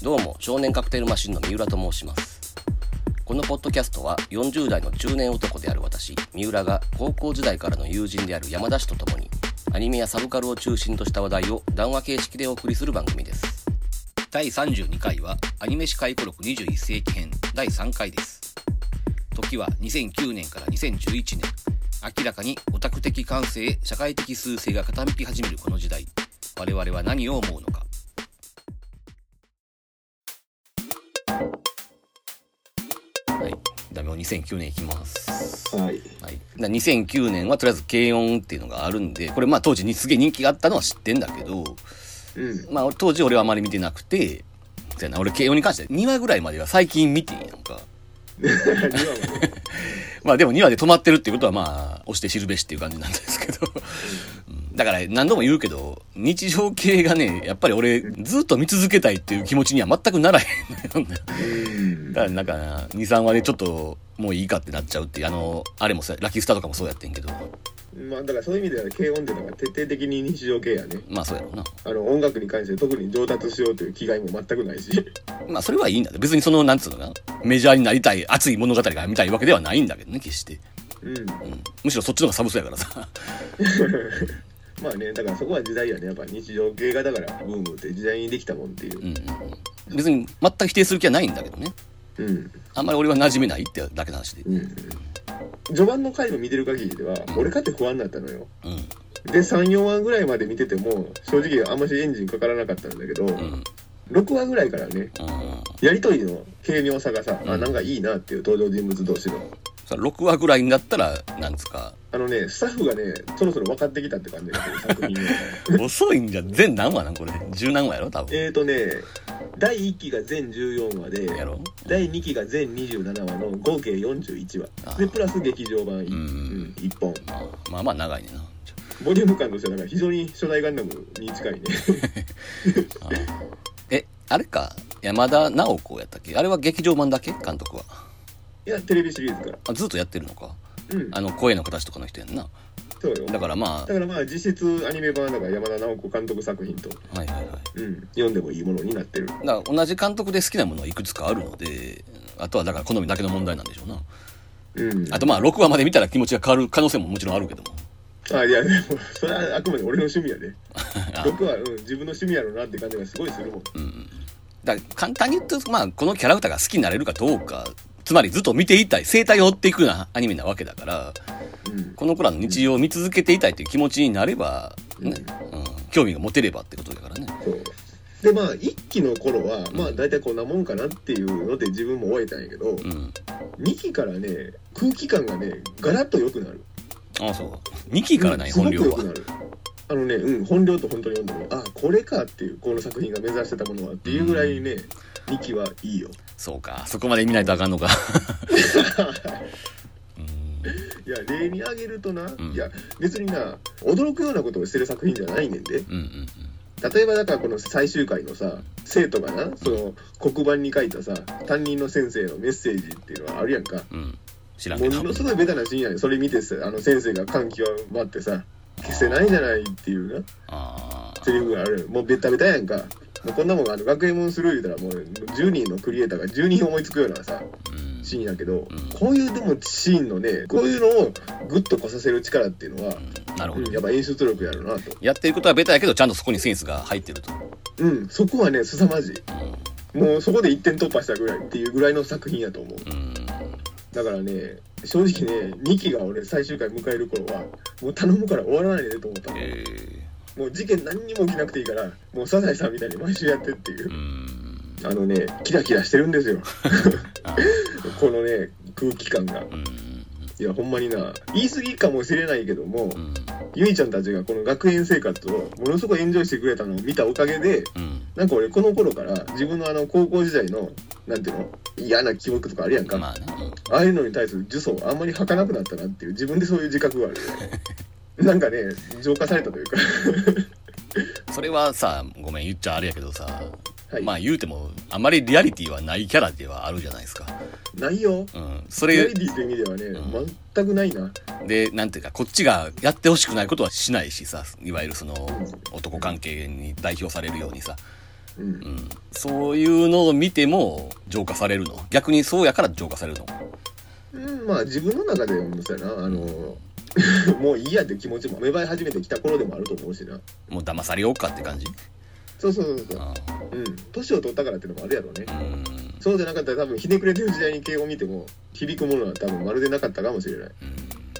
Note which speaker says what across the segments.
Speaker 1: どうも少年カクテルマシンの三浦と申します。このポッドキャストは40代の中年男である私三浦が高校時代からの友人である山田氏と共にアニメやサブカルを中心とした話題を談話形式でお送りする番組です。第32回はアニメ史回顧録21世紀編第3回です。時は2009年から2011年。明らかにオタク的感性社会的数勢が傾き始めるこの時代。我々は何を思うのかはい。ダメを2009年いきます。
Speaker 2: はい。
Speaker 1: はい。だ2009年はとりあえず軽音っていうのがあるんで、これまあ当時にすげえ人気があったのは知ってんだけど、
Speaker 2: うん。
Speaker 1: まあ当時俺はあまり見てなくて、俺軽音に関して2話ぐらいまでは最近見てんやんか。
Speaker 2: ま
Speaker 1: あでも2話で止まってるっていうことはまあ、押して知るべしっていう感じなんですけど。うんだから何度も言うけど、日常系がね、やっぱり俺ずっと見続けたいっていう気持ちには全くならへんのよ。だからなんかな、2、3話でちょっともういいかってなっちゃうっていう、あの、あれもさ、ラッキースターとかもそうやってんけど、
Speaker 2: まあだからそういう意味では軽音っていうのが徹底的に日常系やね。
Speaker 1: まあそうやろうな。
Speaker 2: あの音楽に関して特に上達しようという気概も全くないし。
Speaker 1: まあそれはいいんだね。別にその、なんつうのかな、メジャーになりたい、熱い物語が見たいわけではないんだけどね、決して。
Speaker 2: うん。
Speaker 1: うん。むしろそっちの方がサブスやからさ。
Speaker 2: まあね、だからそこは時代やね。やっぱ日常系がだからブームって時代にできたもんっていう
Speaker 1: うん。うんうん。別に全く否定する気はないんだけどね。
Speaker 2: うん。
Speaker 1: あんまり俺は馴染めないってだけの話で。
Speaker 2: うん。序盤の回を見てる限りでは、俺かって不安になったのよ。
Speaker 1: うん。
Speaker 2: で、3、4話ぐらいまで見てても、正直あんましエンジンかからなかったんだけど、
Speaker 1: うん。
Speaker 2: 6話ぐらいからね、
Speaker 1: うん。
Speaker 2: やりとりの軽妙さがさ、あ、
Speaker 1: うん
Speaker 2: なんかいいなっていう登場人物同士の。
Speaker 1: さ6話ぐらいになったら、なんつうか、
Speaker 2: あのね、スタッフがね、そろそろ分かってきたって感じだけど、作品が。
Speaker 1: 遅いんじゃん。全何話なんこれ？十何話やろ多分。
Speaker 2: えーとね、第1期が全14話で、
Speaker 1: やろ
Speaker 2: 第2期が全27話の合計41
Speaker 1: あ
Speaker 2: 話。で、プラス劇場版 1,、
Speaker 1: うん
Speaker 2: うん1本。
Speaker 1: まあまあまあ長いねんな。
Speaker 2: ボリューム感としては、だから非常に初代ガンダムに近いね。
Speaker 1: え、あれか、山田直子やったっけ？あれは劇場版だけ？監督は。
Speaker 2: いや、テレビシリーズから。
Speaker 1: あずっとやってるのか。
Speaker 2: うん、
Speaker 1: あの、声の形とかの人やんな。
Speaker 2: そうよ。
Speaker 1: だからま
Speaker 2: だからまあ、実質アニメ版だから山田直子監督作品と、
Speaker 1: あ、はいはいはい。
Speaker 2: うん、読んでもいいものになってる。
Speaker 1: だから同じ監督で好きなものはいくつかあるので、あとはだから好みだけの問題なんでしょうな。
Speaker 2: うん。
Speaker 1: あとまあ、6話まで見たら気持ちが変わる可能性ももちろんあるけども。
Speaker 2: あ、いや、でも、それはあくまで俺の趣味やで。
Speaker 1: あ
Speaker 2: 僕は、うん、自分の趣味やろうなって感じがすごいするもん。
Speaker 1: うん。だから簡単に言うと、まあ、このキャラクターが好きになれるかどうか、つまりずっと見ていたい、生態を追っていくようなアニメなわけだから、
Speaker 2: うん。
Speaker 1: この子らの日常を見続けていたいという気持ちになれば、ね、うん、興味が持てればってことだからね。
Speaker 2: でまあ一期の頃はまあ大体こんなもんかなっていうので自分も終えたんやけど、
Speaker 1: うん。
Speaker 2: 2期からね空気感がねガラッと良くなる
Speaker 1: ああ、そう。2期からない、
Speaker 2: うん
Speaker 1: 本領は
Speaker 2: あのねうん本領と本当に読んでもあこれかっていうこの作品が目指してたものはっていうぐらいね、2期はいいよ
Speaker 1: そうか。そこまで見ないとあかんのか。
Speaker 2: いや例に挙げるとな、
Speaker 1: ん
Speaker 2: いや別にな驚くようなことをしてる作品じゃないねんで
Speaker 1: うんうんうん。
Speaker 2: 例えばだからこの最終回のさ生徒がなその黒板に書いたさ担任の先生のメッセージっていうのはあるやんか
Speaker 1: うん。知らんけど。
Speaker 2: ものすごいベタなシーンやねそれ見てさあの先生が感極まってさ消せないじゃないっていうな。セリフがあるもうベタベタやんかもうこんなもんあの学園もんする言うたらもう10人のクリエイターが10人思いつくようなさ
Speaker 1: うん。
Speaker 2: シーンやけど、
Speaker 1: ん
Speaker 2: こういうでもシーンのねこういうのをグッとこさせる力っていうのは、
Speaker 1: なるほど
Speaker 2: うん、。やっぱ演出力やるなと
Speaker 1: やってることはベタやけど、ちゃんとそこにセンスが入ってると。
Speaker 2: うんそこはね凄まじい
Speaker 1: うん。
Speaker 2: もうそこで一点突破したぐらいっていうぐらいの作品やと思う
Speaker 1: うん。
Speaker 2: だからね正直ね2期が俺最終回迎える頃はもう頼むから終わらないでと思ったの
Speaker 1: え
Speaker 2: もう事件何にも起きなくていいからもうサザエさんみたいに毎週やってっていう。あのねキラキラしてるんですよ
Speaker 1: あ
Speaker 2: このね空気感が
Speaker 1: うん。
Speaker 2: いやほんまにな言い過ぎかもしれないけども、
Speaker 1: うん。
Speaker 2: ゆいちゃんたちがこの学園生活をものすごいエンジョイしてくれたのを見たおかげで
Speaker 1: うん。
Speaker 2: なんか俺この頃から自分のあの高校時代のなんていうの嫌な記憶とかあるやんか、
Speaker 1: まあね。
Speaker 2: ああいうのに対する呪詛をあんまり吐かなくなったなっていう自分でそういう自覚がある なんかね浄化されたというか。
Speaker 1: う んそれはさ、ごめん、言っちゃあれやけどさ、
Speaker 2: はい。
Speaker 1: まあ言うても、あまりリアリティはないキャラではあるじゃないですか。
Speaker 2: ないよ。
Speaker 1: うん。それ
Speaker 2: リアリ、ティという意味ではね、
Speaker 1: う
Speaker 2: 全くないな。
Speaker 1: で、なんていうか、こっちがやってほしくないことはしないしさ、いわゆるその、男関係に代表されるようにさ、
Speaker 2: うん。
Speaker 1: うん。そういうのを見ても浄化されるの。逆にそうやから浄化されるの。
Speaker 2: うん、まあ自分の中でもそうやな。あの もういいやって気持ちも芽生え始めてきた頃でもあると思うしな。
Speaker 1: もう騙されようかって感じ？
Speaker 2: そうそうそうそう
Speaker 1: あ
Speaker 2: うん。年を取ったからっていうのもあるやろうね。そうじゃなかったら多分ひねくれてる時代に慶応見ても響くものは多分まるでなかったかもしれない。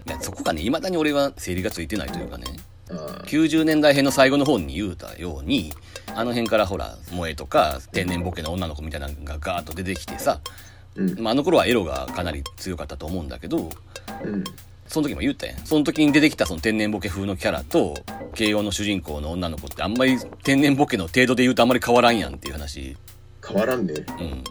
Speaker 1: いやそこがね、未だに俺は整理がついてないというかね、
Speaker 2: ああ。
Speaker 1: 90年代編の最後の方に言うたように、あの辺からほら、萌えとか天然ボケの女の子みたいなのがガーッと出てきてさ、
Speaker 2: うん。
Speaker 1: まあ、あの頃はエロがかなり強かったと思うんだけど、
Speaker 2: うん
Speaker 1: その時も言ったやん。その時に出てきたその天然ボケ風のキャラと、慶応の主人公の女の子ってあんまり天然ボケの程度で言うとあんまり変わらんやんっていう話。
Speaker 2: 変わらんね
Speaker 1: うん。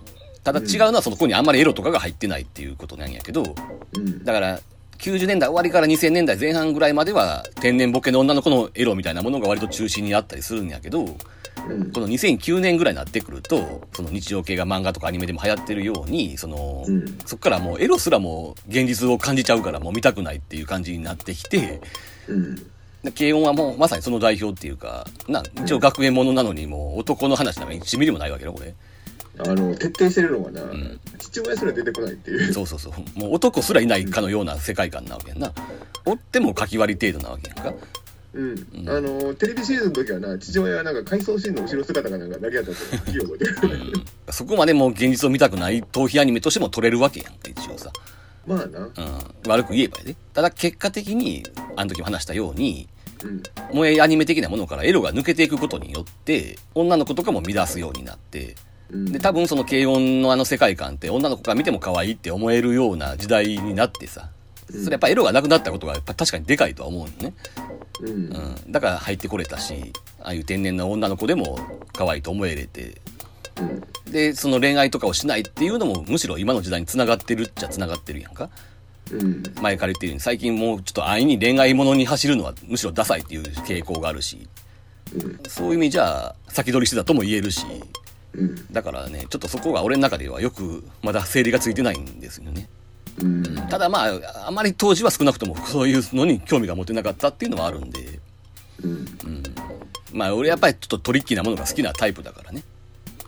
Speaker 1: ただ違うのはその子にあんまりエロとかが入ってないっていうことなんやけど、
Speaker 2: うん
Speaker 1: だから、90年代終わりから2000年代前半ぐらいまでは天然ボケの女の子のエロみたいなものが割と中心にあったりするんやけど、
Speaker 2: うん
Speaker 1: この2009年ぐらいになってくると、その日常系が漫画とかアニメでも流行ってるように、その、
Speaker 2: うん
Speaker 1: そっからもうエロすらもう現実を感じちゃうからもう見たくないっていう感じになってきて、
Speaker 2: うん
Speaker 1: で軽音はもうまさにその代表っていうか、な、一応学園ものなのにもう男の話なんか1ミリもないわけよ、これ。
Speaker 2: あの徹底してるのがな、
Speaker 1: ん
Speaker 2: 父親すら出てこないっていう
Speaker 1: そうそうそう。もう男すらいないかのような世界観なわけやんな。おっても書き割り程度なわけやんか。
Speaker 2: うん、あのテレビシーズンの時はな父親はなんか回想シーンの後ろ姿がなんかだけやったって聞き覚えてる
Speaker 1: そこまでもう現実を見たくない逃避アニメとしても撮れるわけやんか、一応さ。
Speaker 2: まあな
Speaker 1: うん。悪く言えばやで。ただ結果的に、あの時も話したように、
Speaker 2: うん
Speaker 1: 萌えアニメ的なものからエロが抜けていくことによって、女の子とかも乱すようになって、
Speaker 2: うん
Speaker 1: で、多分その軽音のあの世界観って女の子が見ても可愛いって思えるような時代になってさ、それやっぱエロがなくなったことがやっぱ確かにでかいとは思うのね。
Speaker 2: うん。
Speaker 1: うん。だから入ってこれたし、ああいう天然な女の子でも可愛いと思えれて、
Speaker 2: うん。
Speaker 1: で、その恋愛とかをしないっていうのもむしろ今の時代に繋がってるっちゃ繋がってるやんか。
Speaker 2: うん。
Speaker 1: 前から言ってるように最近もうちょっと安易に恋愛ものに走るのはむしろダサいっていう傾向があるし、
Speaker 2: うん。
Speaker 1: そういう意味じゃ先取りしてたとも言えるし、
Speaker 2: うん。
Speaker 1: だからね、ちょっとそこが俺の中ではよくまだ整理がついてないんですよね。
Speaker 2: うん。
Speaker 1: ただまあ、あまり当時は少なくとも そういうのに興味が持てなかったっていうのはあるんで、
Speaker 2: うん。
Speaker 1: まあ俺やっぱりちょっとトリッキーなものが好きなタイプだからね。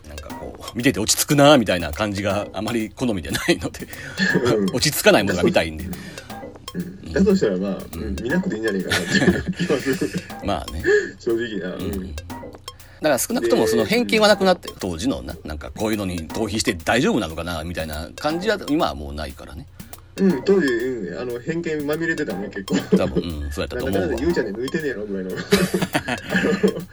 Speaker 1: なんかこう、見てて落ち着くなみたいな感じがあまり好みでないので、落ち着かないものが見たいんで。
Speaker 2: うん。だとしたらまあ、うん。見なくていいんじゃねえかなっていう気はする。
Speaker 1: まあね。
Speaker 2: 正直な。うん
Speaker 1: だから少なくともその偏見はなくなって、当時のな、なんかこういうのに逃避して大丈夫なのかなみたいな感じは今はもうないからね。
Speaker 2: うん、当時、うん、あの偏見まみれてたね結構
Speaker 1: 多分、うん、そうやったと
Speaker 2: なんだかん
Speaker 1: うわ
Speaker 2: ゆうちゃんで抜いてねえのぐらいのあの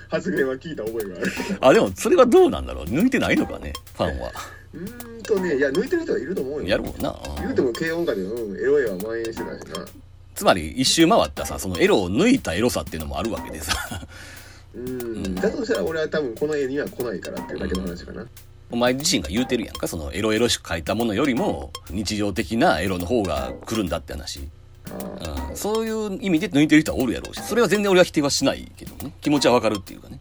Speaker 2: 発言は聞いた覚えがある
Speaker 1: あ、でもそれはどうなんだろう抜いてないのかねファンは。
Speaker 2: うーんとねいや抜いてる人はいると思うよ
Speaker 1: やろうな。
Speaker 2: 言うても軽音下で、うん、エロ絵は蔓延してたしな
Speaker 1: つまり一周回ったさ、そのエロを抜いたエロさっていうのもあるわけでさ。
Speaker 2: うんだとしたら俺は多分この絵には来ないからっていうだけの話かな
Speaker 1: お前自身が言うてるやんか？そのエロエロしく描いたものよりも日常的なエロの方が来るんだって話。
Speaker 2: あ
Speaker 1: うん、そういう意味で抜いてる人はおるやろうし、それは全然俺は否定はしないけどね。気持ちはわかるっていうかね。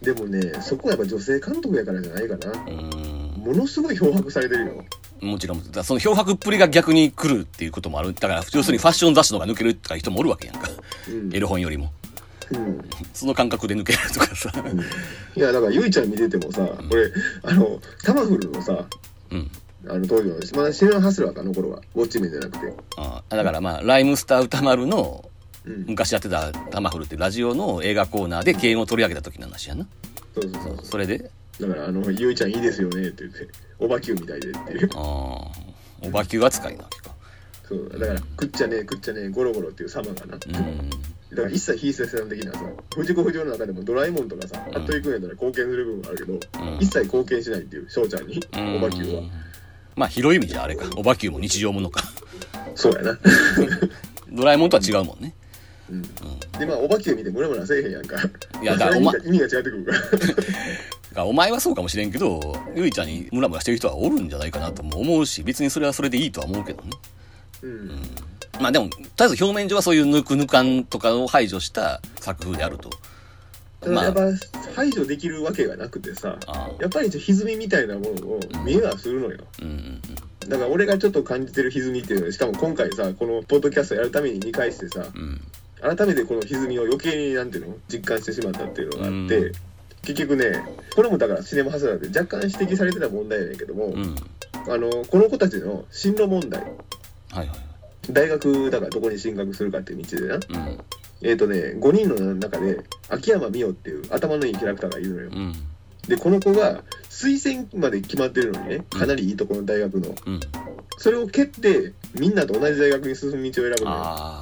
Speaker 2: ーでもねそこはやっぱ女性監督やからじゃないかな
Speaker 1: うん。
Speaker 2: ものすごい漂白されてるよ
Speaker 1: もちろん、その漂白っぷりが逆に来るっていうこともある。だから、要するにファッション雑誌の方が抜けるとか人もおるわけやんか。
Speaker 2: うん
Speaker 1: エロ本よりも。
Speaker 2: うん。
Speaker 1: その感覚で抜けるとかさ。
Speaker 2: いやだからゆいちゃん見ててもさ俺あのタマフルのさ
Speaker 1: うん。
Speaker 2: あの当時のまだシネマハスラーかあの頃は。ウォッチメンじゃなくて。
Speaker 1: あだからまあ、ライムスター歌丸の
Speaker 2: うん。
Speaker 1: 昔やってたタマフルってラジオの映画コーナーで軽音を取り上げた時の話やな。
Speaker 2: そうそうそう
Speaker 1: それで、
Speaker 2: だからあの「ゆいちゃんいいですよね」って言って「おばきゅうみたいで」っていう。
Speaker 1: ああ、おばきゅう扱いなわけか。
Speaker 2: そうだから「くっちゃねえくっちゃねえゴロゴロ」っていう様がな
Speaker 1: うん。
Speaker 2: だから一切非接線的なさ藤子不二雄の中でもドラえもんとかさ服部君やったら貢献する部分はあるけど、
Speaker 1: ん。
Speaker 2: 一切貢献しないっていう翔ちゃんにおばきゅうは。
Speaker 1: まあ、広い意味じゃあれか。おばきゅうも日常ものか。
Speaker 2: そうやな。
Speaker 1: ドラえもんとは違うもんね。
Speaker 2: うん。でまあおばきゅう見てムラムラせえへんやんか。
Speaker 1: いやだからお前
Speaker 2: 意味が違ってくるから。
Speaker 1: だからお前はそうかもしれんけど、ゆいちゃんにムラムラしてる人はおるんじゃないかなとも思うし、別にそれはそれでいいとは思うけどね。
Speaker 2: うん
Speaker 1: まあでも、とりあえず表面上はそういうぬくぬかんとかを排除した作風であると。まあ。
Speaker 2: やっ、ぱ排除できるわけがなくてさ
Speaker 1: あ
Speaker 2: やっぱり歪みみたいなものを見えはするのよ。
Speaker 1: うんうん
Speaker 2: だから俺がちょっと感じてる歪みっていうのはしかも今回さこのポッドキャストやるために見返してさ
Speaker 1: うん。
Speaker 2: 改めてこの歪みを余計になんていうの？実感してしまったっていうのがあって、
Speaker 1: うん。
Speaker 2: 結局ねこれもだからシネマハスラーで若干指摘されてた問題やねんけども、
Speaker 1: うん。
Speaker 2: あのこの子たちの進路問題。
Speaker 1: はいはい
Speaker 2: 大学だからどこに進学するかっていう道でな。
Speaker 1: うん。
Speaker 2: えっ、とね5人の中で秋山美桜っていう頭のいいキャラクターがいるのよ。
Speaker 1: うん。
Speaker 2: でこの子が推薦まで決まってるのにねかなりいいところの大学の。
Speaker 1: うん。
Speaker 2: それを蹴ってみんなと同じ大学に進む道を選ぶのよ。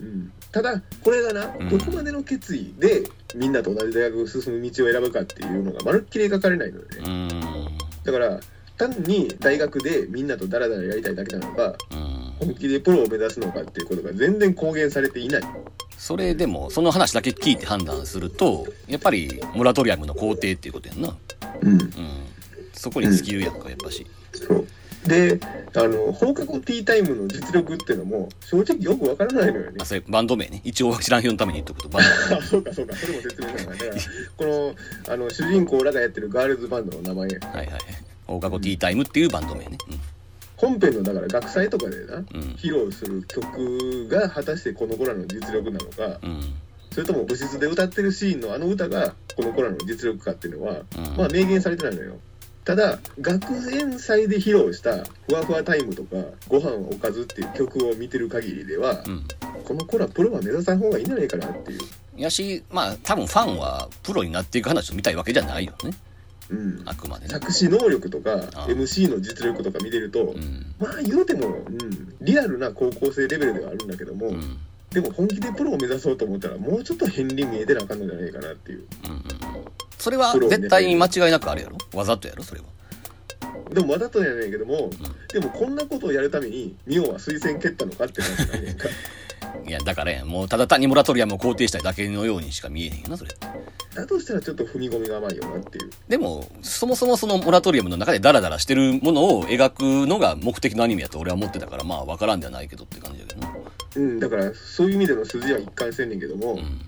Speaker 2: うん。ただこれがな、
Speaker 1: うん。
Speaker 2: どこまでの決意でみんなと同じ大学を進む道を選ぶかっていうのがまるっきり描かれないのよ
Speaker 1: う
Speaker 2: ね
Speaker 1: ん。
Speaker 2: だから単に大学でみんなとダラダラやりたいだけなのか
Speaker 1: うん。
Speaker 2: 本気でプロを目指すのかっていうことが全然公言されていない。
Speaker 1: それでもその話だけ聞いて判断するとやっぱりモラトリアムの肯定っていうことやんな。
Speaker 2: うん。
Speaker 1: うん。そこに尽きるやんかやっぱし。
Speaker 2: そう。であの放課後ティータイムの実力っていうのも正直よくわからないのよね。
Speaker 1: あそれバンド名ね。一応知らん人のために言っとくとバンド
Speaker 2: あそうかそうか。それも説明なのかだからこのあの主人公らがやってるガールズバンドの名前
Speaker 1: はいはい放課後ティータイムっていうバンド名ね
Speaker 2: 本編のだから学祭とかでな
Speaker 1: うん。うん
Speaker 2: 披露する曲が果たしてこの子らの実力なのか
Speaker 1: うん。
Speaker 2: それとも部室で歌ってるシーンのあの歌がこの子らの実力かっていうのは、
Speaker 1: うん。
Speaker 2: まあ明言されてないのよ。ただ学園祭で披露した「ふわふわタイム」とか「ご飯はおかず」っていう曲を見てる限りでは、
Speaker 1: うん。
Speaker 2: この子らプロは目指さん方がいいんじゃないかなっていう、
Speaker 1: やしまあ多分ファンはプロになっていく話を見たいわけじゃないよね
Speaker 2: うん、
Speaker 1: あくまでね。
Speaker 2: 作詞能力とか
Speaker 1: あ
Speaker 2: MC の実力とか見てると、
Speaker 1: うん。
Speaker 2: まあ言うても、うん、リアルな高校生レベルではあるんだけども、
Speaker 1: うん。うん
Speaker 2: でも本気でプロを目指そうと思ったらもうちょっと片鱗見えてなあかんのじゃないかなっていう。
Speaker 1: うん。うんそれは絶対に間違いなくあるやろ？わざとやろ？それは。
Speaker 2: でもわざとやねんけども、でもこんなことをやるためにミオは推薦蹴ったのかって話なんやんか
Speaker 1: いやだからやもうただ単にモラトリアムを肯定したいだけのようにしか見えへんよなそれ。
Speaker 2: だとしたらちょっと踏み込みが甘いよなっていう。
Speaker 1: でもそもそもそのモラトリアムの中でダラダラしてるものを描くのが目的のアニメやと俺は思ってたからまあ分からんではないけどって感じだけどな。
Speaker 2: うんだからそういう意味での筋は一貫してんねんけども、
Speaker 1: うん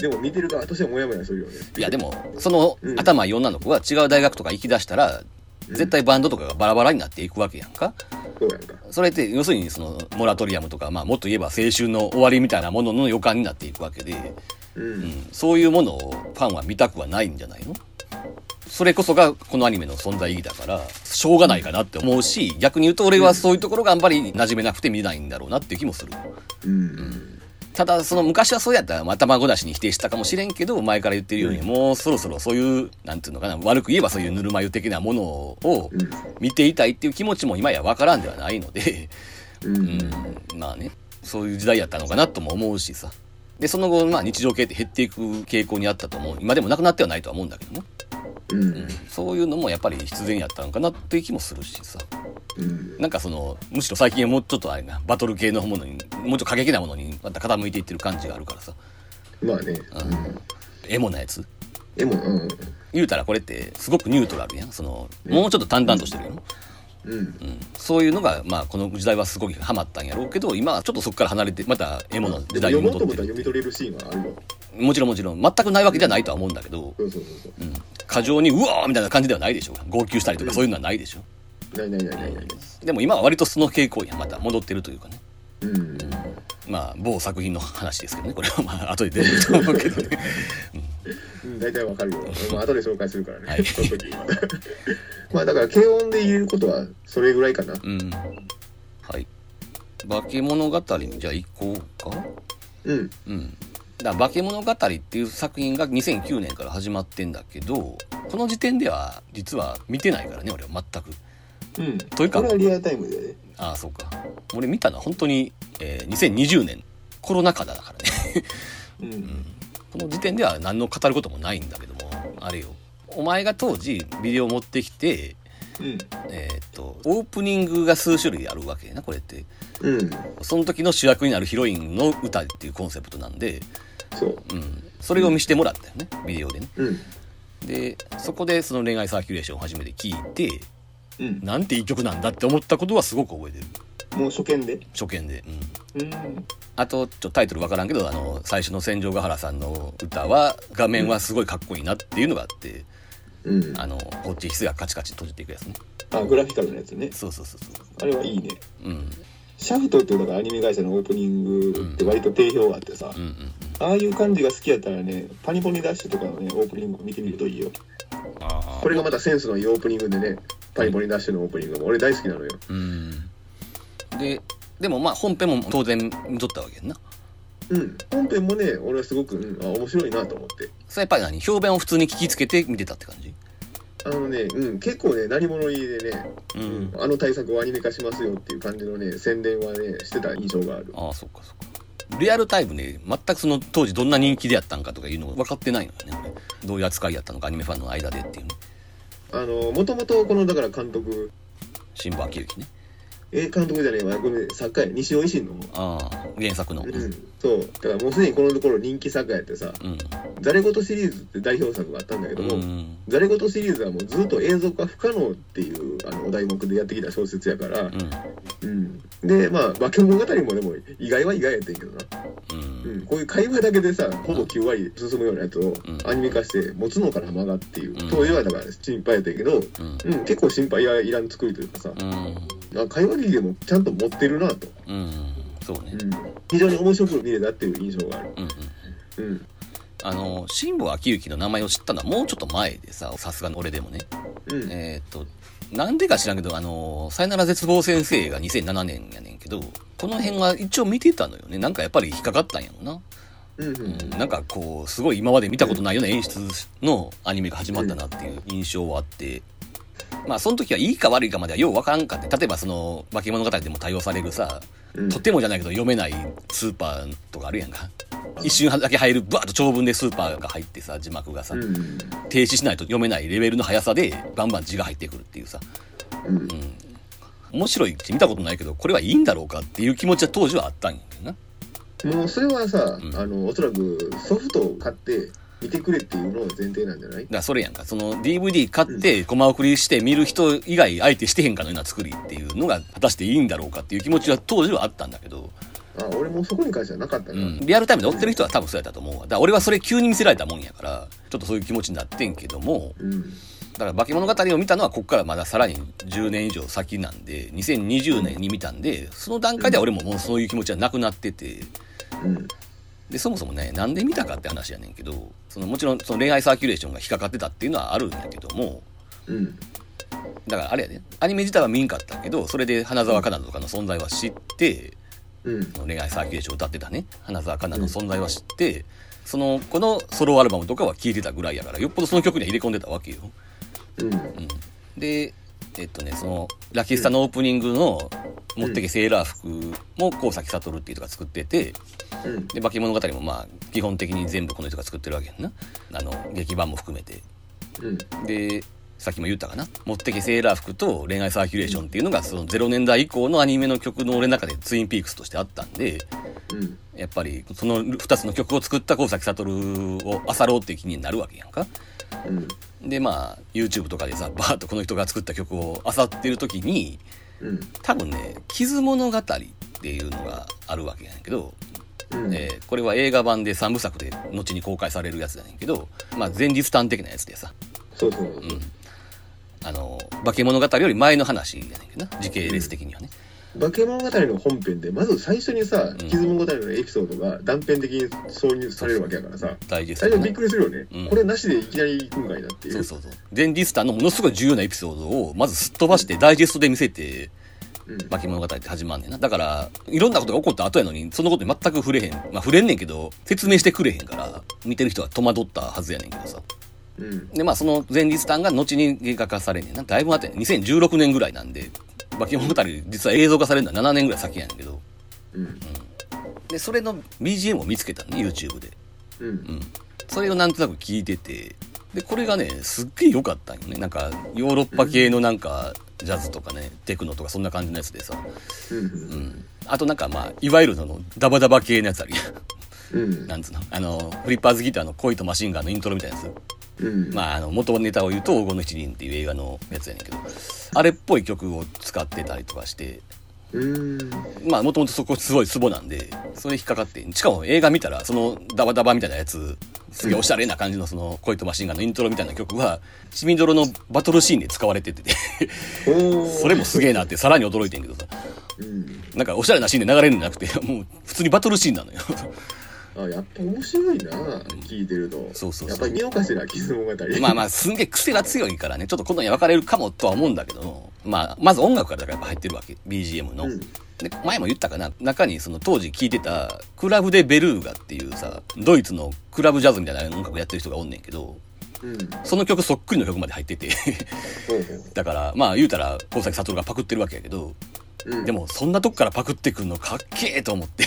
Speaker 2: でも見てる側としてはモヤモヤするよね。
Speaker 1: いやでもその
Speaker 2: うん。
Speaker 1: 頭いい女の子が違う大学とか行きだしたら絶対バンドとかがバラバラになっていくわけやんか。
Speaker 2: そ
Speaker 1: れって要するにそのモラトリアムとか、まあ、もっと言えば青春の終わりみたいなものの予感になっていくわけで、
Speaker 2: うん、
Speaker 1: うん、そういうものをファンは見たくはないんじゃないの？それこそがこのアニメの存在意義だからしょうがないかなって思うし逆に言うと俺はそういうところがあんまり馴染めなくて見ないんだろうなっていう気もする。
Speaker 2: うん
Speaker 1: ただその昔はそうやったらまあ頭ごなしに否定したかもしれんけど前から言ってるように、もうそろそろそういうなんていうのかな悪く言えばそういうぬるま湯的なものを
Speaker 2: うん。
Speaker 1: 見ていたいっていう気持ちも今やわからんではないので、
Speaker 2: うん。
Speaker 1: うん、まあねそういう時代やったのかなとも思うしさ。でその後、まあ、日常系って減っていく傾向にあったと思う。今でもなくなってはないとは思うんだけどね、
Speaker 2: うん。
Speaker 1: うん、そういうのもやっぱり必然やったのかなっていう気もするしさ。
Speaker 2: うん。
Speaker 1: なんかそのむしろ最近はもうちょっとあれなバトル系のものにもうちょっと過激なものにまた傾いていってる感じがあるからさ。
Speaker 2: まあね、
Speaker 1: エモなやつ？
Speaker 2: でもうん。
Speaker 1: 言うたらこれってすごくニュートラルやん。そのもうちょっと淡々としてるよ、
Speaker 2: うん。
Speaker 1: うん、そういうのが、まあ、この時代はすごいハマったんやろうけど今はちょっとそこから離れてまたエモの時代に戻ってる
Speaker 2: 読み取れるシーンはあるよ
Speaker 1: もちろんもちろん全くないわけじゃないとは思うんだけど、過剰にうわーみたいな感じではないでしょ。号泣したりとかそういうのはないでしょ、
Speaker 2: ないないないない。ない
Speaker 1: でも今は割とその傾向にはまた戻ってるというかね
Speaker 2: うん。
Speaker 1: まあ某作品の話ですけどね。これはまあ 後で出ると思うけどね。
Speaker 2: うん。大体わかるよ、まあ後で紹介するからね、
Speaker 1: はい。
Speaker 2: その時まあだから軽音で言えることはそれぐらいかな。
Speaker 1: うん。はい。化け物語にじゃあ行こうか？
Speaker 2: うん。
Speaker 1: うん。だ化け物語っていう作品が2009年から始まってんだけどこの時点では実は見てないからね俺は全く
Speaker 2: うん。
Speaker 1: というか。
Speaker 2: これはリアルタイムでね。
Speaker 1: ああそうか。俺見たのは本当に、えー2020年コロナ禍だからね。
Speaker 2: うん。
Speaker 1: この時点では何の語ることもないんだけどもあれよ。お前が当時ビデオ持ってきて
Speaker 2: うん。
Speaker 1: えーっとオープニングが数種類あるわけやなこれって。
Speaker 2: うん。
Speaker 1: その時の主役になるヒロインの歌っていうコンセプトなんで、
Speaker 2: そう。
Speaker 1: うん、それを見せてもらったよねビデオでね。
Speaker 2: うん。
Speaker 1: でそこでその恋愛サーキュレーションを初めて聞いて
Speaker 2: うん。
Speaker 1: なんていい曲なんだって思ったことはすごく覚えてる。
Speaker 2: もう初見で？
Speaker 1: 初見で、うん、
Speaker 2: うん。
Speaker 1: あとちょっとタイトルわからんけどあの最初の千条ヶ原さんの歌は画面はすごいかっこいいなっていうのがあって、
Speaker 2: うん。
Speaker 1: あのこっちヒスがカチカチ閉じていくやつね。
Speaker 2: あグラフィカルなやつね。
Speaker 1: そうそうそうそ
Speaker 2: あれはいいね。
Speaker 1: ううん。
Speaker 2: シャフトっていうのがアニメ会社のオープニングって割と定評があってさ、
Speaker 1: うんうん
Speaker 2: ああいう感じが好きやったらねパニポニダッシュとかのねオープニング見てみるといいよこれがまたセンスのいいオープニングでねパニポニダッシュのオープニングも俺大好きなのよ。
Speaker 1: うん。ででもまあ本編も当然見とったわけやんな。
Speaker 2: うん。本編もね俺はすごく、うん、あ面白いなと思って。
Speaker 1: それやっぱり何？評判を普通に聞きつけて見てたって感じ？
Speaker 2: あのね、うん、結構ね何者入りでね、
Speaker 1: うん。
Speaker 2: あの対策をアニメ化しますよっていう感じのね宣伝はねしてた印象がある。
Speaker 1: ああそっかそっかリアルタイムで全くその当時どんな人気でやったんかとかいうの分かってないのよね。俺どういう扱いやったのかアニメファンの間でっていうね
Speaker 2: あのもともとこのだから監督。
Speaker 1: 新保明之ね。
Speaker 2: え監督じゃねえわ。ごめん作家や。西尾維新の。
Speaker 1: ああ原作の。
Speaker 2: うんそう。だからもうすでにこのところ人気作家やってさ
Speaker 1: うん「
Speaker 2: ざれ言」シリーズって代表作があったんだけども、
Speaker 1: うん
Speaker 2: ざれ言シリーズはもうずっと映像化不可能っていうあのお題目でやってきた小説やから、
Speaker 1: うん。
Speaker 2: うん、でまあ化け物語もでも意外は意外やってんけどな、
Speaker 1: うん。
Speaker 2: うん、こういう会話だけでさほぼ9割進むようなやつを
Speaker 1: ん。
Speaker 2: アニメ化して持つのかな間がっていう、
Speaker 1: うん。
Speaker 2: 当時はだから心配やったんやけど、
Speaker 1: うん。
Speaker 2: うん、結構心配いらん作りというかさ、
Speaker 1: うん。
Speaker 2: あ会話劇でもちゃんと持ってるなと、
Speaker 1: うんそうね。
Speaker 2: うん、非常に面白く見れたっていう印象がある、
Speaker 1: うんうん
Speaker 2: うん。
Speaker 1: あの新保明之の名前を知ったのはもうちょっと前でささすがの俺でもね。
Speaker 2: うん。
Speaker 1: えーっとなんでか知らんけどあの「さよなら絶望先生」が2007年やねんけどこの辺は一応見てたのよね。なんかやっぱり引っかかったんやろな。
Speaker 2: うんうん。
Speaker 1: うんなんかこうすごい今まで見たことないような演出のアニメが始まったなっていう印象はあってまあその時はいいか悪いかまではようわからんかって。例えばその化け物語でも対応されるさ
Speaker 2: うん。
Speaker 1: とてもじゃないけど読めないスーパーとかあるやんか。一瞬だけ入るバーッと長文でスーパーが入ってさ字幕がさ
Speaker 2: うん。
Speaker 1: 停止しないと読めないレベルの速さでバンバン字が入ってくるっていうさ。
Speaker 2: うん。
Speaker 1: 面白いって見たことないけどこれはいいんだろうかっていう気持ちは当時はあったんやな。
Speaker 2: もうそれはさ、
Speaker 1: うん。
Speaker 2: あのおそらくソフトを買って見てくれっていうのが前提なんじゃない？
Speaker 1: だそれやんか。その DVD 買ってコマ送りして見る人以外相手してへんかのような作りっていうのが果たしていいんだろうかっていう気持ちは当時はあったんだけど、
Speaker 2: あ俺もそこに関してはなかったな、
Speaker 1: うん、リアルタイムで追ってる人は多分そうやったと思うわ。だから俺はそれ急に見せられたもんやからちょっとそういう気持ちになってんけども。
Speaker 2: うん。
Speaker 1: だから化け物語を見たのはここからまださらに10年以上先なんで2020年に見たんでその段階では俺ももうそういう気持ちはなくなってて。
Speaker 2: うん
Speaker 1: でそもそもねなんで見たかって話やねんけどそのもちろんその恋愛サーキュレーションが引っかかってたっていうのはあるんやけども
Speaker 2: うん。
Speaker 1: だからあれやねアニメ自体は見んかったけどそれで花澤香菜とかの存在は知って
Speaker 2: うん。
Speaker 1: その恋愛サーキュレーションを歌ってたね。花澤香菜の存在は知って、その子のソロアルバムとかは聴いてたぐらいやからよっぽどその曲には入れ込んでたわけよ、
Speaker 2: うん。
Speaker 1: うん、でえっとねそのラキスタのオープニングの「持ってけセーラー服」も高崎悟っていう人が作ってて
Speaker 2: うん。
Speaker 1: で化け物語もまあ基本的に全部この人が作ってるわけやんな。あの劇版も含めて。
Speaker 2: うん。
Speaker 1: でさっきも言ったかな「持ってけセーラー服」と「恋愛サーキュレーション」っていうのがその0年代以降のアニメの曲の俺の中でツインピークスとしてあったんで
Speaker 2: うん。
Speaker 1: やっぱりその2つの曲を作った高崎悟を漁ろうっていう気になるわけやんか。
Speaker 2: うん
Speaker 1: でまあ YouTube とかでさバーッとこの人が作った曲を漁ってる時に
Speaker 2: うん。
Speaker 1: 多分ね「傷物語」っていうのがあるわけやねんけど、
Speaker 2: うん。
Speaker 1: えーこれは映画版で3部作で後に公開されるやつやねんけど、まあ、前日譚的なやつでさ。
Speaker 2: そうそうそう。
Speaker 1: うん。あの化け物語より前の話やねんけどな。時系列的にはね、
Speaker 2: 化け物語の本編でまず最初にさ
Speaker 1: ん。
Speaker 2: 傷物語のエピソードが断片的に挿入されるわけやからさ
Speaker 1: ダイジェストのね
Speaker 2: 最初びっくりするよね、
Speaker 1: うん。
Speaker 2: これなしでいきなり行くんかいなっていう。
Speaker 1: そうそう。そう前日譚のものすごい重要なエピソードをまずすっ飛ばしてダイジェストで見せて
Speaker 2: うん
Speaker 1: 化け物語って始まんねんな。だからいろんなことが起こった後やのにそのことに全く触れへん。まあ触れんねんけど説明してくれへんから見てる人は戸惑ったはずやねんけどさ。
Speaker 2: うん。
Speaker 1: でまあその前日譚が後に映画化されんねんな。だいぶ待っねん。2016年ぐらいなんで化け物語実は映像化されるのは7年ぐらい先やねんけど。
Speaker 2: うん。
Speaker 1: でそれの BGM を見つけたのね YouTube で。
Speaker 2: うん。
Speaker 1: うん。それをなんとなく聞いてて。でこれがねすっげえ良かったんよね。なんかヨーロッパ系のなんかジャズとかねテクノとかそんな感じのやつでさ。
Speaker 2: うん。
Speaker 1: うん。あとなんかまあいわゆるそのダバダバ系のやつあるやん。
Speaker 2: うん。
Speaker 1: なんつうの？あのフリッパーズギターの恋とマシンガンのイントロみたいなやつ
Speaker 2: うん。
Speaker 1: まああの元ネタを言うと黄金の七人っていう映画のやつやねんけどあれっぽい曲を使ってたりとかして
Speaker 2: うん。
Speaker 1: まあもともとそこすごいツボなんでそれ引っかかってしかも映画見たらそのダバダバみたいなやつすげえおしゃれな感じのその恋とマシンガンのイントロみたいな曲は、シミドロのバトルシーンで使われてて、それもすげえなってさらに驚いてんけどさ、
Speaker 2: うん。
Speaker 1: なんかおしゃれなシーンで流れるんじゃなくて、もう普通にバトルシーンなのよ。
Speaker 2: あやっぱ面白いな聞いてると。
Speaker 1: そうそうそう。
Speaker 2: やっぱり見ようかしら傷物語
Speaker 1: まあまあ、すんげえ癖が強いからね、ちょっと今度には分かれるかもとは思うんだけど、まあ、まず音楽からだからやっぱ入ってるわけ、BGM の。
Speaker 2: うん。
Speaker 1: で、前も言ったかな、中にその当時聴いてた、クラブ・デ・ベルーガっていうさ、ドイツのクラブジャズみたいな音楽やってる人がおんねんけど、
Speaker 2: うん。
Speaker 1: その曲そっくりの曲まで入ってて、だから、まあ言うたら、高崎悟がパクってるわけやけど、
Speaker 2: ううん
Speaker 1: でもそんなとこからパクってくるのかっけえと思って、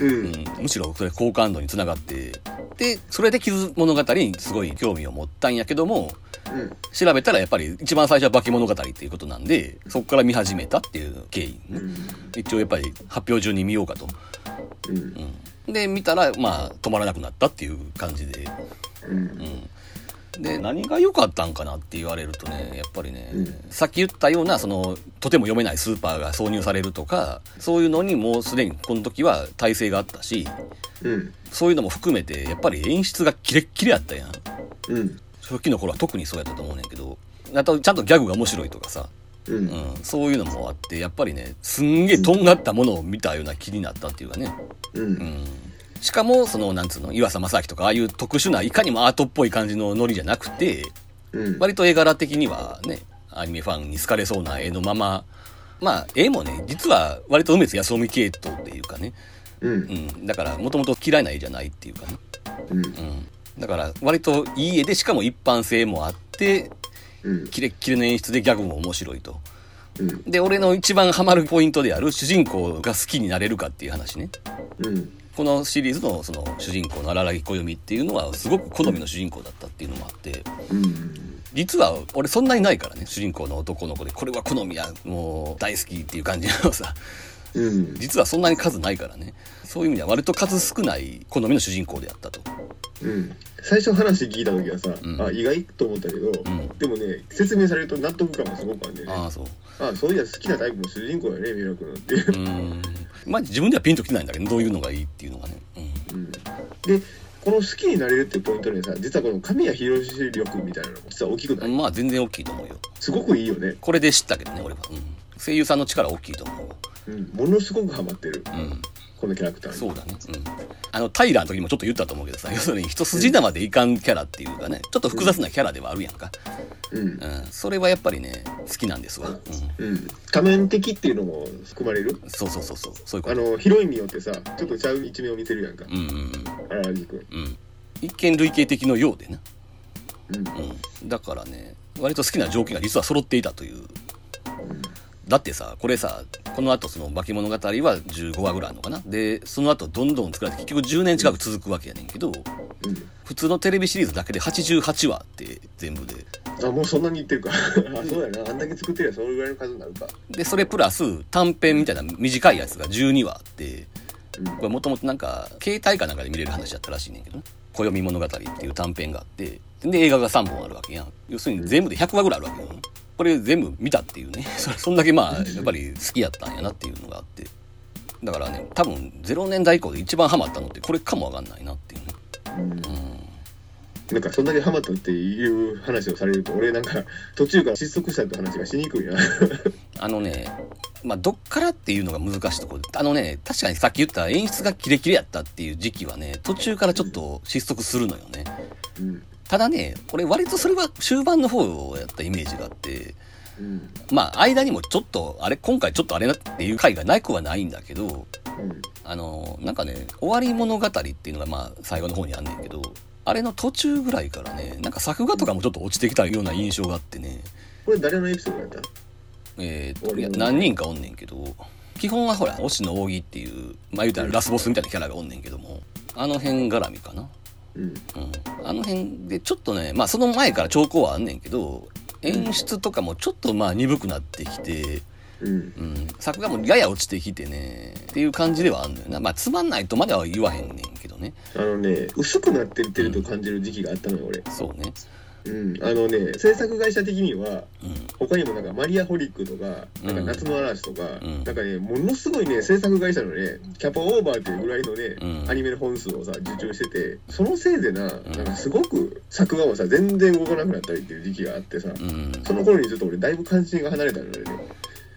Speaker 2: う
Speaker 1: うんん、むしろそれ好感度につながって、で、それで傷物語にすごい興味を持ったんやけども、
Speaker 2: うん
Speaker 1: 調べたらやっぱり一番最初は化け物語っていうことなんで、そこから見始めたっていう経緯ね。
Speaker 2: うん
Speaker 1: 一応やっぱり発表中に見ようかと。
Speaker 2: うん
Speaker 1: うん。で、見たら、まあ、止まらなくなったっていう感じで。
Speaker 2: うん
Speaker 1: うん。で、何が良かったんかなって言われるとね、やっぱりね、
Speaker 2: うん。
Speaker 1: さっき言ったような、その、とても読めないスーパーが挿入されるとか、そういうのにもうすでにこの時は体制があったし、
Speaker 2: うん。
Speaker 1: そういうのも含めて、やっぱり演出がキレッキレやったやん。
Speaker 2: うん。
Speaker 1: 初期の頃は特にそうやったと思うねんけど、あとちゃんとギャグが面白いとかさ、
Speaker 2: うん。
Speaker 1: うん、そういうのもあって、やっぱりね、すんげえとんがったものを見たような気になったっていうかね。
Speaker 2: うん。
Speaker 1: うん。しかも、その、なんつうの、岩佐正明とか、ああいう特殊な、いかにもアートっぽい感じのノリじゃなくて、
Speaker 2: うん
Speaker 1: 割と絵柄的にはね、アニメファンに好かれそうな絵のまま、まあ、絵もね、実は割と梅津康臣系統っていうかね、
Speaker 2: うん
Speaker 1: うん。だから、もともと嫌いな絵じゃないっていうかね。
Speaker 2: うん
Speaker 1: うん。だから、割といい絵で、しかも一般性もあって、
Speaker 2: うん
Speaker 1: キレッキレの演出でギャグも面白いと。
Speaker 2: うん
Speaker 1: で、俺の一番ハマるポイントである主人公が好きになれるかっていう話ね。
Speaker 2: うん
Speaker 1: このシリーズのその主人公の荒木暦っていうのはすごく好みの主人公だったっていうのもあって、
Speaker 2: うん。
Speaker 1: 実は俺そんなにないからね、主人公の男の子で、これは好みや、もう大好きっていう感じのさ、
Speaker 2: うん。
Speaker 1: 実はそんなに数ないからね。そういう意味では割と数少ない好みの主人公であったと。
Speaker 2: うん。最初話聞いた時はさ、
Speaker 1: うん。
Speaker 2: あ意外と思ったけど、
Speaker 1: ん。
Speaker 2: でもね説明されると納得感もすごくあるんでね。
Speaker 1: ああ、そう。
Speaker 2: あそういや好きなタイプの主人公やね三浦君っていう
Speaker 1: う、ーん。まあ自分ではピンときてないんだけど、どういうのがいいっていうのがね。うん。
Speaker 2: うん、でこの好きになれるっていうポイントでさ実はこの神谷博史力みたいなのも実は大きくない？
Speaker 1: まあ全然大きいと思うよ。
Speaker 2: すごくいいよね、
Speaker 1: これで知ったけどね、俺は。うん。声優さんの力大きいと思うわ。
Speaker 2: うん、ものすごくハマってる
Speaker 1: うん。
Speaker 2: このキャラクターに
Speaker 1: そうだね。うん。あの、タイラーの時もちょっと言ったと思うけどさ、要するに一筋縄でいかんキャラっていうかね、ちょっと複雑なキャラではあるやんか。
Speaker 2: うん
Speaker 1: うん。それはやっぱりね、好きなんですわ。う
Speaker 2: うん、多面的っていうのも含まれる？
Speaker 1: ん。そうそうそうそう。そういうこ
Speaker 2: あ
Speaker 1: と。
Speaker 2: のヒロインによってさちょっとちゃう一面を見せるやんか
Speaker 1: うんうん
Speaker 2: 荒木君
Speaker 1: うん。うん。一見類型的のようでな。
Speaker 2: うん
Speaker 1: うん。だからね、割と好きな条件が実は揃っていたという。だってさ、これさ、この後その化け物語は15話ぐらいあるのかな？で、その後どんどん作られて結局10年近く続くわけやねんけど、
Speaker 2: うん
Speaker 1: 普通のテレビシリーズだけで88話って全部で。
Speaker 2: あもうそんなに言ってるか あそうやなあんだけ作ってりゃそれぐらいの数になるか
Speaker 1: で、それプラス短編みたいな短いやつが12話あって、
Speaker 2: うん
Speaker 1: これもともとなんか、携帯かなんかで見れる話だったらしいねんけどね。暦物語っていう短編があって、で、映画が3本あるわけやん。要するに全部で100話ぐらいあるわけよ。これ全部見たっていうね。それそんだけまあ、やっぱり好きやったんやなっていうのがあって。だからね、多分0年代以降で一番ハマったのってこれかもわかんないなっていうね。
Speaker 2: なんかそんだけハマったっていう話をされると俺なんか 途中から失速したって話がしにくいな
Speaker 1: あのね、まあ、どっからっていうのが難しいとこあのね、確かにさっき言った演出がキレキレやったっていう時期はね、途中からちょっと失速するのよね。
Speaker 2: うん
Speaker 1: ただね、俺割とそれは終盤の方やったイメージがあって、
Speaker 2: うん。
Speaker 1: まあ、間にもちょっと、あれ、今回ちょっとあれなっていう回がなくはないんだけど、
Speaker 2: うん。
Speaker 1: あの、なんかね、終わり物語っていうのがまあ、最後の方にあんねんけど、あれの途中ぐらいからね、なんか作画とかもちょっと落ちてきたような印象があってね、
Speaker 2: これ誰のエピソードやった？
Speaker 1: えー、といや何人かおんねんけど基本はほら押野扇っていうまあ言うたらラスボスみたいなキャラがおんねんけどもあの辺絡みかな
Speaker 2: うん。
Speaker 1: うんあの辺でちょっとねまあその前から兆候はあんねんけど演出とかもちょっとまあ鈍くなってきて、
Speaker 2: うん。
Speaker 1: うん、作画もやや落ちてきてねっていう感じではあんのよな。まあつまんないとまでは言わへんねんけどね。
Speaker 2: あのね薄くなってってると感じる時期があったのよ俺。
Speaker 1: そうね
Speaker 2: うん、あのね制作会社的には
Speaker 1: うん
Speaker 2: 他にもなんかマリアホリックとかなんか
Speaker 1: うん
Speaker 2: 夏の嵐とか、
Speaker 1: うん。
Speaker 2: なんかねものすごいね制作会社のねキャパオーバーっていうぐらいのね、
Speaker 1: うん。
Speaker 2: アニメの本数をさ受注しててそのせいでな,、なんかすごく作画もさ全然動かなくなったりっていう時期があってさ、
Speaker 1: うん。
Speaker 2: その頃にちょっと俺だいぶ関心が離れたのでね。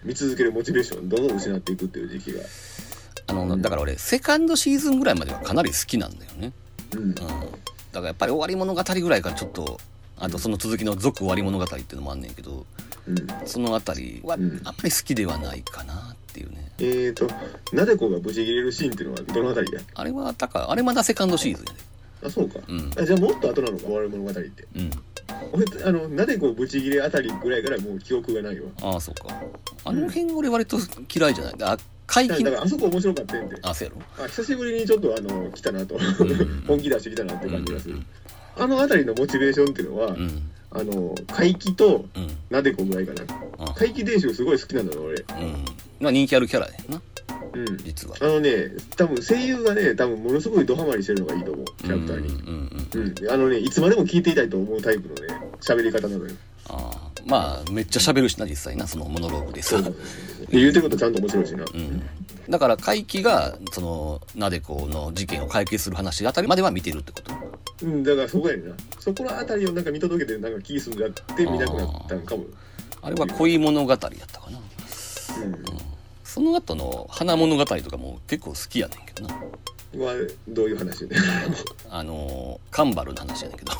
Speaker 2: 見続けるモチベーションをどんどん失っていくっていう時期が。
Speaker 1: あのだから俺セカンドシーズンぐらいまではかなり好きなんだよね。
Speaker 2: うん。
Speaker 1: うん、だからやっぱり終わり物語ぐらいからちょっとあとその続きの「続終わり物語」っていうのもあんねんけど
Speaker 2: うん。
Speaker 1: そのあたりはあ
Speaker 2: うん。
Speaker 1: んまり好きではないかなっていうね。
Speaker 2: えーとなでこがブチ切れるシーンっていうのはどのあたりや？
Speaker 1: あれはだからあれまだセカンドシーズンやで。
Speaker 2: あそうか、
Speaker 1: うん。
Speaker 2: あじゃあもっと後なのか終わる物語って。
Speaker 1: うん。
Speaker 2: 俺あのなでこブチ切れあたりぐらいからもう記憶がないわ？
Speaker 1: ああそうか。あの辺俺割と嫌いじゃない。あ怪奇
Speaker 2: だからあそこ面白かったんで
Speaker 1: あそうやろ。
Speaker 2: あ久しぶりにちょっとあの来たなと。
Speaker 1: ん
Speaker 2: 本気出してきたなって感じがする、
Speaker 1: うん
Speaker 2: あのあたりのモチベーションっていうのは、
Speaker 1: うん。
Speaker 2: あの怪奇と
Speaker 1: うん。
Speaker 2: なでこぐらいかな。
Speaker 1: あ
Speaker 2: 怪奇伝習すごい好きなんだよ俺。
Speaker 1: うん。まあ人気あるキャラやな。
Speaker 2: うん。
Speaker 1: 実は。
Speaker 2: あのね多分声優がね多分ものすごいドハマりしてるのがいいと思う。キャラクターに。
Speaker 1: うんうんうん
Speaker 2: うん、あのねいつまでも聞いていたいと思うタイプのね喋り方なのよ。
Speaker 1: ああ。まあめっちゃ喋るしな実際なそのモノローグでさ。
Speaker 2: で言うてることちゃんと面白いしな、
Speaker 1: うん。だから怪奇がそのなでこの事件を解決する話あたりまでは見てるってこと
Speaker 2: うん、だからそこやねんな。そこらあたりをなんか見届けてなんか気すんじゃって見なくなったんかも。
Speaker 1: あれは恋物語やったかな。
Speaker 2: うん。
Speaker 1: その後の花物語とかも結構好きやねんけどな。
Speaker 2: はどういう話ね
Speaker 1: あのカンバルの話やねんけど、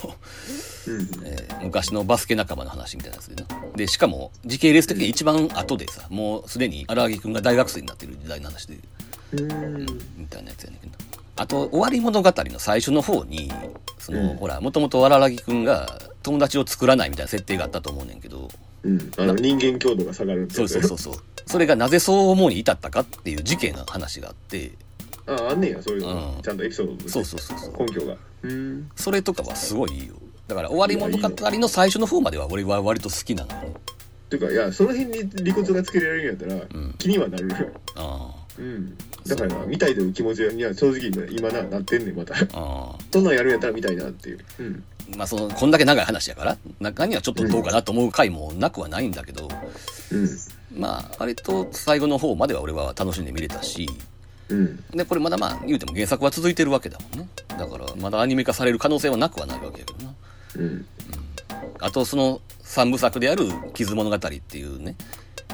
Speaker 2: うん。
Speaker 1: えー昔のバスケ仲間の話みたいなやつでな。でしかも時系列的に一番後でさもうすでに荒木くんが大学生になってる時代の話で。
Speaker 2: うん。
Speaker 1: みたいなやつやねんけどあと終わり物語の最初の方にその、
Speaker 2: うん。
Speaker 1: ほらもともと荒木くんが友達を作らないみたいな設定があったと思うねんけど。
Speaker 2: うん。あの人間強度が下がるって
Speaker 1: そうそうそうそう。それがなぜそう思うに至ったかっていう事件の話があって。
Speaker 2: ああんねんやそういうの、
Speaker 1: うん。
Speaker 2: ちゃんとエピソードとして
Speaker 1: そうそうそうそう。
Speaker 2: 根拠が。うん。
Speaker 1: それとかはすごいいいよ。だから終わり物語の最初の方までは俺は割と好きなのよね
Speaker 2: ていうかいやその辺に理屈がつけられるんやったら、
Speaker 1: ん。
Speaker 2: 気にはなる
Speaker 1: あ
Speaker 2: うん。だからな見たいという気持ちには正直今ななってんねんまた。
Speaker 1: ああ。
Speaker 2: そんなんやるんやったら見たいなっていう。うん。
Speaker 1: あまあそのこんだけ長い話やから中にはちょっとどうかなと思う回もなくはないんだけど
Speaker 2: うん。
Speaker 1: まあ割と最後の方までは俺は楽しんで見れたし
Speaker 2: うん。
Speaker 1: でこれまだまあ言うても原作は続いてるわけだもんね。だからまだアニメ化される可能性はなくはないわけやけどな。
Speaker 2: うん。
Speaker 1: あとその3部作である「傷物語」っていうね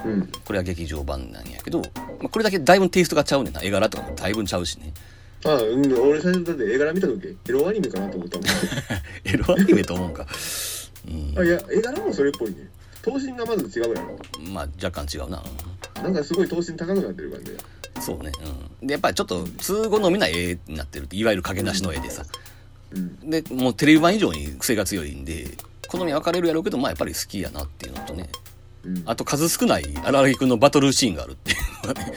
Speaker 2: うん。
Speaker 1: これは劇場版なんやけど、まあ、これだけだいぶテイストがちゃうねんな。絵柄とかもだいぶちゃうしね。
Speaker 2: ああ、うん、俺最初だって絵柄見た時エロアニメかなと思ったもん。
Speaker 1: エロアニメと思うんか。うん。
Speaker 2: あいや絵柄もそれっぽいね。頭身がまず違うやろ。
Speaker 1: まあ若干違うな、
Speaker 2: なんかすごい頭身高くなってる感じ
Speaker 1: うんそうね。うん。でやっぱりちょっと通好みな絵になってるっていわゆる影なしの絵でさ。
Speaker 2: うん。
Speaker 1: でもうテレビ版以上に癖が強いんで好み分かれるやろうけどまあやっぱり好きやなっていうのとね
Speaker 2: うん。
Speaker 1: あと数少ない荒木くんのバトルシーンがあるっていう。のがね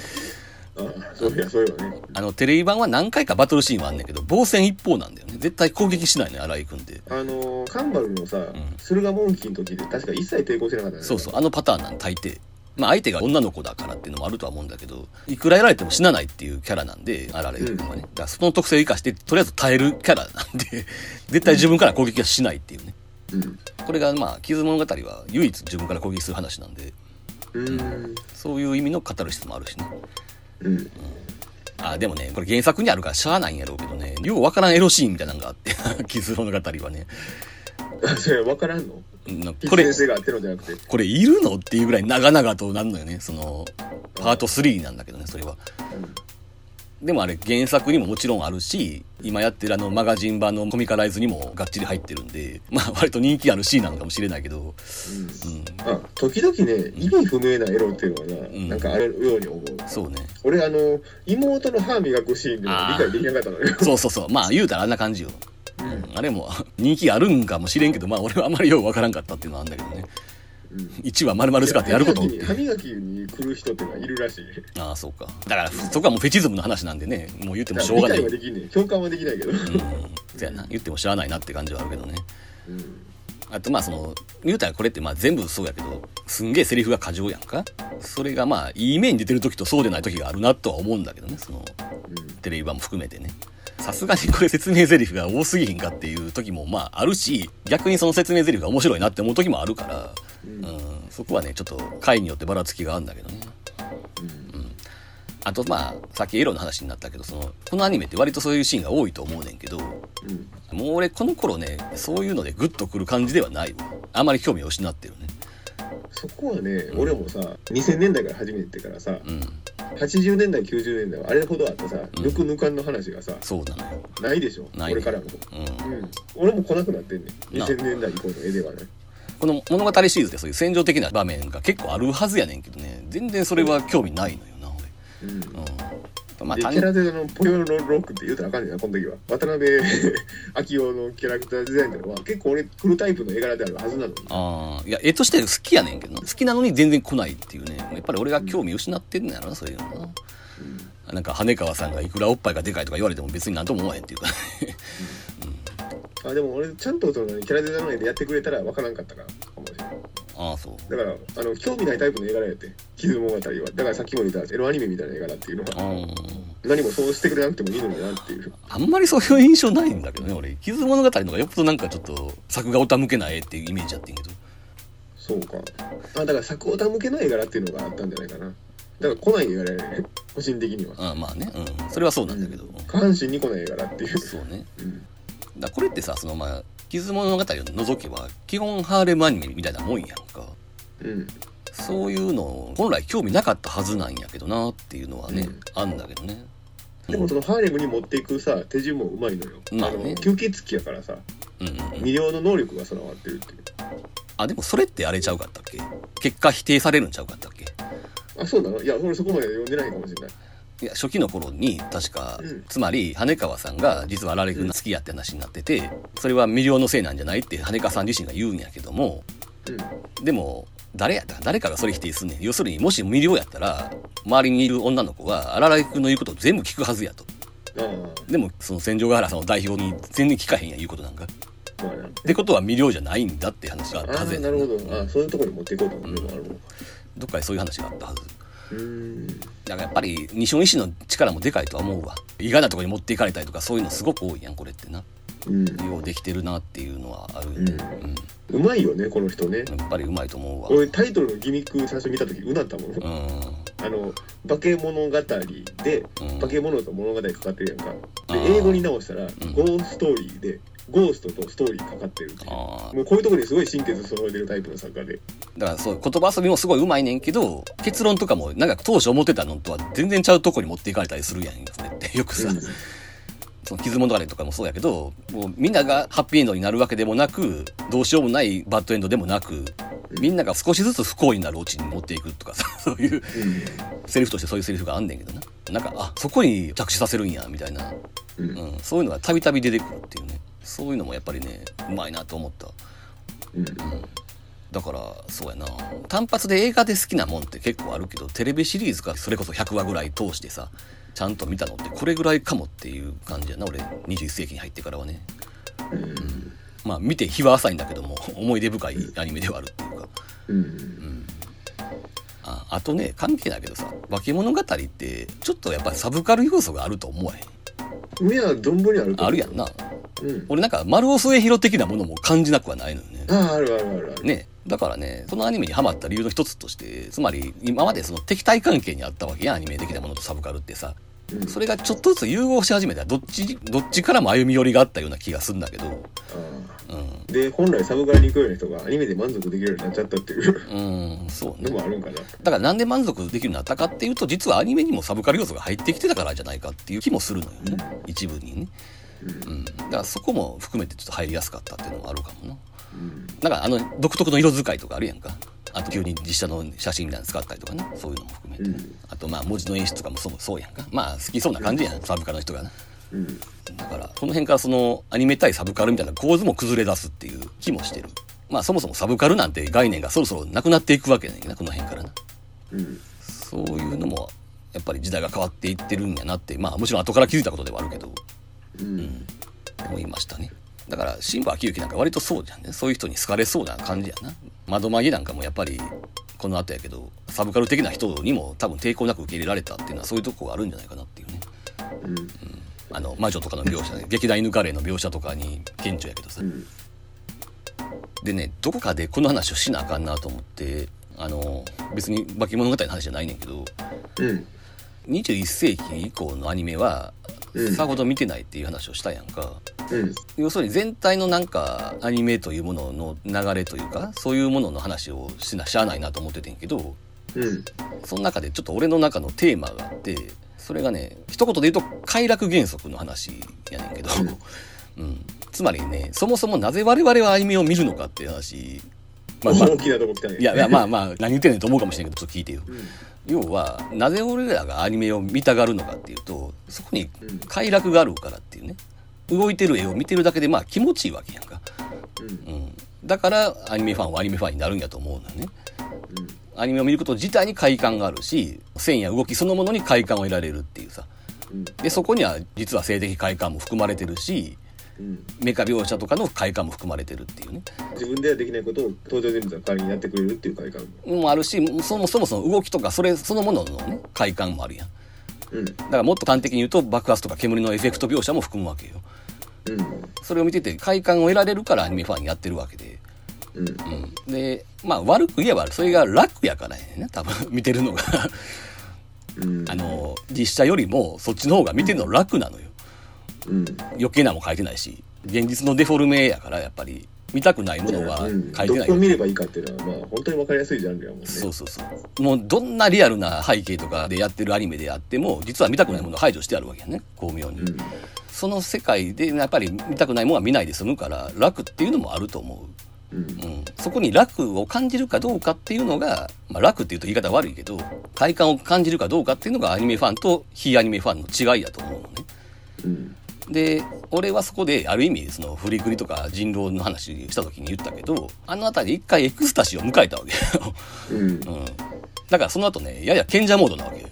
Speaker 2: ああそういやそういえばね。
Speaker 1: あのテレビ版は何回かバトルシーンはあんねんけど防戦一方なんだよね。絶対攻撃しないのよ荒木くんって。
Speaker 2: あのーカンバルのさ、
Speaker 1: ん。
Speaker 2: 駿河モンキーの時で確か一切抵抗してなかったね。
Speaker 1: そうそう。あのパターンなん大抵。まあ相手が女の子だからっていうのもあるとは思うんだけどいくらやられても死なないっていうキャラなんで荒木くんはね、だからその特性を生かしてとりあえず耐えるキャラなんで絶対自分から攻撃はしないっていうね。
Speaker 2: うん
Speaker 1: これがまあ傷物語は唯一自分から攻撃する話なんで。
Speaker 2: うん。
Speaker 1: そういう意味のカタルシスもあるしね。
Speaker 2: うん。
Speaker 1: あでもねこれ原作にあるからしゃあないんやろうけどね。ようわからんエロシーンみたいなのがあって 傷物語はね。
Speaker 2: あそれ分からんの？
Speaker 1: これ
Speaker 2: 然性があってのじゃなくて。
Speaker 1: これいるの？っていうぐらい長々となるのよね。そのパート3なんだけどねそれはでもあれ原作にももちろんあるし今やってるあのマガジン版のコミカライズにもがっちり入ってるんでまあ割と人気あるシーンなのかもしれないけど。うん。
Speaker 2: あ時々ね意味不明なエロっていうのはな、
Speaker 1: ん。
Speaker 2: なんかあるように思う。
Speaker 1: そうね。
Speaker 2: 俺あの妹の歯磨くシーンっていうのが理解できなかったのよ。
Speaker 1: そうそうそう。まあ言うたらあんな感じよ、うん、あれも 人気あるんかもしれんけどまあ俺はあんまりようわからんかったっていうのはあるんだけどね。
Speaker 2: うん
Speaker 1: 1話丸々使ってやること。
Speaker 2: 歯磨きに歯磨きに来る人っているらしい。
Speaker 1: ああそうか。だからそこはもうフェチズムの話なんでね。もう言ってもしょう
Speaker 2: 理
Speaker 1: がない。
Speaker 2: 解はできんねん共感はできないけど、
Speaker 1: うん。そやな。言ってもしゃあないなって感じはあるけどね。
Speaker 2: うん。
Speaker 1: あとまあその言うたらこれってまあ全部そうやけどすんげえセリフが過剰やんか。それがまあいい面に出てる時とそうでない時があるなとは思うんだけどね。そのテレビ版も含めてねさすがにこれ説明台詞が多すぎひんかっていう時もまああるし、逆にその説明台詞が面白いなって思う時もあるから、
Speaker 2: うん
Speaker 1: うん、そこはね、ちょっと回によってばらつきがあるんだけどね。あとまあ、さっきエロの話になったけど、その、このアニメって割とそういうシーンが多いと思うねんけど、
Speaker 2: うん
Speaker 1: もう俺この頃ね、そういうのでグッとくる感じではないわ。あまり興味を失ってるね。
Speaker 2: そこはね、俺もさ2000年代から始めてからさ
Speaker 1: うん。
Speaker 2: 80年代90年代はあれほどあったさ、
Speaker 1: うん
Speaker 2: ぬくぬかんの話がさ
Speaker 1: そうなのよ。
Speaker 2: ないでしょ
Speaker 1: ないね
Speaker 2: これからも、
Speaker 1: うん。
Speaker 2: うん、俺も来なくなってんねん
Speaker 1: な
Speaker 2: 2000年代以降の絵ではね
Speaker 1: この物語シリーズでそういう戦場的な場面が結構あるはずやねんけどね、全然それは興味ないのよな、
Speaker 2: うん
Speaker 1: 俺。うん。まあ、単
Speaker 2: でキャラデザのポヨロロックって言うたらあかんねんなこの時は渡辺 明夫のキャラクターデザインってのは結構俺来るタイプの絵柄であるはずなのに
Speaker 1: ああ、いや、絵として好きやねんけどな。好きなのに全然来ないっていうね。やっぱり俺が興味失ってんのやろな、そういうのな。なんか、羽川さんがいくらおっぱいがでかいとか言われても別になんとも思わへんっていうか。
Speaker 2: あでも俺ちゃんとそのキャラデザの絵でやってくれたらわからんかったからかもしれない
Speaker 1: ああ、そう。
Speaker 2: だからあの興味ないタイプの絵柄やって傷物語はだからさっきも言ったエロアニメみたいな絵柄っていうの
Speaker 1: う
Speaker 2: は
Speaker 1: ん。
Speaker 2: 何もそうしてくれなくてもいいのになっていう
Speaker 1: あんまりそういう印象ないんだけどね、俺。傷物語の方がよっぽどなんかちょっと作画を手向けない絵っていうイメージやってんけど。
Speaker 2: そうかあだから作オタ向けの絵柄っていうのがあったんじゃないかなだから来ない絵柄やね個人的には
Speaker 1: ああまあね、うん。それはそうなんだけど。
Speaker 2: 下半身に来ない絵柄っていう
Speaker 1: そうね。
Speaker 2: うん
Speaker 1: だこれってさ、そのまあ、傷物語を除けば、基本ハーレムアニメみたいなもんやんか。
Speaker 2: うん。
Speaker 1: そういうの、本来興味なかったはずなんやけどなっていうのはね、
Speaker 2: うん。
Speaker 1: あんだけどね。
Speaker 2: でもそのハーレムに持っていくさ手順もうまいのよ、
Speaker 1: まあね。
Speaker 2: の吸血鬼やからさ
Speaker 1: うんうんうん。
Speaker 2: 魅了の能力が備わってるっていう。
Speaker 1: あ、でもそれってあれちゃうかったっけ？結果否定されるんちゃうかったっけ？
Speaker 2: あそうなの？いや俺そこまで読んでないかもしれない
Speaker 1: いや、初期の頃に、確か、
Speaker 2: うん。
Speaker 1: つまり、羽川さんが実はあられくん。好きやって話になってて、それは魅了のせいなんじゃないって羽川さん自身が言うんやけども、
Speaker 2: うん。
Speaker 1: でも、誰やったか誰かがそれ否定すんねん。要するに、もし魅了やったら、周りにいる女の子は、あららくんの言うことを全部聞くはずやと。
Speaker 2: ああ
Speaker 1: でも、その戦場ヶ原さんの代表に全然聞かへんやん、言うことなんか。ってことは魅了じゃないんだって話があった
Speaker 2: あ
Speaker 1: はずや
Speaker 2: なん。るほど。あそういうところに持っていこうと思うのもあるのか
Speaker 1: どっかでそういう話があったはず。だからやっぱり二所医師の力もでかいとは思うわ。意外なところに持っていかれたりとかそういうのすごく多いやんこれってな。
Speaker 2: うん。
Speaker 1: ようできてるなっていうのはあるよね、
Speaker 2: うまいよねこの人ね。
Speaker 1: うんやっぱりうまいと思うわ。
Speaker 2: 俺タイトルのギミック最初見た時うなったもん。
Speaker 1: うん。
Speaker 2: あの化け物語で
Speaker 1: うん。
Speaker 2: 化け物と物語かかってるやんか。で英語に直したらゴーストーリーでゴーストとストーリーかかってるっていう。
Speaker 1: あ
Speaker 2: もうこういうところにすごい神経揃えてるタイプの作家で。
Speaker 1: ーだからそう言葉遊びもすごいうまいねんけど結論とかもなんか当初思ってたのとは全然ちゃうとこに持っていかれたりするやんってよくさ、
Speaker 2: うん。
Speaker 1: その傷物語とかもそうやけどもうみんながハッピーエンドになるわけでもなくどうしようもないバッドエンドでもなくみんなが少しずつ不幸になるオチに持っていくとかさ そういうセリフとしてそういうセリフがあんねんけどな。なんかあそこに着地させるんやみたいな、
Speaker 2: うん。
Speaker 1: うん、そういうのがたびたび出てくるっていうねそういうのもやっぱりねうまいなと思った。
Speaker 2: うん
Speaker 1: だからそうやな。単発で映画で好きなもんって結構あるけどテレビシリーズがそれこそ100話ぐらい通してさちゃんと見たのってこれぐらいかもっていう感じやな俺。21世紀に入ってからはね。
Speaker 2: うん
Speaker 1: まあ見て日は浅いんだけども思い出深いアニメではあるっていうか。
Speaker 2: うん
Speaker 1: ああとね関係ないけどさ化け物語ってちょっとやっぱりサブカル要素があると思わへん？
Speaker 2: 目は存分にある
Speaker 1: あるやんな
Speaker 2: うん
Speaker 1: 俺なんか丸尾末広的なものも感じなくはないのよね
Speaker 2: あああるあるあるある
Speaker 1: ねだからねそのアニメにハマった理由の一つとしてつまり今までその敵対関係にあったわけやアニメ的なものとサブカルってさそれがちょっとずつ融合し始めたらどっちどっちからも歩み寄りがあったような気がするんだけど。
Speaker 2: あ
Speaker 1: う
Speaker 2: あで本来サブカルに行くような人がアニメで満足できるようになっちゃったっていう。
Speaker 1: んうんそうね。
Speaker 2: のもあるんかな。
Speaker 1: だからなんで満足できるようになったかっていうと実はアニメにもサブカル要素が入ってきてたからじゃないかっていう気もするのよね。一部にね。うん。だからそこも含めてちょっと入りやすかったっていうのもあるかもな。
Speaker 2: うん
Speaker 1: なんかあの独特の色使いとかあるやんか。あと急に実写の写真みたいなの使ったりとかね。そういうのも含めて、
Speaker 2: うん。
Speaker 1: あとまあ文字の演出とかもそうそうやんか。まあ好きそうな感じやんサブカルの人がな。
Speaker 2: うん。
Speaker 1: だからこの辺からそのアニメ対サブカルみたいな構図も崩れ出すっていう気もしてる。まあそもそもサブカルなんて概念がそろそろなくなっていくわけねんけどなこの辺からな。
Speaker 2: うん。
Speaker 1: そういうのもやっぱり時代が変わっていってるんやなって。まあもちろん後から気づいたことではあるけど。
Speaker 2: うん。
Speaker 1: 思いましたねだから新保昭之なんか割とそうじゃんね。そういう人に好かれそうな感じやな。窓マギなんかもやっぱりこの後やけどサブカル的な人にも多分抵抗なく受け入れられたっていうのはそういうとこがあるんじゃないかなっていうね。
Speaker 2: うん。
Speaker 1: あの魔女とかの描写で劇団犬カレーの描写とかに顕著やけどさ。
Speaker 2: うん。
Speaker 1: でねどこかでこの話をしなあかんなと思ってあの別に化け物語の話じゃないねんけど
Speaker 2: うん
Speaker 1: 21世紀以降のアニメは
Speaker 2: うん。
Speaker 1: さほど見てないっていう話をしたやんか、
Speaker 2: うん。
Speaker 1: 要するに全体のなんかアニメというものの流れというかそういうものの話をしなしゃあないなと思っててんけど
Speaker 2: うん。
Speaker 1: その中でちょっと俺の中のテーマがあってそれがね一言で言うと快楽原則の話やねんけど、うん、つまりねそもそもなぜ我々はアニメを見るのかっていう話。まあまあ
Speaker 2: 大きなとこ来たね。
Speaker 1: いやいやまあまあ何言ってんねんと思うかもしれんけどちょっと聞いてよ。
Speaker 2: うん
Speaker 1: 要はなぜ俺らがアニメを見たがるのかっていうとそこに
Speaker 2: うん
Speaker 1: 快楽があるからっていうね。動いてる絵を見てるだけでまあ気持ちいいわけやんか、
Speaker 2: うん。
Speaker 1: うん、だからアニメファンはアニメファンになるんやと思うのよね。
Speaker 2: うん。
Speaker 1: アニメを見ること自体に快感があるし線や動きそのものに快感を得られるっていうさ。
Speaker 2: うん。
Speaker 1: でそこには実は性的快感も含まれてるし
Speaker 2: うん
Speaker 1: メカ描写とかの快感も含まれてるっていうね。
Speaker 2: 自分ではできないことを登場人物が代わりにやってくれるっていう快感
Speaker 1: も。あるしそもそもその動きとかそれそのもののね快感もあるやん。
Speaker 2: うん。
Speaker 1: だからもっと端的に言うと爆発とか煙のエフェクト描写も含むわけよ。
Speaker 2: うん。
Speaker 1: それを見てて快感を得られるからアニメファンにやってるわけで、
Speaker 2: うん。
Speaker 1: うん、でまあ悪く言えばそれが楽やからやねんな多分。見てるのが。
Speaker 2: うん。
Speaker 1: あの実写よりもそっちの方が見てるの楽なのよ
Speaker 2: うん。
Speaker 1: 余計なもん書いてないし現実のデフォルメやからやっぱり見たくないものは
Speaker 2: うん。
Speaker 1: 書いてない。
Speaker 2: どこを見ればいいかっていうのはまあ本当に分かりやすいジャンルやもんね。
Speaker 1: そうそうそう。もうどんなリアルな背景とかでやってるアニメであっても実は見たくないものを排除してあるわけやね。巧妙に、
Speaker 2: うん。
Speaker 1: その世界でやっぱり見たくないものは見ないで済むから楽っていうのもあると思
Speaker 2: う。ん。
Speaker 1: う、うん、そこに楽を感じるかどうかっていうのが、まあ、楽っていうと言い方悪いけど快感を感じるかどうかっていうのがアニメファンと非アニメファンの違いだと思うのね。
Speaker 2: うん
Speaker 1: で俺はそこである意味そのフリクリとか人狼の話した時に言ったけどあの辺り一回エクスタシーを迎えたわけよ、
Speaker 2: うん。
Speaker 1: うん、だからその後ねやや賢者モードなわけよ。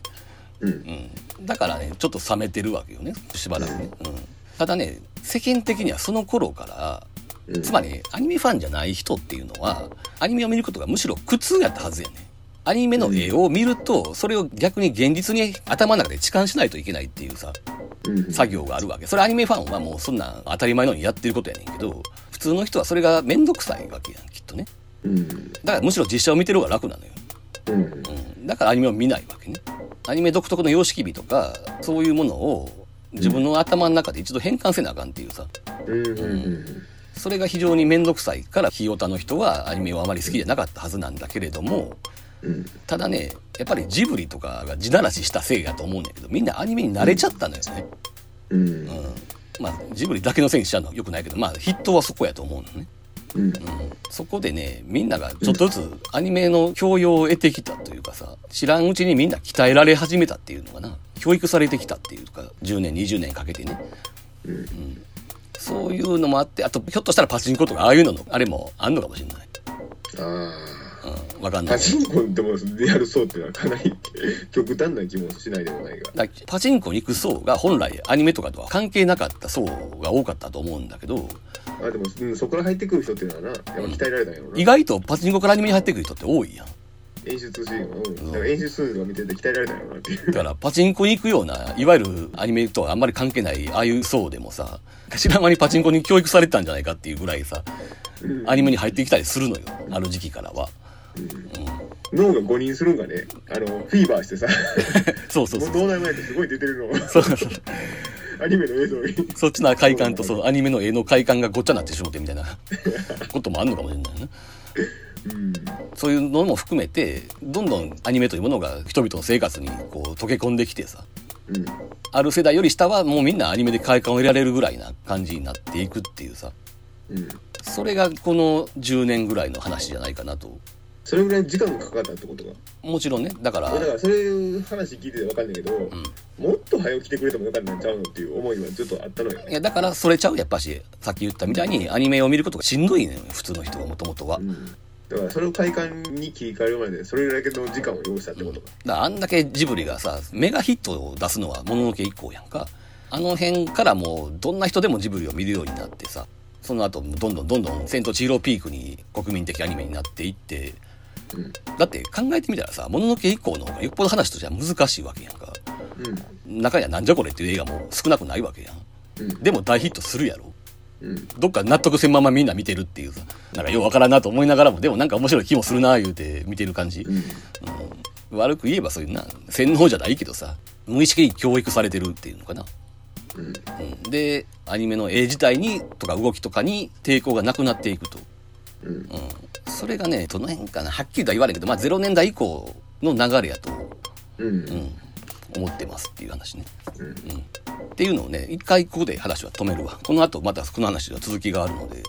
Speaker 2: うん。
Speaker 1: うん、だからねちょっと冷めてるわけよねしばらくね、うん、ただね世間的にはその頃から
Speaker 2: うん。
Speaker 1: つまりアニメファンじゃない人っていうのはアニメを見ることがむしろ苦痛やったはずやね。アニメの絵を見るとそれを逆に現実に頭の中で痴漢しないといけないっていうさ
Speaker 2: うん
Speaker 1: 作業があるわけ。それアニメファンはもうそんなん当たり前のようにやってることやねんけど普通の人はそれが面倒くさいわけやんきっとね。
Speaker 2: うん。
Speaker 1: だからむしろ実写を見てる方が楽なのよ。
Speaker 2: うん。
Speaker 1: うん、だからアニメを見ないわけね。アニメ独特の様式美とかそういうものを自分の頭の中で一度変換せなあかんっていうさ。
Speaker 2: うん。うん。
Speaker 1: それが非常に面倒くさいからひよたの人はアニメをあまり好きじゃなかったはずなんだけれども
Speaker 2: うん。
Speaker 1: ただねやっぱりジブリとかが地ならししたせいやと思うんだけどみんなアニメに慣れちゃったのよね、
Speaker 2: うん。
Speaker 1: うん、まあジブリだけのせいにしちゃうのはよくないけどまあ筆頭はそこやと思うのね。
Speaker 2: うん。
Speaker 1: そこでねみんながちょっとずつアニメの教養を得てきたというかさ知らんうちにみんな鍛えられ始めたっていうのかな。教育されてきたっていうか10年20年かけてね。
Speaker 2: うん。
Speaker 1: そういうのもあってあとひょっとしたらパチンコとかああいうののあれもあんのかもしれない、
Speaker 2: あ
Speaker 1: うん、わかんない。
Speaker 2: あパチンコでもリアルそうっていうのはかなり極端な気もしないでもないが。
Speaker 1: パチンコに行く層が本来アニメとかとは関係なかった層が多かったと思うんだけど
Speaker 2: あでも、うん、そこから入ってくる人っていうのはなやっぱ鍛えられたんやろな、
Speaker 1: 意外とパチンコからアニメに入ってくる人って多いやん。
Speaker 2: 演出シーンを、うん、だから演出数見てて鍛えられたんやろな。っていう
Speaker 1: だからパチンコに行くようないわゆるアニメとはあんまり関係ないああいう層でもさ知らん間にパチンコに教育されてたんじゃないかっていうぐらいさ
Speaker 2: うん。
Speaker 1: アニメに入ってきたりするのよある時期からは、
Speaker 2: 脳が誤認するんがねあのフィーバーしてさ。
Speaker 1: そうそうそう。
Speaker 2: 脳内前ですごい出てるの。を
Speaker 1: そうそう。
Speaker 2: アニメの映像に。
Speaker 1: そっちの快感とそのアニメの絵の快感がごっちゃになってしもてみたいな。こともあんのかもしれないね
Speaker 2: うん。
Speaker 1: そういうのも含めてどんどんアニメというものが人々の生活にこう溶け込んできてさ
Speaker 2: うん。
Speaker 1: ある世代より下はもうみんなアニメで快感を得られるぐらいな感じになっていくっていうさ。
Speaker 2: うん。
Speaker 1: それがこの10年ぐらいの話じゃないかなと
Speaker 2: それぐらい時間がかかったってことが
Speaker 1: もちろんね。だから
Speaker 2: だからそういう話聞いてて分かんないけど、もっと早く来てくれてもよかったんちゃうのっていう思いはずっとあったのよ。
Speaker 1: いやだからそれちゃうやっぱし。さっき言ったみたいにアニメを見ることがしんどいねん普通の人がもともとは、
Speaker 2: うん。だからそれを快感に切り替えるまでそれだけの時間を要したってことか、
Speaker 1: だからあんだけジブリがさメガヒットを出すのはもののけ以降やんか。あの辺からもうどんな人でもジブリを見るようになってさその後どんどんどんどん「千と千尋」ピークに国民的アニメになっていって
Speaker 2: うん。
Speaker 1: だって考えてみたらさもののけ以降の方がよっぽど話としては難しいわけやんか。
Speaker 2: うん。
Speaker 1: 中にはなんじゃこれっていう映画も少なくないわけやん。
Speaker 2: うん。
Speaker 1: でも大ヒットするやろ。
Speaker 2: うん。
Speaker 1: どっか納得せんままみんな見てるっていうさ。なんかようわからんなと思いながらも。でもなんか面白い気もするな言うて見てる感じ、
Speaker 2: うん。
Speaker 1: うん、悪く言えばそういうな洗脳じゃないけどさ無意識に教育されてるっていうのかな、
Speaker 2: うん。
Speaker 1: うん、でアニメの絵自体にとか動きとかに抵抗がなくなっていくと、
Speaker 2: うん。
Speaker 1: うん、それがねどの辺かな。はっきりとは言われんけど、まあ、0年代以降の流れやと、
Speaker 2: うん。
Speaker 1: うん、思ってますっていう話ね、
Speaker 2: うん。
Speaker 1: うん、っていうのをね一回ここで話は止めるわ。この後またこの話は続きがあるので、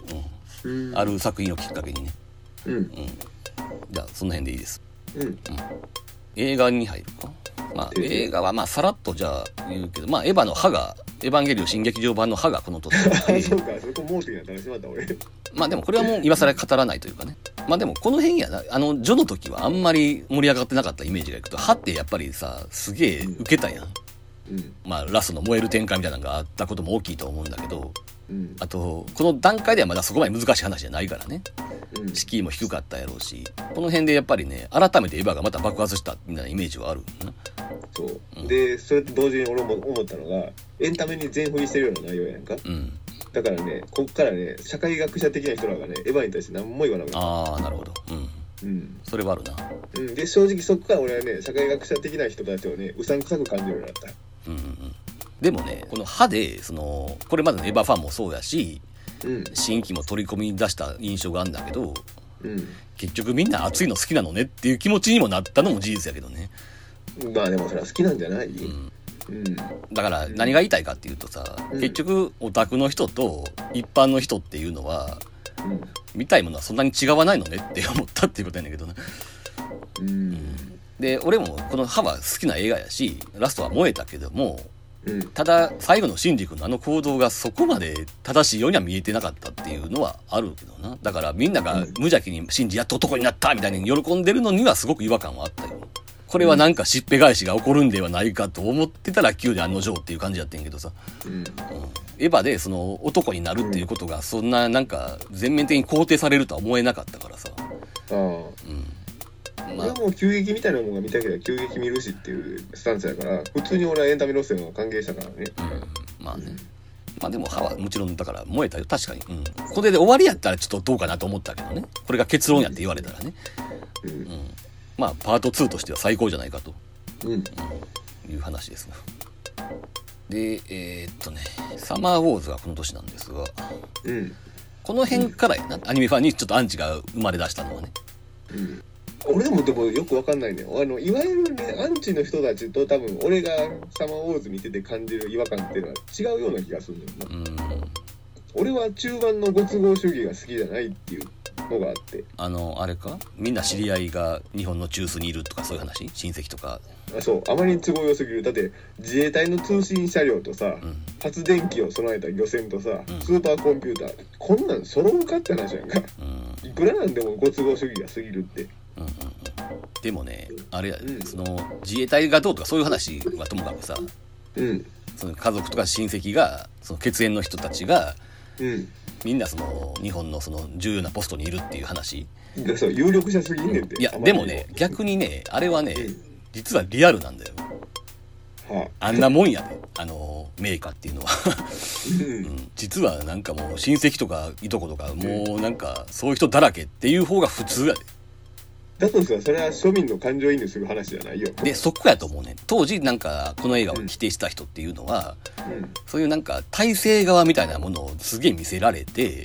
Speaker 1: うん、
Speaker 2: うん。
Speaker 1: ある作品をきっかけにね。
Speaker 2: うん。
Speaker 1: じゃあその辺でいいです。
Speaker 2: うん
Speaker 1: 映画に入るかまあ映画はまあさらっとじゃあ言うけどまあエヴァの歯がエヴァンゲリオン新劇場版の歯がこの年。
Speaker 2: そうかそこ盲点やったらしまった俺。
Speaker 1: まあでもこれはもう今更語らないというかね。まあでもこの辺やなあのジョの時はあんまり盛り上がってなかったイメージがいくと歯ってやっぱりさすげえ受けたやん。
Speaker 2: うん。
Speaker 1: まあラストの燃える展開みたいなのがあったことも大きいと思うんだけど
Speaker 2: うん。
Speaker 1: あとこの段階ではまだそこまで難しい話じゃないからね。
Speaker 2: うん。
Speaker 1: 敷居も低かったやろうし。この辺でやっぱりね改めてエヴァがまた爆発したみたいなイメージはあるな。
Speaker 2: そう。でそれと同時に俺も思ったのがエンタメに全振りしてるような内容やんか。
Speaker 1: うん。
Speaker 2: だからねこっからね社会学者的な人らがねエヴァに対して何も言わなくなった
Speaker 1: ああなるほど。うん。
Speaker 2: うん。
Speaker 1: それはあるな。
Speaker 2: うん、で正直そこから俺はね社会学者的な人たちをねうさんくさく感じるようになった。
Speaker 1: うんうんうんでもねこの歯でそのこれまでのエヴァファンもそうやし
Speaker 2: うん。
Speaker 1: 新規も取り込み出した印象があるんだけど
Speaker 2: うん。
Speaker 1: 結局みんな熱いの好きなのねっていう気持ちにもなったのも事実やけどね、
Speaker 2: まあでもそれは好きなんじゃない？
Speaker 1: うん、
Speaker 2: うん。
Speaker 1: だから何が言いたいかっていうとさ、
Speaker 2: うん。
Speaker 1: 結局オタクの人と一般の人っていうのは
Speaker 2: うん。
Speaker 1: 見たいものはそんなに違わないのねって思ったっていうことやねんけどな
Speaker 2: うん。
Speaker 1: で俺もこの歯は好きな映画やしラストは燃えたけども
Speaker 2: うん。
Speaker 1: ただ最後のシンジ君のあの行動がそこまで正しいようには見えてなかったっていうのはあるけどな。だからみんなが無邪気にシンジやっと男になったみたいに喜んでるのにはすごく違和感はあったよ。これはなんかしっぺ返しが起こるんではないかと思ってたら急で案の定っていう感じやってんけどさ、
Speaker 2: うん。
Speaker 1: うんエヴァでその男になるっていうことがそんななんか全面的に肯定されるとは思えなかったからさ、うん、まあ
Speaker 2: 俺はもう急激みたいなもんが見たけど急激見るしっていうスタンスやから普通に俺はエンタメ路線を歓迎したからね。
Speaker 1: うん。まあね。まあでも歯はもちろんだから燃えたよ。確かに、うん、これで終わりやったらちょっとどうかなと思ったけどね。これが結論やって言われたらね、
Speaker 2: う
Speaker 1: うん。ん、まあパート2としては最高じゃないかと。
Speaker 2: うん。
Speaker 1: いう話ですが。でえーっとね。サマーウォーズがこの年なんですが。
Speaker 2: うん。
Speaker 1: この辺からやな。アニメファンにちょっとアンチが生まれ出したのはね。
Speaker 2: うん俺もでもよくわかんないね。あのいわゆるねアンチの人たちと多分俺がサマーウォーズ見てて感じる違和感っていうのは違うような気がするんだよ。な
Speaker 1: うん。
Speaker 2: 俺は中盤のご都合主義が好きじゃないっていうのがあって。
Speaker 1: あのあれか？みんな知り合いが日本の中枢にいるとかそういう話？親戚とか。
Speaker 2: あそう。あまりに都合良すぎる。だって自衛隊の通信車両とさ、
Speaker 1: うん。
Speaker 2: 発電機を備えた漁船とさ、
Speaker 1: うん。
Speaker 2: スーパーコンピューター。こんなん揃うかって話やんか。
Speaker 1: うん。
Speaker 2: いくらなんでもご都合主義が過ぎるって
Speaker 1: でもねあれや、
Speaker 2: うん。
Speaker 1: その自衛隊がどうとかそういう話はともかくさ
Speaker 2: うん。
Speaker 1: その家族とか親戚がその血縁の人たちが
Speaker 2: うん。
Speaker 1: みんなその日本のその重要なポストにいるっていう話。
Speaker 2: でそう有力者すぎんねんって
Speaker 1: いやでもね逆にねあれはね
Speaker 2: うん。
Speaker 1: 実はリアルなんだよ。
Speaker 2: はあ
Speaker 1: あんなもんやであの名家っていうのは、
Speaker 2: うん。
Speaker 1: うん、実はなんかもう親戚とかいとことかもうなんかそういう人だらけっていう方が普通やで
Speaker 2: だとしたらそれは庶民の感情移入する話じゃないよ。
Speaker 1: でそこやと思うね当時なんかこの映画を否定した人っていうのは、
Speaker 2: うん。
Speaker 1: そういうなんか体制側みたいなものをすげえ見せられて、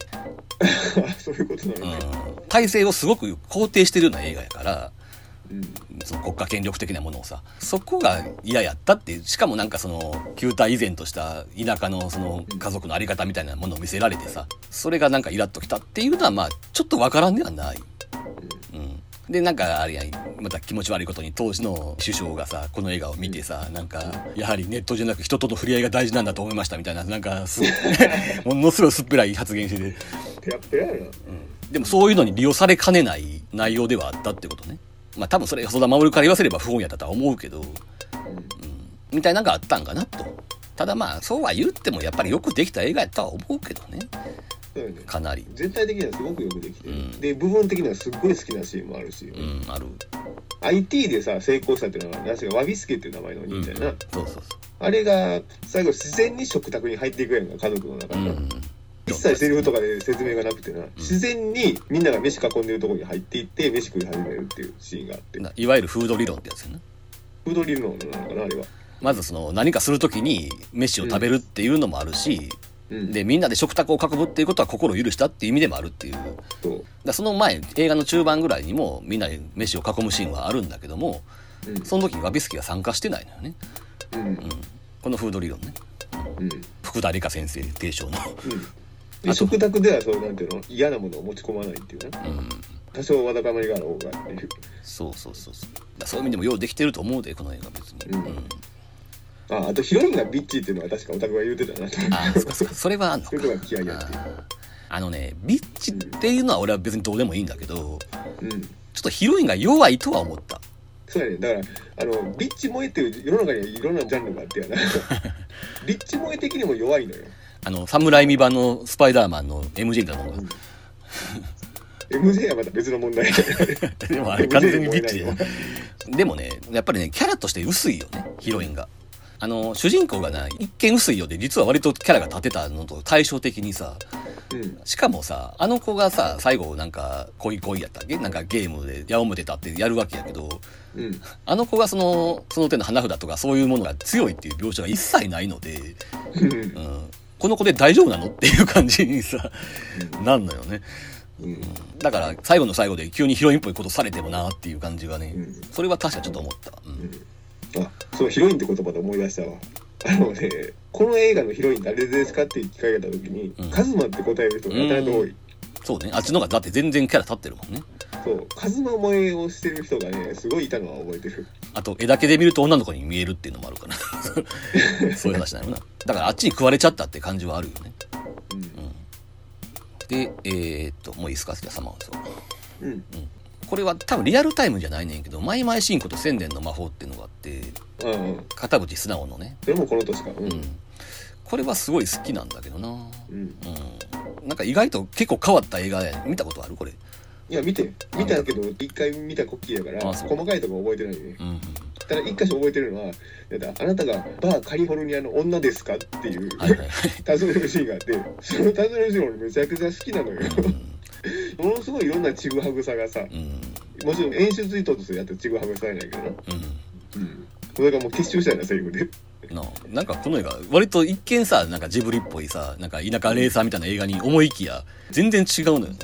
Speaker 2: あ そういうことな
Speaker 1: うん。
Speaker 2: のね、
Speaker 1: 体制をすごく肯定してるような映画やから
Speaker 2: うん。
Speaker 1: その国家権力的なものをさそこが嫌やったってしかもなんかその旧態依然とした田舎のその家族のあり方みたいなものを見せられてさそれがなんかイラッときたっていうのはまあちょっとわからんではない。うんでなんかあれやまた気持ち悪いことに当時の首相がさこの映画を見てさなんかやはりネットじゃなく人との触れ合いが大事なんだと思いましたみたいななんかすものすごい薄っぺらい発言してて。
Speaker 2: ペラッペラやな
Speaker 1: でもそういうのに利用されかねない内容ではあったってことね。まあ多分それ細田守から言わせれば不本意やったとは思うけど、うん、みたいなのがあったんかなと。ただまあそうは言ってもやっぱりよくできた映画やとは思うけどね
Speaker 2: そうよね。
Speaker 1: かなり。
Speaker 2: 全体的にはすごくよくできてる、
Speaker 1: うん。
Speaker 2: で部分的にはすっごい好きなシーンもあるし、
Speaker 1: うんある。
Speaker 2: IT でさ成功したっていうのはなぜかワビスケっていう名前の
Speaker 1: うん
Speaker 2: 兄ちゃんやな、
Speaker 1: そうそう
Speaker 2: あれが最後自然に食卓に入っていくやんか家族の中
Speaker 1: そう。う
Speaker 2: にな、
Speaker 1: ん。
Speaker 2: 一切セリフとかで説明がなくてな、自然にみんなが飯囲んでるところに入っていって飯食い始めるっていうシーンがあって。
Speaker 1: ないわゆるフード理論ってやつやな。
Speaker 2: フード理論なのかなあれは。
Speaker 1: まずその何かするときに飯を食べるっていうのもあるし、
Speaker 2: うん
Speaker 1: でみんなで食卓を囲むっていうことは心を許したっていう意味でもあるっていう。だか
Speaker 2: そ
Speaker 1: の前映画の中盤ぐらいにもみんなで飯を囲むシーンはあるんだけども
Speaker 2: うん。
Speaker 1: その時にワビスキが参加してないのよね、
Speaker 2: うん。
Speaker 1: うん、このフード理論ね。
Speaker 2: うん。
Speaker 1: 福田理香先生提唱の、
Speaker 2: うん。で食卓ではそうなんていうの？嫌なものを持ち込まないっていうな
Speaker 1: うん、
Speaker 2: 多少わだかまりがあろうが
Speaker 1: そうそうそうそう。そういう意味でもようできてると思うでこの映画別に、
Speaker 2: うんああとヒロインがビッチっていうのは確かオタクが言うてたなと
Speaker 1: ああそっかそっか。それはあんのか。
Speaker 2: そういうとこいやっていう。
Speaker 1: あのねビッチっていうのは俺は別にどうでもいいんだけど
Speaker 2: うん。
Speaker 1: ちょっとヒロインが弱いとは思った。
Speaker 2: そうやね。だからあのビッチ萌えっていう世の中にはいろんなジャンルがあってやな。ビッチ萌え的にも弱いのよ。
Speaker 1: あの侍未版のスパイダーマンの MJ みたいなもん。が
Speaker 2: MJ はまた別の問題。
Speaker 1: でもあれ完全にビッチででもねやっぱりねキャラとして薄いよねヒロインがあの主人公がな一見薄いようで実は割とキャラが立てたのと対照的にさ
Speaker 2: うん
Speaker 1: しかもさあの子がさ最後なんか恋恋やったっけ？なんかゲームで矢面立ってやるわけやけど
Speaker 2: うん
Speaker 1: あの子がそのその手の花札とかそういうものが強いっていう描写が一切ないので、
Speaker 2: うん
Speaker 1: うん、この子で大丈夫なのっていう感じにさなんのよね。
Speaker 2: うん。
Speaker 1: だから最後の最後で急にヒロインっぽいことされてもなっていう感じがね、
Speaker 2: うん
Speaker 1: それは確かちょっと思った、うん
Speaker 2: あそうヒロインって言葉で思い出したわ。あのねこの映画のヒロイン誰ですかって聞かれた時に、
Speaker 1: うん。
Speaker 2: カズマって答える人がやたらと多い、
Speaker 1: そうね。あっちの方がだって全然キャラ立ってるもんね。
Speaker 2: そう。カズマ萌えをしてる人がねすごいいたのは覚えてる。
Speaker 1: あと絵だけで見ると女の子に見えるっていうのもあるから。そういう話なのな。だからあっちに食われちゃったって感じはあるよね。
Speaker 2: うん。
Speaker 1: でえー、っともういいですか？じゃあサマーズは
Speaker 2: うん
Speaker 1: これは多分リアルタイムじゃないねんけどマイマイシンコと千年の魔法っていうのがあって
Speaker 2: ああ
Speaker 1: 片渕素直のね。
Speaker 2: それもこの年か。う
Speaker 1: うん。んこれはすごい好きなんだけどな。
Speaker 2: うん。
Speaker 1: うん。なんか意外と結構変わった映画や見たことある？これ。
Speaker 2: いや見て。見たけど一回見たこっきりやから細かいとこ覚えてないね。
Speaker 1: うん
Speaker 2: ただ一箇所覚えてるのはあなたがバーカリフォルニアの女ですかっていう尋ねるシーンがあってその尋ねるシーン俺めちゃくちゃ好きなのよ。ものすごいいろんなちぐはぐさがさ
Speaker 1: うん。うん
Speaker 2: もちろん演出意図としてやってるちぐはぐさやないけど。な
Speaker 1: うん。
Speaker 2: うん。それがもう結集したようなセリフで。
Speaker 1: ななんかこの映画割と一見さなんかジブリっぽいさなんか田舎レーサーみたいな映画に思いきや全然違うのよね、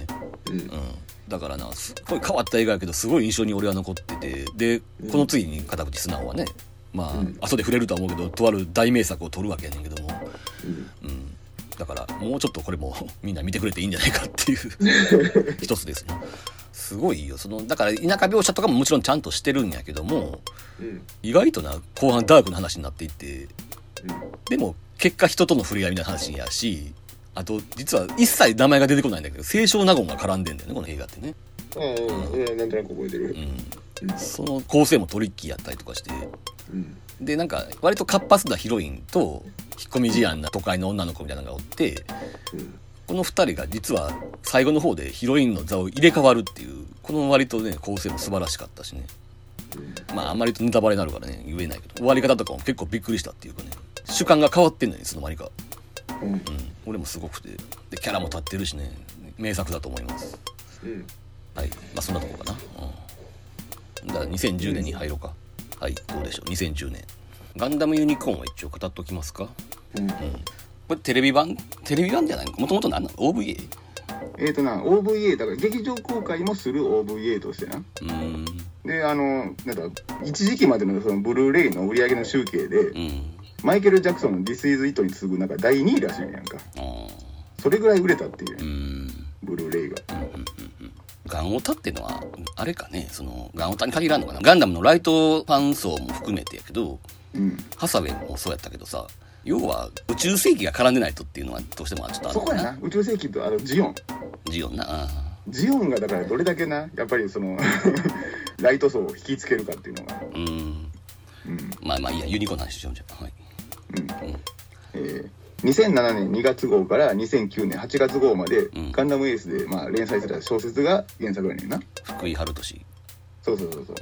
Speaker 2: うん。
Speaker 1: うん、だからなすっごい変わった映画やけどすごい印象に俺は残っててでこの次に片渕素直はねまあ、
Speaker 2: うん。
Speaker 1: 後で触れるとは思うけどとある大名作を撮るわけやねんけども、
Speaker 2: うん。
Speaker 1: うん、だからもうちょっとこれも みんな見てくれていいんじゃないかっていう 一つですね。すごいよ。そのだから田舎描写とかももちろんちゃんとしてるんやけども
Speaker 2: うん。
Speaker 1: 意外とな後半ダークな話になっていって
Speaker 2: うん。
Speaker 1: でも結果人との触れ合いみたいな話やしあと実は一切名前が出てこないんだけど清少納言が絡んでんだよねこの映画ってね、
Speaker 2: ああうん。なんとなく覚えてる。
Speaker 1: うん、その構成もトリッキーやったりとかして。
Speaker 2: うん。
Speaker 1: でなんか割と活発なヒロインと引っ込み思案な都会の女の子みたいなのがおって
Speaker 2: うん。
Speaker 1: この2人が実は最後の方でヒロインの座を入れ替わるっていうこの割とね構成も素晴らしかったしね。まああんまりとネタバレになるからね言えないけど終わり方とかも結構びっくりしたっていうかね。主観が変わってんのにいつの間にか
Speaker 2: うん。
Speaker 1: うん。俺もすごくて。でキャラも立ってるしね。名作だと思います。
Speaker 2: うん。
Speaker 1: はい。まあそんなとこかな。うん。だから2010年に入ろうか。はい。どうでしょう。2010年。ガンダムユニコーンは一応語っときますか？
Speaker 2: うん。
Speaker 1: これテレビ版？テレビ版じゃないの？もともと何なの？OVA?
Speaker 2: えっ、とな OVA だから劇場公開もする OVA としてな。
Speaker 1: うーん。
Speaker 2: であのなんだ一時期までのそのブルーレイの売り上げの集計で
Speaker 1: うん
Speaker 2: マイケル・ジャクソンの「This is It」に次ぐなんか第2位らしいねやんか。それぐらい売れたっていう。ブルーレイが。
Speaker 1: ガンオタっていうのはあれかね。そのガンオタに限らんのかな。ガンダムのライトファン層も含めてやけど
Speaker 2: うん。
Speaker 1: ハサウェイもそうやったけどさ要は宇宙世紀が絡んでないとっていうのはどうしてもちょっとある
Speaker 2: そこや
Speaker 1: な。
Speaker 2: な宇宙世紀とあのジオン。
Speaker 1: ジオンな。あ
Speaker 2: ジオンがだからどれだけなやっぱりその ライト層を引きつけるかっていうのが。
Speaker 1: ーうん。
Speaker 2: うん。
Speaker 1: まあまあいいやユニコーンの話しようじゃん。はい
Speaker 2: うんえー2007年2月号から2009年8月号まで、
Speaker 1: ん。
Speaker 2: ガンダムエースで、まあ、連載された小説が原作やねんな。
Speaker 1: 福井春俊
Speaker 3: そうそうそうそう。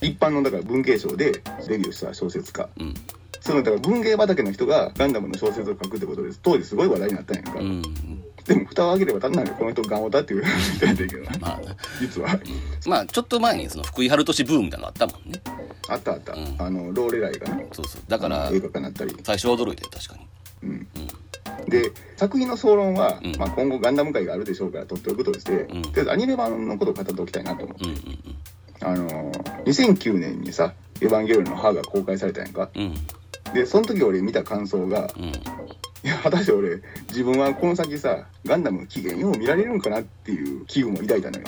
Speaker 3: 一般のだから文芸賞でデビューした小説家。
Speaker 1: うん。
Speaker 3: そのだから文芸畑の人がガンダムの小説を書くってことです。当時すごい話題になったんやんか、
Speaker 1: うん
Speaker 3: でも蓋を開ければ単なるこの人ガンオタっていう人やったけどな。
Speaker 1: まあな。
Speaker 3: 実は。
Speaker 1: まあちょっと前にその福井春俊ブームみたいなのあったもんね。
Speaker 3: あったあった、
Speaker 1: うん。
Speaker 3: あのローレライがね。
Speaker 1: そうそう。だから
Speaker 3: 映画化になったり、
Speaker 1: 最初は驚いて確かに。
Speaker 3: うん。で作品の総論は、
Speaker 1: うん。
Speaker 3: まあ、今後ガンダム界があるでしょうから取っておくとして、
Speaker 1: ん。
Speaker 3: とりあえずアニメ版のことを語っておきたいなと。思って、
Speaker 1: うんうん。
Speaker 3: あのー2009年にさ「エヴァンゲリオン」の歯が公開されたやんか。
Speaker 1: うんうん。
Speaker 3: でその時俺見た感想が
Speaker 1: うん
Speaker 3: いや果たして俺自分はこの先さガンダムの起源よう見られるんかなっていう危惧も抱いたのよ。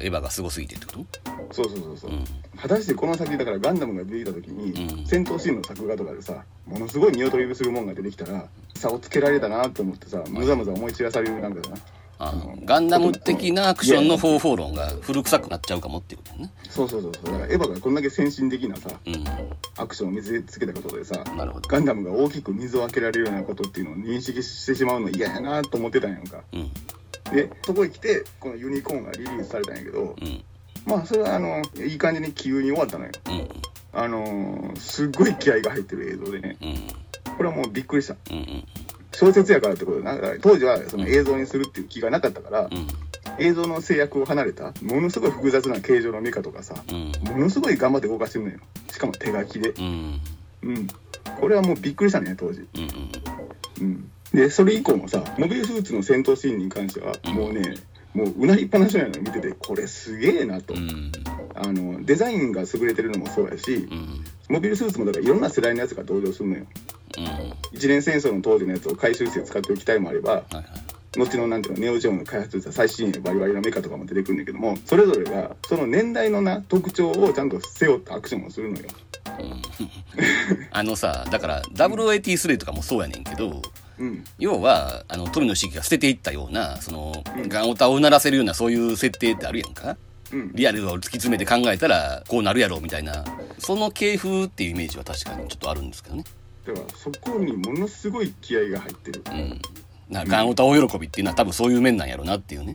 Speaker 1: エヴァがすごすぎてってこと？
Speaker 3: そうそうそうそう、
Speaker 1: うん。
Speaker 3: 果たしてこの先だからガンダムが出てきた時に、
Speaker 1: うん。
Speaker 3: 戦闘シーンの作画とかでさものすごい見劣りするもんが出てきたら差をつけられたなと思ってさむざむざ思い散らされるなんかだな
Speaker 1: あのガンダム的なアクションの方法論が古臭くなっちゃうかもっていうことやね。
Speaker 3: そうそうそうそう。だからエヴァがこんだけ先進的なさ
Speaker 1: うん。
Speaker 3: アクションを見せつけたことでさ
Speaker 1: なるほど。
Speaker 3: ガンダムが大きく水を開けられるようなことっていうのを認識してしまうの嫌やなと思ってたんやんか。
Speaker 1: うん。
Speaker 3: でそこへ来てこのユニコーンがリリースされたんやけど
Speaker 1: うん。
Speaker 3: まあそれはあのいい感じに急に終わったのよ。
Speaker 1: うん。
Speaker 3: あのーすっごい気合が入ってる映像でね。
Speaker 1: うん。
Speaker 3: これはもうびっくりした。
Speaker 1: うんうん
Speaker 3: 小説やからってことでな。当時はその映像にするっていう気がなかったから
Speaker 1: うん。
Speaker 3: 映像の制約を離れたものすごい複雑な形状のメカとかさ
Speaker 1: うん。
Speaker 3: ものすごい頑張って動かしてるのよ。しかも手書きで。
Speaker 1: うん。
Speaker 3: うん。これはもうびっくりしたね当時。
Speaker 1: うん
Speaker 3: でそれ以降もさモビルスーツの戦闘シーンに関してはもうねもううなりっぱなしなのよ見てて。これすげえなと、
Speaker 1: うん。
Speaker 3: あのデザインが優れてるのもそうやし
Speaker 1: うん。
Speaker 3: モビルスーツもだからいろんな世代のやつが登場するのよ。
Speaker 1: うん
Speaker 3: 一年戦争の当時のやつを回収して使っておきたいもあれば
Speaker 1: はいはい
Speaker 3: 後のなんていうのネオジオンが開発した最新鋭バリバリのメカとかも出てくるんだけどもそれぞれがその年代のな特徴をちゃんと背負ったアクションをするのよ。
Speaker 1: あのさだから083とかもそうやねんけど
Speaker 3: うん。
Speaker 1: 要はあの富野茂が捨てていったようなそのガンオタをうならせるようなそういう設定ってあるやんか。
Speaker 3: うん。
Speaker 1: リアルを突き詰めて考えたらこうなるやろうみたいなその系風っていうイメージは確かにちょっとあるんですけどね
Speaker 3: だからそこにものすごい気合が入ってる。
Speaker 1: うん。なガンオタ大喜びっていうのは多分そういう面なんやろうなっていうね。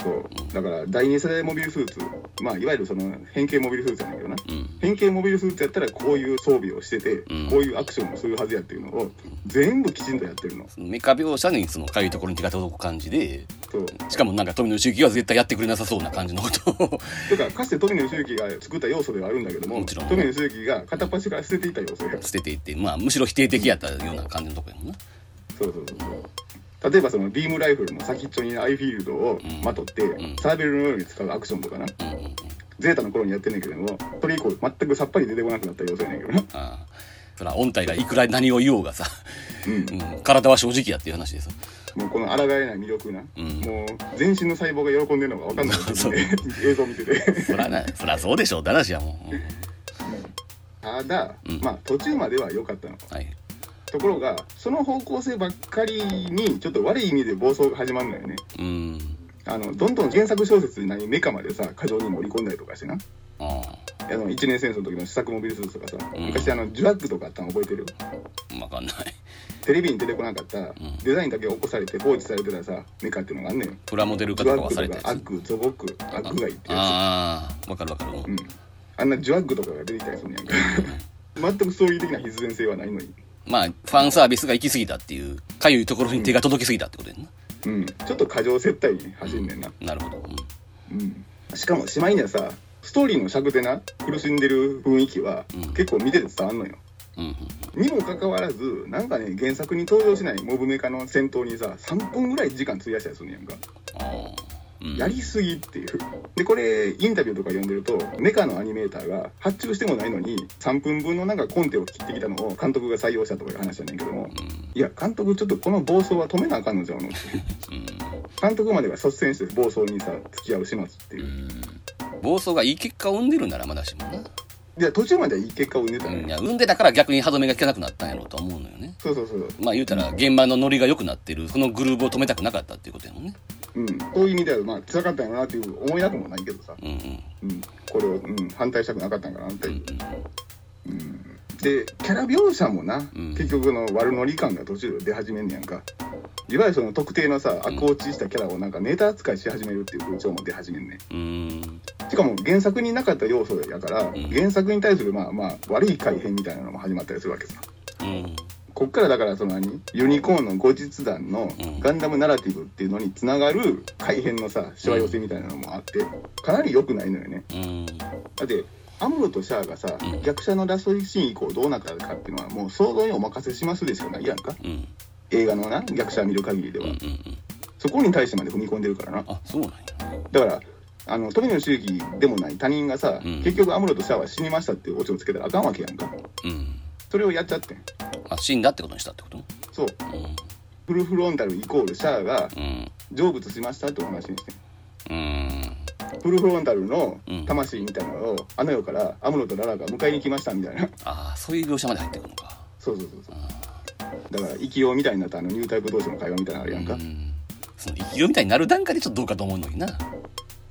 Speaker 3: そうだから第二世代モビルスーツまあいわゆるその変形モビルスーツやねんけどな。
Speaker 1: うん。
Speaker 3: 変形モビルスーツやったらこういう装備をしてて、
Speaker 1: うん。
Speaker 3: こういうアクションをするはずやっていうのを全部きちんとやってるの。
Speaker 1: メカ描写にそのかゆいところに手が届く感じで
Speaker 3: そう。
Speaker 1: しかもなんか富野茂は絶対やってくれなさそうな感じのことを。
Speaker 3: てかかつて富野義行が作った要素ではあるんだけども
Speaker 1: もちろん。
Speaker 3: 富野義行が片っ端から捨てていた要素や。
Speaker 1: 捨てていってまあむしろ否定的やったような感じのとこやもんな。
Speaker 3: そうそうそうそう例えばそのビームライフルの先っちょにアイフィールドをまとって、
Speaker 1: ん。
Speaker 3: サーベルのように使うアクションとかな。ゼータの頃にやってんねんけどもそれ以降全くさっぱり出てこなくなった要素やねんけどな
Speaker 1: ああ。そら音体がいくら何を言おうがさ、
Speaker 3: うん。
Speaker 1: うん、体は正直やっていう話でさ
Speaker 3: もうこの抗えない魅力な、
Speaker 1: うん。
Speaker 3: もう全身の細胞が喜んでるのが分かんない
Speaker 1: そう
Speaker 3: 映像見てて。
Speaker 1: そらなそらそうでしょう。って話やもん、うん。
Speaker 3: ただ、
Speaker 1: うん。
Speaker 3: まあ途中までは良かったの。
Speaker 1: はい
Speaker 3: ところがその方向性ばっかりにちょっと悪い意味で暴走が始まるのよね。
Speaker 1: うん。
Speaker 3: あのどんどん原作小説に何メカまでさ過剰に盛り込んだりとかしてな。
Speaker 1: あ
Speaker 3: あ。の一年戦争の時の試作モビルスーツとかさ、
Speaker 1: うん。
Speaker 3: 昔あのジュラッグとかあったの覚えてる？
Speaker 1: あ分かんない。
Speaker 3: テレビに出てこなかった、デザインだけ起こされて放置されてたさメカっていうのがあんのよ
Speaker 1: プラモデル化とかはされ
Speaker 3: ワッグと
Speaker 1: たやつ。
Speaker 3: かアッグゾボックアッグガイってや
Speaker 1: ああ。分かる分かる。
Speaker 3: つうん。あんなジュワッグとかが出てきたりするんやんか。全くストーリー的な必然性はないのに
Speaker 1: まあファンサービスが行き過ぎたっていうかゆいところに手が届きすぎたってことやんな、
Speaker 3: うん。ちょっと過剰接待に走んねんな、
Speaker 1: なるほど、うん。
Speaker 3: うん、しかもしまいにはさストーリーの尺でな苦しんでる雰囲気は、
Speaker 1: うん。
Speaker 3: 結構見てて伝わんのよ。
Speaker 1: うんうん
Speaker 3: にもかかわらずなんかね原作に登場しないモブメカの戦闘にさ3分ぐらい時間費やしたりするんやんか。
Speaker 1: あー。うん
Speaker 3: やりすぎっていう。でこれインタビューとか読んでるとメカのアニメーターが発注してもないのに3分分のなんかコンテを切ってきたのを監督が採用したとかいう話やねんけどもいや監督ちょっとこの暴走は止めなあかんのじゃうのって。
Speaker 1: うん。
Speaker 3: 監督までが率先して暴走にさ付き合う始末っていう。うん。
Speaker 1: 暴走がいい結果を生んでるならまだしもな、
Speaker 3: で途中まではいい結果を生んでた
Speaker 1: うん、いや生んでたから逆に歯止めが効かなくなったんやろうとは思うのよね。
Speaker 3: そうそうそう
Speaker 1: まあ言うたら現場のノリが良くなってるそのグルーブを止めたくなかったっていうことやもんね。
Speaker 3: うん。そういう意味ではまあ辛かったんやろなっていう思いなくもないけどさ、
Speaker 1: うんうん。
Speaker 3: うん、これを、うん、反対したくなかったんかなって、
Speaker 1: うん。
Speaker 3: うんでキャラ描写もな、
Speaker 1: うん。
Speaker 3: 結局の悪ノリ感が途中で出始めんねやんか。いわゆるその特定のさ悪落ちしたキャラをなんかネタ扱いし始めるっていう風潮も出始めんねん。
Speaker 1: うーん。
Speaker 3: しかも原作になかった要素やから、
Speaker 1: ん。
Speaker 3: 原作に対するまあまあ悪い改変みたいなのも始まったりするわけさ。
Speaker 1: うん。
Speaker 3: こっからだからその何？ユニコーンの後日談の
Speaker 1: うん。
Speaker 3: ガンダムナラティブっていうのにつながる改変のさしわ寄せみたいなのもあってかなり良くないのよね。
Speaker 1: うん。
Speaker 3: だってアムロとシャアがさ、
Speaker 1: うん。
Speaker 3: 逆者のラストシーン以降どうなったかっていうのはもう想像にお任せしますでしかないやんか。
Speaker 1: うん。
Speaker 3: 映画のな逆者見る限りでは、
Speaker 1: うんうんうん。
Speaker 3: そこに対してまで踏み込んでるからな。
Speaker 1: あそうなんや。
Speaker 3: だからあの富野周樹でもない他人がさ、
Speaker 1: うん。
Speaker 3: 結局アムロとシャアは死にましたっていうオチをつけたらあかんわけやんか。
Speaker 1: うん。
Speaker 3: それをやっちゃってん。
Speaker 1: あ死んだってことにしたってこと？
Speaker 3: そう。
Speaker 1: う
Speaker 3: フルフロンタルイコールシャアが成仏しましたってお話にしてんフルフロンタルの
Speaker 1: うん。
Speaker 3: 魂みたいなのをあの世からアムロとララが迎えに来ましたみたいな。
Speaker 1: ああそういう描写まで入ってくるのか。
Speaker 3: そうそうそうそう。だから生きようみたいになったあのニュータイプ同士の会話みたいなのあるやんか。
Speaker 1: うん。その生きようみたいになる段階でちょっとどうかと思うのにな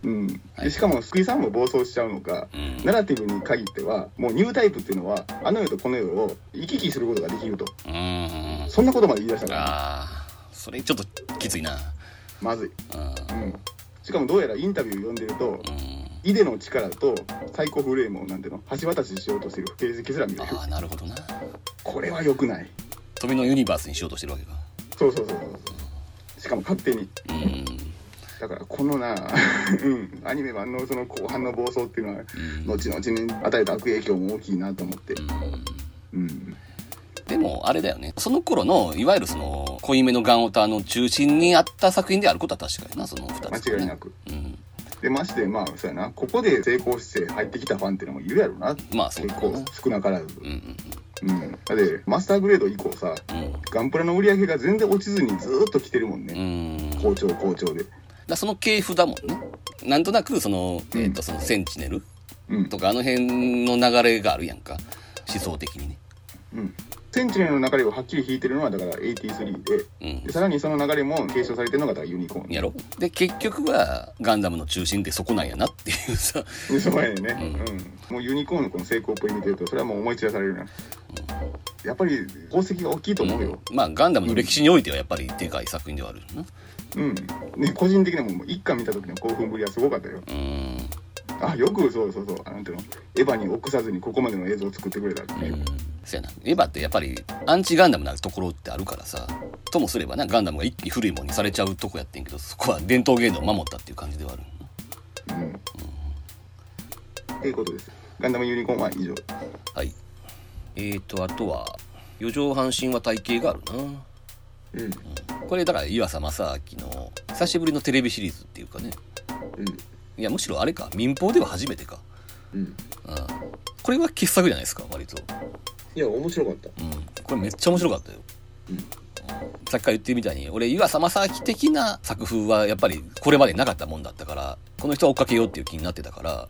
Speaker 3: うん、しかも救いさんも暴走しちゃうのか、
Speaker 1: うん
Speaker 3: ナラティブに限ってはもうニュータイプっていうのはあの世とこの世を行き来することができると
Speaker 1: うん
Speaker 3: そんなことまで言い出したから、
Speaker 1: ああそれちょっときついな
Speaker 3: まずい、
Speaker 1: うん
Speaker 3: うん、しかもどうやらインタビュー読んでると
Speaker 1: うん。
Speaker 3: イデの力とサイコフレームをなんていうの橋渡ししようとしてる形跡すら見れる。
Speaker 1: ああなるほどな。
Speaker 3: これは良くない。
Speaker 1: 富のユニバースにしようとしてるわけか。
Speaker 3: そうそうそうそうしかも勝手に。
Speaker 1: うん。
Speaker 3: だからこのな、うん、アニメ版のその後半の暴走っていうのは
Speaker 1: うん。
Speaker 3: 後々に与えた悪影響も大きいなと思って。うん
Speaker 1: でもあれだよね。その頃のいわゆるその濃いめのガンオタの中心にあった作品であることは確かになその2つ、ね、
Speaker 3: 間違いなく。
Speaker 1: うん。
Speaker 3: でましてまあそうやな。ここで成功して入ってきたファンっていうのもいるやろな。
Speaker 1: まあそう
Speaker 3: 結
Speaker 1: だな
Speaker 3: 構少なからず。
Speaker 1: うんうん
Speaker 3: うん。だってマスターグレード以降さ
Speaker 1: うん。
Speaker 3: ガンプラの売り上げが全然落ちずにずーっと来てるもん
Speaker 1: う
Speaker 3: ね、
Speaker 1: ん。
Speaker 3: 好調好調で。
Speaker 1: だその系譜だもんね。なんとなくその,、
Speaker 3: うん。
Speaker 1: えー、とそのセンチネル
Speaker 3: うん。
Speaker 1: とかあの辺の流れがあるやんか。思想的にね。
Speaker 3: うんセンチネルの流れをはっきり引いてるのはだから83で。
Speaker 1: うん。
Speaker 3: でさらにその流れも継承されてるのがだからユニコーン。
Speaker 1: やろ。で結局はガンダムの中心ってそこなんやなっていうさ。
Speaker 3: でそうやねんね、
Speaker 1: う
Speaker 3: うん。もうユニコーンのこの成功っぷり見てるとそれはもう思い知らされるな、やっぱり功績が大きいと思うよ、
Speaker 1: まあガンダムの歴史においてはやっぱりでかい作品ではあるよな。
Speaker 3: うん。ね、個人的にはもう一巻見た時の興奮ぶりはすごかったよ。
Speaker 1: うん
Speaker 3: あよくそうそうそう。あなんていうの？エヴァに臆さずにここまでの映像を作ってくれたってね、
Speaker 1: う。ん。そやな。エヴァってやっぱりアンチガンダムなところってあるからさともすればなガンダムが一気に古いものにされちゃうとこやってんけどそこは伝統芸能を守ったっていう感じではある
Speaker 3: うん。っていうことです。ガンダムユニコーンは以上。
Speaker 1: はい。えーとあとは四畳半神話体系があるな。
Speaker 2: うん。
Speaker 1: これだから岩佐正明の久しぶりのテレビシリーズっていうかね。
Speaker 2: うん
Speaker 1: いやむしろあれか。民放では初めてか。
Speaker 2: うん。
Speaker 1: うん。これは傑作じゃないですか割と。
Speaker 2: いや面白かった。
Speaker 1: うん。これめっちゃ面白かったよ、
Speaker 2: うん。
Speaker 1: さっきから言ってるみたいに俺岩佐正明的な作風はやっぱりこれまでなかったもんだったからこの人は追っかけようっていう気になってたから。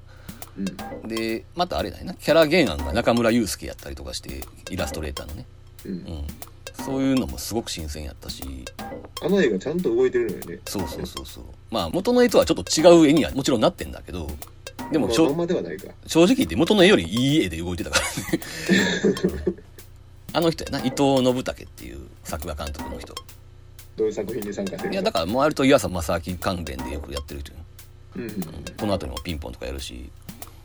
Speaker 2: うん。
Speaker 1: でまたあれだよな。キャラ原案が中村祐介やったりとかしてイラストレーターのね、
Speaker 2: うん。
Speaker 1: うん、そういうのもすごく新鮮やったし。
Speaker 2: あの絵がちゃんと動いてるのよね。
Speaker 1: そうそうそうそう。まあ元の絵とはちょっと違う絵にはもちろんなってんだけどでもちょ、
Speaker 2: まあまんまではないか。
Speaker 1: 正直言って元の絵よりいい絵で動いてたからね。あの人やな伊藤信武っていう作画監督の人。
Speaker 2: どういう作品に参加してる
Speaker 1: いやだからもう割と岩佐正明関連でよくやってる人よ。
Speaker 2: うんうん。
Speaker 1: この後にもピンポンとかやるし。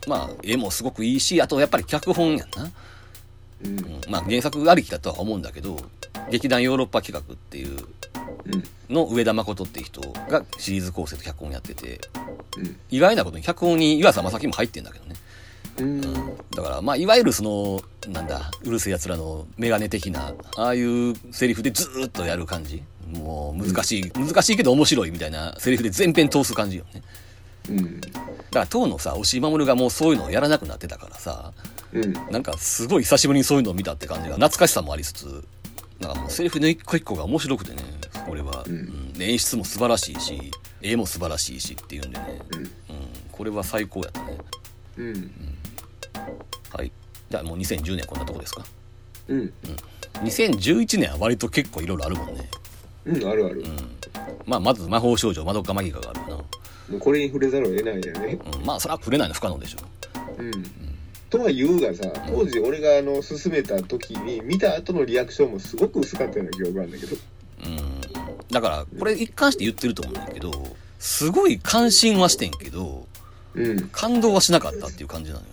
Speaker 1: まあ絵もすごくいいしあとやっぱり脚本やんな、
Speaker 2: うん。
Speaker 1: うん、まあ原作ありきだとは思うんだけど劇団ヨーロッパ企画っていう
Speaker 2: うん
Speaker 1: の上田誠っていう人がシリーズ構成と脚本やってて
Speaker 2: うん。
Speaker 1: 意外なことに脚本に岩佐正明も入ってんだけどね。
Speaker 2: うん。
Speaker 1: だからまあいわゆるそのなんだうるせえやつらのメガネ的なああいうセリフでずーっとやる感じ。もう難しい、難しいけど面白いみたいなセリフで全編通す感じよね。
Speaker 2: うん。
Speaker 1: だから当のさ押井守がもうそういうのをやらなくなってたからさ
Speaker 2: うん。
Speaker 1: なんかすごい久しぶりにそういうのを見たって感じが懐かしさもありつつなんかもうセリフの一個一個が面白くてね俺は、
Speaker 2: うん。
Speaker 1: うん。で演出も素晴らしいし絵も素晴らしいしっていうんでね、
Speaker 2: うん。
Speaker 1: うん、これは最高やったね。
Speaker 2: うん。
Speaker 1: はい。じゃあもう2010年こんなとこですか？
Speaker 2: うん。
Speaker 1: 2011年は割と結構いろいろあるもんね、
Speaker 2: うんあるある。
Speaker 1: うん、まあまず魔法少女まどかマギカがあるな、
Speaker 2: もうこれに触れざるを得ないよね。
Speaker 1: うん、まあそれは触れないの不可能でしょ。
Speaker 2: うんとは言うがさ当時俺があの勧めた時に見た後のリアクションもすごく薄かったような記憶があるんだけど
Speaker 1: うん。だから、これ一貫して言ってると思うんだけど、すごい関心はしてんけど、
Speaker 2: うん
Speaker 1: 感動はしなかったっていう感じなのよ、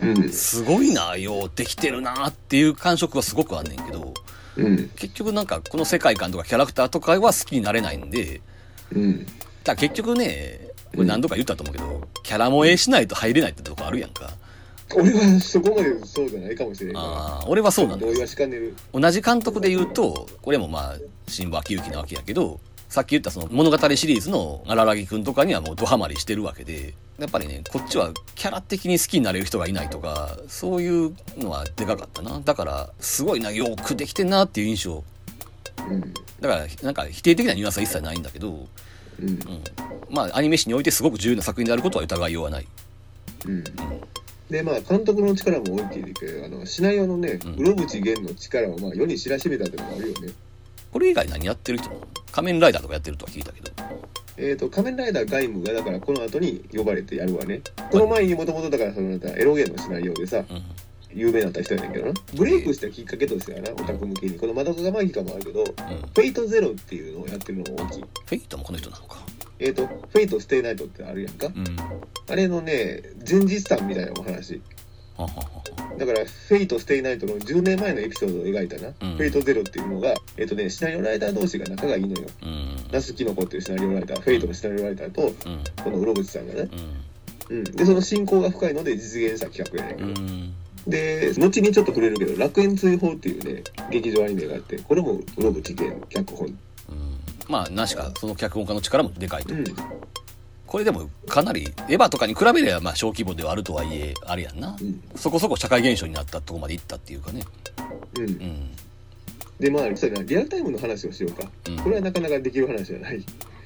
Speaker 1: 俺。
Speaker 2: うん
Speaker 1: すごいな、ようできてるなっていう感触はすごくあんねんけど、
Speaker 2: うん
Speaker 1: 結局なんかこの世界観とかキャラクターとかは好きになれないんで、
Speaker 2: うん
Speaker 1: だ結局ね、これ何度か言ったと思うけど、キャラ萌えしないと入れないってとこあるやんか。
Speaker 2: 俺はそこまでそうじゃないかもしれない
Speaker 1: ああ、俺はそうなんだよ
Speaker 2: 同
Speaker 1: じ監督で言うと、これもまあ、新馬秋之なわけやけど、さっき言ったその物語シリーズの荒らぎくんとかにはもうドハマりしてるわけで、やっぱりね、こっちはキャラ的に好きになれる人がいないとか、そういうのはでかかったな。だから、すごいな、よくできてんなっていう印象。
Speaker 2: うん
Speaker 1: だから、なんか否定的なニュアンスは一切ないんだけど、
Speaker 2: うん
Speaker 1: うん。まあ、アニメ史においてすごく重要な作品であることは疑いようはない。
Speaker 2: うんでまあ監督の力も大きいけどあのシナリオのね
Speaker 1: う
Speaker 2: ろぶち源の力をまあ世に知らしめたってのがあるよね
Speaker 1: これ以外何やってる人？仮面ライダーとかやってるとは聞いたけど。
Speaker 2: えー、と仮面ライダーガイムがだからこの後に呼ばれてやるわねこの前にもともとだからそのエロゲーのシナリオでさ
Speaker 1: うん。
Speaker 2: 有名になった人やねんけどなブレイクしたきっかけとしてはなオタク向けにこの「マドカガマギカ」もあるけど「フ
Speaker 1: うん。
Speaker 2: ェイトゼロっていうのをやってるのが大きい
Speaker 1: フFate もこの人なのか。
Speaker 2: えっ、と「 Fate/stay night」ってあるやんか？
Speaker 1: うん。
Speaker 2: あれのね前日談みたいなお話
Speaker 1: はははは
Speaker 2: だから、 Fate/stay night の10年前のエピソードを描いたな、
Speaker 1: うん
Speaker 2: Fate/Zero っていうのが、えっ、とね、シナリオライター同士が仲がいいのよ。
Speaker 1: うん。
Speaker 2: 奈須きのこっていうシナリオライター、 Fate のシナリオライターと、
Speaker 1: うん。
Speaker 2: このうろぶちさんがね、
Speaker 1: うん。
Speaker 2: うん。で、その親交が深いので実現した企画やね
Speaker 1: うん。
Speaker 2: で、後にちょっと触れるけど、楽園追放っていうね、劇場アニメがあって、これもうろぶち源脚本。
Speaker 1: うんまあ、なしか、その脚本家の力もでかいと。
Speaker 2: うん。
Speaker 1: これでも、かなり、エヴァとかに比べれば、まあ、小規模ではあるとはいえ、あれやんな。
Speaker 2: うん。
Speaker 1: そこそこ社会現象になったとこまで行ったっていうかね。
Speaker 2: うん
Speaker 1: う。ん。
Speaker 2: で、まあ、リアルタイムの話をしようか。
Speaker 1: うん。
Speaker 2: これはなかなかできる話じゃない。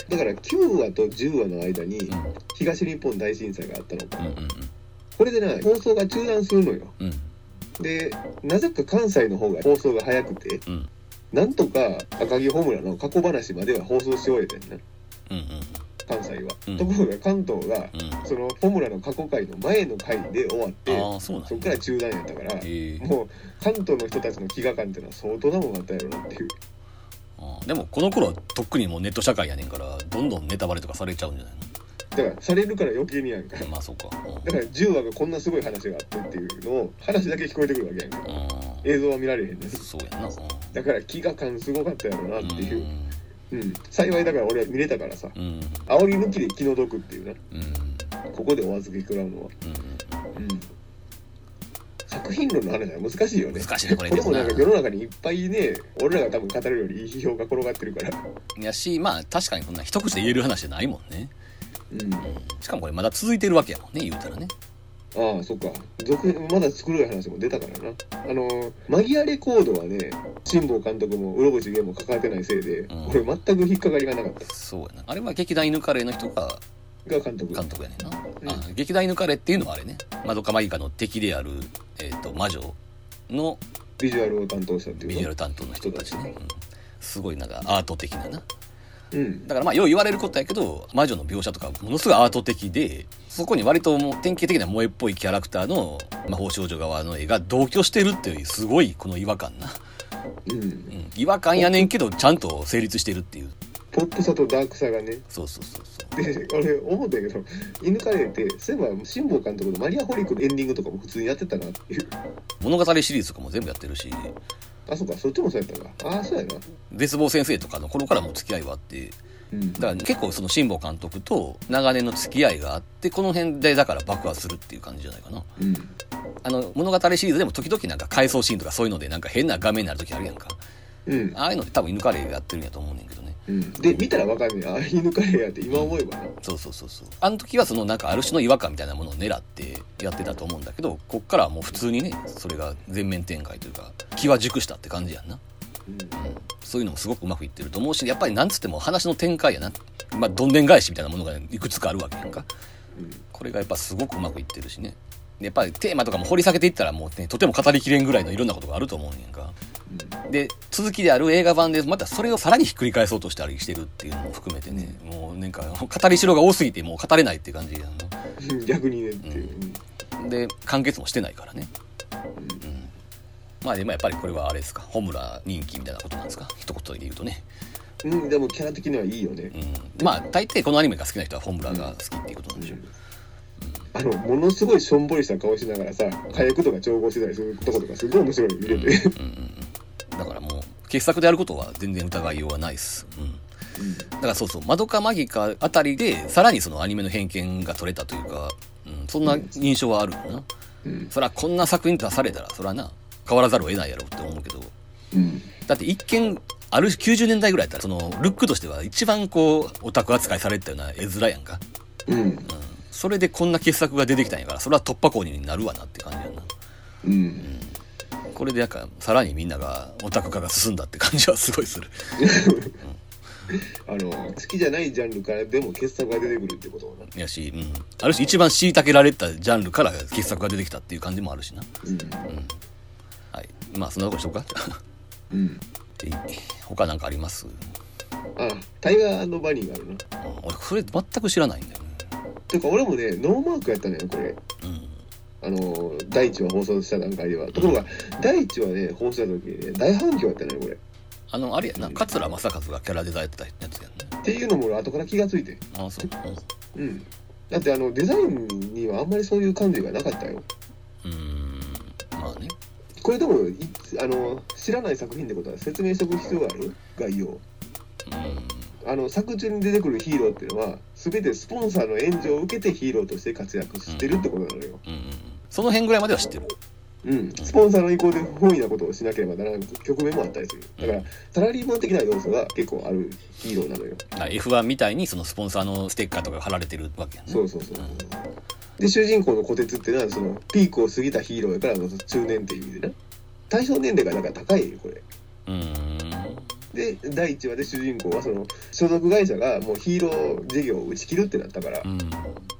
Speaker 2: だから、9話と10話の間に
Speaker 1: うん、
Speaker 2: 東日本大震災があったのか。
Speaker 1: うんうん
Speaker 2: これでな、放送が中断するのよ。
Speaker 1: うん。うん。
Speaker 2: でなぜか関西の方が放送が早くて
Speaker 1: うん。
Speaker 2: なんとか赤城ホムラの過去話までは放送し終えてんな。
Speaker 1: うんうん
Speaker 2: 関西は、
Speaker 1: うん。
Speaker 2: ところが関東が
Speaker 1: うん。
Speaker 2: そのホムラの過去回の前の回で終わって
Speaker 1: ああ、そうなん
Speaker 2: そこから中断やったから
Speaker 1: ええ。
Speaker 2: もう関東の人たちの飢餓感っていうのは相当なもんがあったやろなっていう。
Speaker 1: あーでも、この頃はとっくにもうネット社会やねんから、どんどんネタバレとかされちゃうんじゃない
Speaker 2: だからされるから余計にやんか
Speaker 1: のまあ、そうか。うん
Speaker 2: だから10話がこんなすごい話があってっていうのを話だけ聞こえてくるわけやんか
Speaker 1: うん。
Speaker 2: 映像は見られへんねん
Speaker 1: そうやんな。うん
Speaker 2: だから飢餓感すごかったやろなっていう、
Speaker 1: う
Speaker 2: うん、幸いだから俺は見れたからさ
Speaker 1: ん。うん。
Speaker 2: 煽り抜きで気の毒っていうな
Speaker 1: うん。
Speaker 2: ここでお預け食らうのは、
Speaker 1: うん。
Speaker 2: うん、作品論の話は難しいよね
Speaker 1: 難しいねこれ
Speaker 2: もなんか世の中にいっぱいね俺らが多分語るよりいい批評が転がってるから
Speaker 1: やし、まあ、確かにこんな一口で言える話じゃないもんね。
Speaker 2: うん
Speaker 1: しかもこれまだ続いてるわけやもんね、言うたらね。
Speaker 2: ああそっか続まだ作る話も出たからなあのマギアレコードはね辛坊監督も室伏源も抱えてないせいで、
Speaker 1: うん
Speaker 2: 俺全く引っかかりがなかった
Speaker 1: そうやな。あれは劇団犬カレーの人が
Speaker 2: が監督
Speaker 1: 監督やねんな。
Speaker 2: ん
Speaker 1: あ劇団犬カレーっていうのはあれね。マドカマギカの敵である、えっ、と、魔女の
Speaker 2: ビジュアルを担当したっていう
Speaker 1: ビジュアル担当の人たちね。うんすごいなんかアート的なな。
Speaker 2: うん。
Speaker 1: だからまあよう言われることやけど魔女の描写とかものすごいアート的でそこに割ともう典型的な萌えっぽいキャラクターの魔法少女側の絵が同居してるっていうすごいこの違和感な、
Speaker 2: うん。
Speaker 1: うん、違和感やねんけどちゃんと成立してるっていう。
Speaker 2: ポップさとダークさがね。
Speaker 1: そうそうそうそう。
Speaker 2: で俺思ったけど犬カレーってそういえば辛坊監督のマリアホリックのエンディングとかも普通にやってたなっていう。
Speaker 1: 物語シリーズとかも全部やってるし
Speaker 2: あそうかそっちもそうやったか。ああそうやな。
Speaker 1: 絶望先生とかの頃からも付き合いはあって
Speaker 2: うん。
Speaker 1: だから結構その辛坊監督と長年の付き合いがあってこの辺でだから爆発するっていう感じじゃないかな。
Speaker 2: うん。
Speaker 1: あの物語シリーズでも時々なんか回想シーンとかそういうのでなんか変な画面になる時あるやんか。
Speaker 2: うん。
Speaker 1: ああいうのって多分犬カレーがやってるんやと思うねんけどね
Speaker 2: うん。で見たらわかんねえあ犬カレーやって今思えばな
Speaker 1: そうそうそうそう。あの時はそのなんかある種の違和感みたいなものを狙ってやってたと思うんだけどこっからはもう普通にねそれが全面展開というか気は熟したって感じやんな、
Speaker 2: うん。
Speaker 1: うん、そういうのもすごくうまくいってると思うしやっぱりなんつっても話の展開やな。まあどんでん返しみたいなものがいくつかあるわけやんか。これがやっぱすごくうまくいってるしね。でやっぱりテーマとかも掘り下げていったらもうねとても語りきれんぐらいのいろんなことがあると思うんやんか。で続きである映画版でまたそれをさらにひっくり返そうとしたりしてるっていうのも含めてねもうなんか語りしろが多すぎてもう語れないっていう感じやん。
Speaker 2: 逆にねっていう、うん。
Speaker 1: でで完結もしてないからね、うん、まあでもやっぱりこれはあれですかホムラ人気みたいなことなんですか？一言で言うとね、
Speaker 2: うん、でもキャラ的にはいいよね。
Speaker 1: う。ん、まあ大抵このアニメが好きな人はホムラが好きっていうことなんでしょう、
Speaker 2: あの、ものすごいしょんぼりした顔しながらさ、火薬とか調合してたりするとことかすごい面白いの見れて。
Speaker 1: うんうんうん。だからもう傑作であることは全然疑いようはないです、うん、だからそうそう「マドカマギカ」あたりでさらにそのアニメの偏見が取れたというか、うん、そんな印象はあるよな、
Speaker 2: うん。
Speaker 1: そりゃこんな作品出されたらそりゃな変わらざるを得ないやろうって思うけど。
Speaker 2: うん。
Speaker 1: だって一見ある90年代ぐらいだったらそのルックとしては一番こうオタク扱いされてたような絵面やんか、
Speaker 2: うん。
Speaker 1: うん、それでこんな傑作が出てきたんやからそれは突破口になるわなって感じやな
Speaker 2: うん。
Speaker 1: これでなんかさらにみんながオタク化が進んだって感じはすごいする
Speaker 2: あの、好きじゃないジャンルからでも傑作が出てくるってこと。
Speaker 1: やし、うん、ある種一番虐げられたジャンルから傑作が出てきたっていう感じもあるしな
Speaker 2: うん。
Speaker 1: はいまあそんなとこにしようか
Speaker 2: うん。
Speaker 1: で他なんかあります、
Speaker 2: あ、タイガーバニーがあるな。
Speaker 1: うん、俺それ全く知らないんだよね
Speaker 2: てか俺もね、ノーマークやったのよ、これ。
Speaker 1: うん
Speaker 2: あの、第一話放送した段階では。ところが、第一話ね、放送した時にね、大反響やったのよ、これ。
Speaker 1: あのあれやな桂正和がキャラデザやってたやつやんね
Speaker 2: っていうのも俺後から気がついて。
Speaker 1: ああそう、うん
Speaker 2: うん。だってあの、デザインにはあんまりそういう感じがなかったよ。
Speaker 1: うーんまあね
Speaker 2: これでもいあの知らない作品ってことは説明しておく必要がある？概要
Speaker 1: うん
Speaker 2: あの作中に出てくるヒーローっていうのは全てスポンサーの援助を受けてヒーローとして活躍してるってことなのよ、
Speaker 1: うんうんその辺ぐらいまでは知ってる。
Speaker 2: うん、スポンサーの意向で不本意なことをしなければならない局面もあったりする。だからサラリーマン的な要素が結構あるヒーローなのよ、
Speaker 1: あ F1 みたいにそのスポンサーのステッカーとかが貼られてるわけやね。
Speaker 2: そうそうそう。で主人公の虎鉄っていうのはそのピークを過ぎたヒーローやから中年っていう意味でな対象年齢がだから高いよこれ。
Speaker 1: うーん
Speaker 2: で第1話で主人公はその所属会社がもうヒーロー事業を打ち切るってなったから
Speaker 1: うん。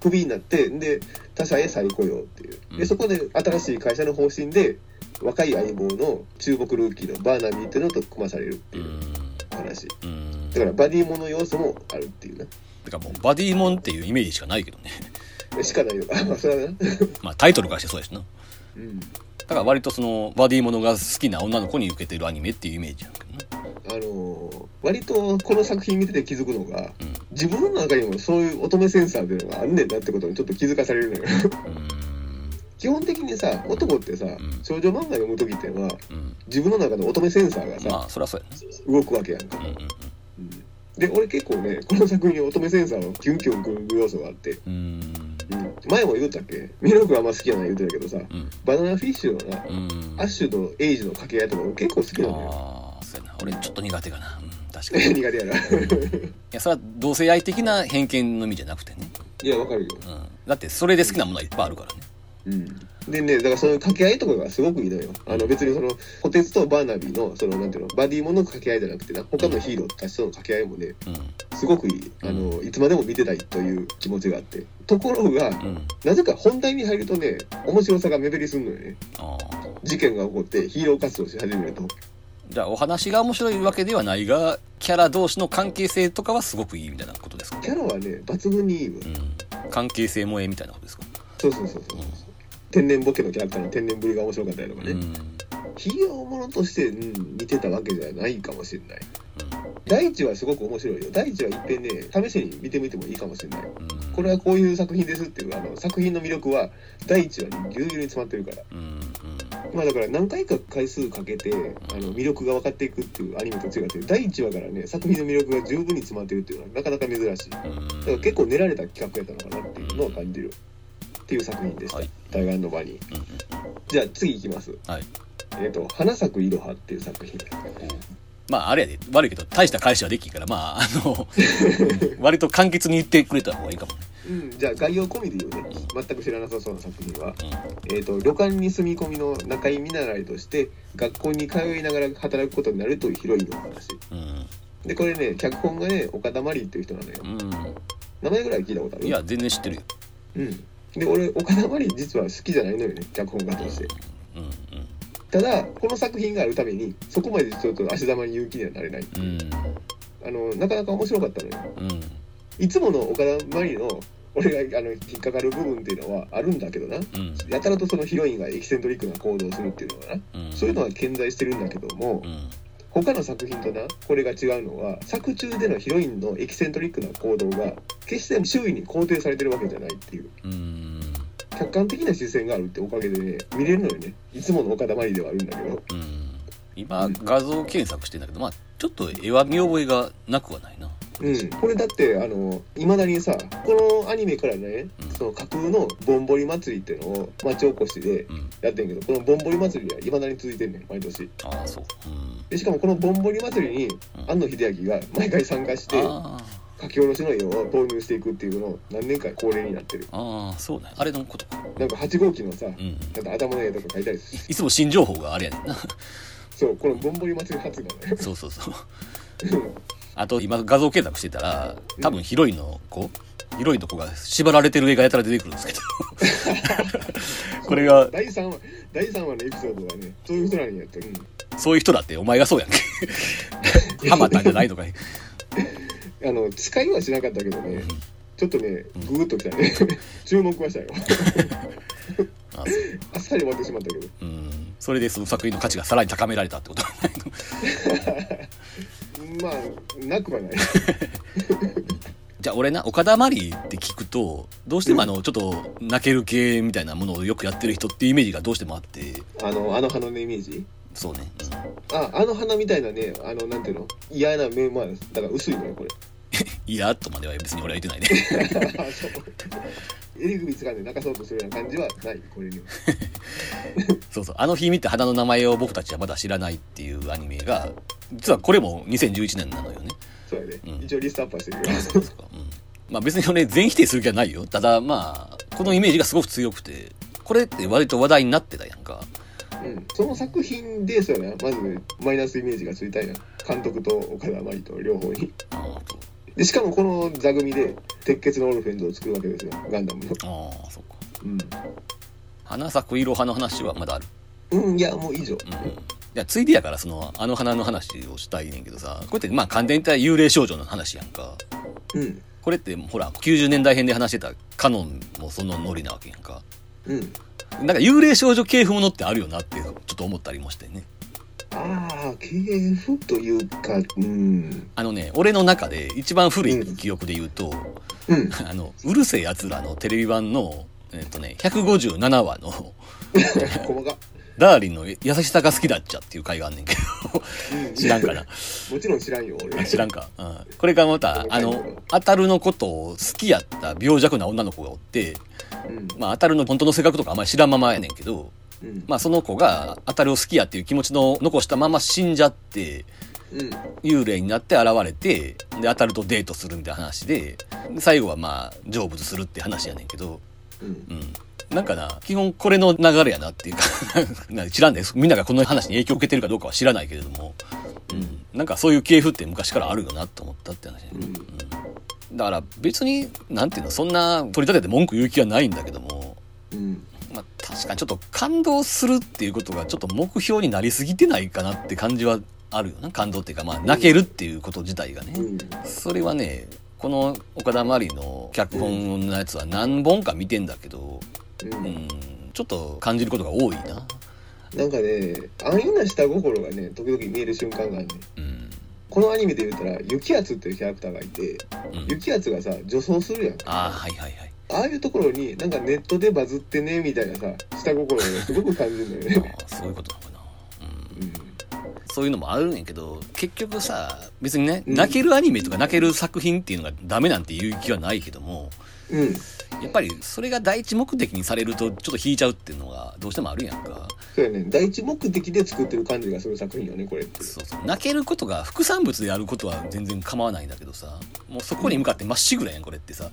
Speaker 2: クビになってで他社へ再雇用っていう。
Speaker 1: うん。
Speaker 2: でそこで新しい会社の方針で若い相棒の注目ルーキーのバーナビーっていうのと組まされるって
Speaker 1: う
Speaker 2: いうん。話。
Speaker 1: うん。
Speaker 2: だからバディモノ要素もあるっていうな
Speaker 1: てかもうバディモンっていうイメージしかないけどね。
Speaker 2: しかないのかまあそれはな
Speaker 1: まあタイトルからしてそうやしな。
Speaker 2: うん。
Speaker 1: だから割とそのバディものが好きな女の子に受けてるアニメっていうイメージなんだけどな
Speaker 2: あのー割とこの作品見てて気づくのが
Speaker 1: うん。
Speaker 2: 自分の中にもそういう乙女センサーっていうのがあんねんなってことにちょっと気づかされるのよ。基本的にさ男ってさ、
Speaker 1: ん。
Speaker 2: 少女漫画読む時っていうのは
Speaker 1: うん。
Speaker 2: 自分の中の乙女センサーがさ、
Speaker 1: まあそそ
Speaker 2: 動くわけやんか、
Speaker 1: なうん
Speaker 2: うん。で俺結構ねこの作品に乙女センサーをキュンキュンくる要素があって、
Speaker 1: うんうん。
Speaker 2: うん、前も言うたっけ？ミルクはあんま好きじゃない言うてたけどさ
Speaker 1: うん。
Speaker 2: バナナフィッシュのな、
Speaker 1: うん。
Speaker 2: アッシュとエイジの掛け合いとかも結構好きなのよ。
Speaker 1: ああそうやな。俺ちょっと苦手かな、うん、確かに。い
Speaker 2: 苦手やな。
Speaker 1: やそれは同性愛的な偏見の意味じゃなくてね、
Speaker 2: いやわかるよ、
Speaker 1: うん、だってそれで好きなものはいっぱいあるからね。
Speaker 2: うん、でねだからその掛け合いとかがすごくいいのよ。あの別にその虎鉄とバーナビーのそのなんていうのバディモノの掛け合いじゃなくてな他のヒーローたちとの掛け合いもね
Speaker 1: う
Speaker 2: すごくいい。あのいつまでも見てたいという気持ちがあって。ところが、
Speaker 1: んうん。
Speaker 2: なぜか本題に入るとね面白さが目減りするのよね。事件が起こってヒーロー活動し始めると
Speaker 1: じゃあお話が面白いわけではないがキャラ同士の関係性とかはすごくいいみたいなことですか？
Speaker 2: キャラはね抜群にいいわ。
Speaker 1: うん。関係性萌えみたいなことですか？
Speaker 2: そうそうそうそう天然ボケのキャラクターの天然ぶりが面白かったりとかね、
Speaker 1: うん。
Speaker 2: ヒーローものとして、うん、見てたわけじゃないかもしれない。第一話すごく面白いよ。第一話いっぺんね試しに見てみてもいいかもしれない。
Speaker 1: うん。
Speaker 2: これはこういう作品ですっていうあの作品の魅力は第一話にぎゅうぎゅうに詰まってるから。
Speaker 1: うんうん
Speaker 2: まあだから何回か回数かけてあの魅力が分かっていくっていうアニメと違って第1話からね作品の魅力が十分に詰まってるっていうのはなかなか珍しい。だか
Speaker 1: うん
Speaker 2: ら結構練られた企画やったのかなっていうのは感じる。っていう作品でした。
Speaker 1: はい「
Speaker 2: 対岸の場に。
Speaker 1: うんうん」
Speaker 2: じゃあ次いきます。
Speaker 1: はい。
Speaker 2: えっ、と「花咲くいろは」っていう作品
Speaker 1: まああれやで。悪いけど大した返しはできんからまああの 割と簡潔に言ってくれた方がいいかもね。
Speaker 2: うんじゃあ概要込みで言うね。全く知らなさそうな作品は。
Speaker 1: うん。
Speaker 2: えー、と旅館に住み込みの仲居見習いとして学校に通いながら働くことになるというヒロインのお話。
Speaker 1: うん。
Speaker 2: でこれね脚本がね岡田真理っていう人なのよ。名前ぐらい聞いたことある？
Speaker 1: うんいや全然知ってるよ。
Speaker 2: うん。で俺岡田真理実は好きじゃないのよね脚本家として。
Speaker 1: うん。うん
Speaker 2: ただこの作品があるためにそこまでちょっと足玉に言う気にはなれない。
Speaker 1: うん。
Speaker 2: あのなかなか面白かったのよ。
Speaker 1: うん。
Speaker 2: いつもの岡田真理の俺があの引っかかる部分っていうのはあるんだけどな。
Speaker 1: うん。
Speaker 2: やたらとそのヒロインがエキセントリックな行動をするっていうのはな
Speaker 1: うん。
Speaker 2: そういうのは健在してるんだけども
Speaker 1: うん
Speaker 2: 他の作品となこれが違うのは作中でのヒロインのエキセントリックな行動が決して周囲に肯定されてるわけじゃないっていう
Speaker 1: うん
Speaker 2: 客観的な視線があるっておかげでね見れるのよね。いつもの岡田真理ではあるんだけど。
Speaker 1: うん。今画像検索してんだけどまあちょっと絵は見覚えがなくはないな。
Speaker 2: うん、これだってあのいまだにさこのアニメからね、
Speaker 1: うん。
Speaker 2: その架空のぼんぼり祭りっていうのを町おこしで
Speaker 1: うん。
Speaker 2: やってんけどこのぼんぼり祭りはいまだに続いてんねん毎年。
Speaker 1: ああそう。うん。
Speaker 2: でしかもこのぼんぼり祭りに庵野秀明が毎回参加して
Speaker 1: あ
Speaker 2: 書き下ろしの絵を投入していくっていうのを何年か恒例になってる。
Speaker 1: あああそうねあれのこと。か
Speaker 2: なんか8号機のさ
Speaker 1: うん。
Speaker 2: なんか頭の絵とか描いたりする。
Speaker 1: いつも新情報があれやねんな。
Speaker 2: そうこのぼんぼり祭り初なのよ
Speaker 1: そうそうそう。あと今画像検索してたら多分ヒロインの子ヒロインの子が縛られてる絵がやたら出てくるんですけど。これが
Speaker 2: 第3話第3話のエピソードがねそういう人なんやって、うん。
Speaker 1: そういう人だってお前がそうやんけ。ハマったんじゃないとか
Speaker 2: あの使いはしなかったけどね、ちょっとね、グーッときたね。注目はしたよ。
Speaker 1: あ
Speaker 2: あっさり終わってしまったけど。
Speaker 1: うん。それでその作品の価値がさらに高められたってこと。
Speaker 2: まあ、なくはない。
Speaker 1: じゃあ俺な岡田真理って聞くとどうしてもあのちょっと泣ける系みたいなものをよくやってる人っていうイメージがどうしてもあって。
Speaker 2: あの、あの花のイメージ？
Speaker 1: そうね、
Speaker 2: あ、あの花みたいなね、あの、なんていうの？嫌な目、まあ、だから薄いのよ、これ。
Speaker 1: うん、いやとまでは別に俺は言ってないね
Speaker 2: あそう襟首掴んで泣かそうとするような感じはない、これには。
Speaker 1: そうそうあの日見て花の名前を僕たちはまだ知らないっていうアニメが実はこれも2011年なのよね
Speaker 2: そうやね。
Speaker 1: うん
Speaker 2: 一応リストアップはしてるよ。
Speaker 1: そうか、うん、まあ別に俺全否定する気はないよただまあこのイメージがすごく強くてこれって割と話題になってたやんか
Speaker 2: うん。その作品で、そうやな、まず、マイナスイメージがついたんや。監督と岡田真理と両方に。で、しかもこの座組で、鉄血のオルフェンズを作るわけですよ、ガンダムの。
Speaker 1: あーそうか
Speaker 2: うん。
Speaker 1: 花咲くいろはの話はまだある？
Speaker 2: うん、いや、もう以上。
Speaker 1: うんいやついでやからそのあの花の話をしたいねんけどさこれってまあ簡単に言ったら幽霊少女の話やんか
Speaker 2: うん。
Speaker 1: これってほら90年代編で話してたカノンもそのノリなわけやんか
Speaker 2: うん。
Speaker 1: なんか幽霊少女系譜ものってあるよなってちょっと思ったりもしてね
Speaker 2: ああ、KF というか、うん。
Speaker 1: あのね俺の中で一番古い記憶で言うと、
Speaker 2: うん。
Speaker 1: あのうるせえやつらのテレビ版のえっとね157話の。ダーリンの優しさが好きだっちゃっていう回があんねんけど
Speaker 2: うん
Speaker 1: 知らんかな
Speaker 2: もちろん知らんよ、俺。
Speaker 1: 知らんか、うん、これがまたあの当たるのことを好きやった病弱な女の子がおって
Speaker 2: うん。
Speaker 1: まあ当たるの本当の性格とかあんまり知らんままやねんけど
Speaker 2: うん。
Speaker 1: まあその子が当たるを好きやっていう気持ちの残したまま死んじゃって
Speaker 2: うん。
Speaker 1: 幽霊になって現れてで当たるとデートするみたいな話でで最後はまあ成仏するって話やねんけど
Speaker 2: うん。
Speaker 1: うんなんかな基本これの流れやなっていうか なんか知らんですみんながこの話に影響を受けてるかどうかは知らないけれども、うん、なんかそういう系譜って昔からあるよなと思ったって話ね、
Speaker 2: うん
Speaker 1: うんだから別になんていうのそんな取り立てて文句言う気はないんだけども
Speaker 2: うん。
Speaker 1: まあ、確かにちょっと感動するっていうことがちょっと目標になりすぎてないかなって感じはあるよな感動っていうかまあ泣けるっていうこと自体がね、
Speaker 2: うん。
Speaker 1: それはねこの岡田真理の脚本のやつは何本か見てんだけど、
Speaker 2: う。
Speaker 1: うんん、ちょっと感じることが多いな、
Speaker 2: なんかね、安易な下心がね、時々見える瞬間があるね。
Speaker 1: うん
Speaker 2: このアニメで言ったら、雪圧っていうキャラクターがいて、
Speaker 1: うん、
Speaker 2: 雪圧がさ、女装するやん。
Speaker 1: ああはいはいはい
Speaker 2: ああいうところに、なんかネットでバズってね、みたいなさ、下心をすごく感じるんだよね。
Speaker 1: あーそういうことなのかな、うん
Speaker 2: うん。
Speaker 1: そういうのもあるんやけど結局さ別にね、
Speaker 2: うん
Speaker 1: 泣けるアニメとか泣ける作品っていうのがダメなんていう気はないけども
Speaker 2: うん。
Speaker 1: やっぱりそれが第一目的にされるとちょっと引いちゃうっていうのがどうしてもあるやんか
Speaker 2: そうやね。第一目的で作ってる感じがする作品よね、これって。
Speaker 1: そうそう泣けることが副産物であることは全然構わないんだけどさもうそこに向かってまっしぐらやんこれってさ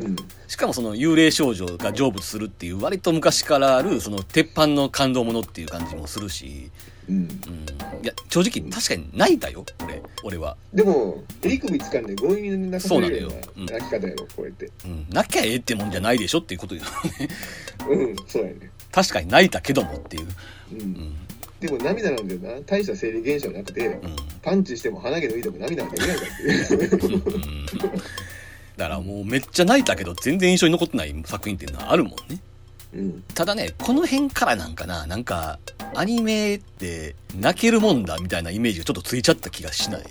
Speaker 2: うん。
Speaker 1: しかもその幽霊少女が成仏するっていう割と昔からあるその鉄板の感動ものっていう感じもするし、
Speaker 2: うん。
Speaker 1: うん、いや正直確かに泣いたよ俺俺は、
Speaker 2: でも、襟首掴んで強引に泣かせるよう
Speaker 1: そうな
Speaker 2: 泣き方やろ、これって。
Speaker 1: うん、泣きゃええってもんじゃないでしょっていうことよね
Speaker 2: うん、そうやね。
Speaker 1: 確かに泣いたけどもっていう、
Speaker 2: う。
Speaker 1: うんん
Speaker 2: でも涙なんだよな。大した生理現象なくて、
Speaker 1: うん
Speaker 2: パンチしても鼻毛抜いても涙が出ないかっていう。
Speaker 1: うんだからもうめっちゃ泣いたけど全然印象に残ってない作品っていうのはあるもんね。
Speaker 2: うん。
Speaker 1: ただね、この辺からなんかな、なんか、アニメって泣けるもんだみたいなイメージがちょっとついちゃった気がしない。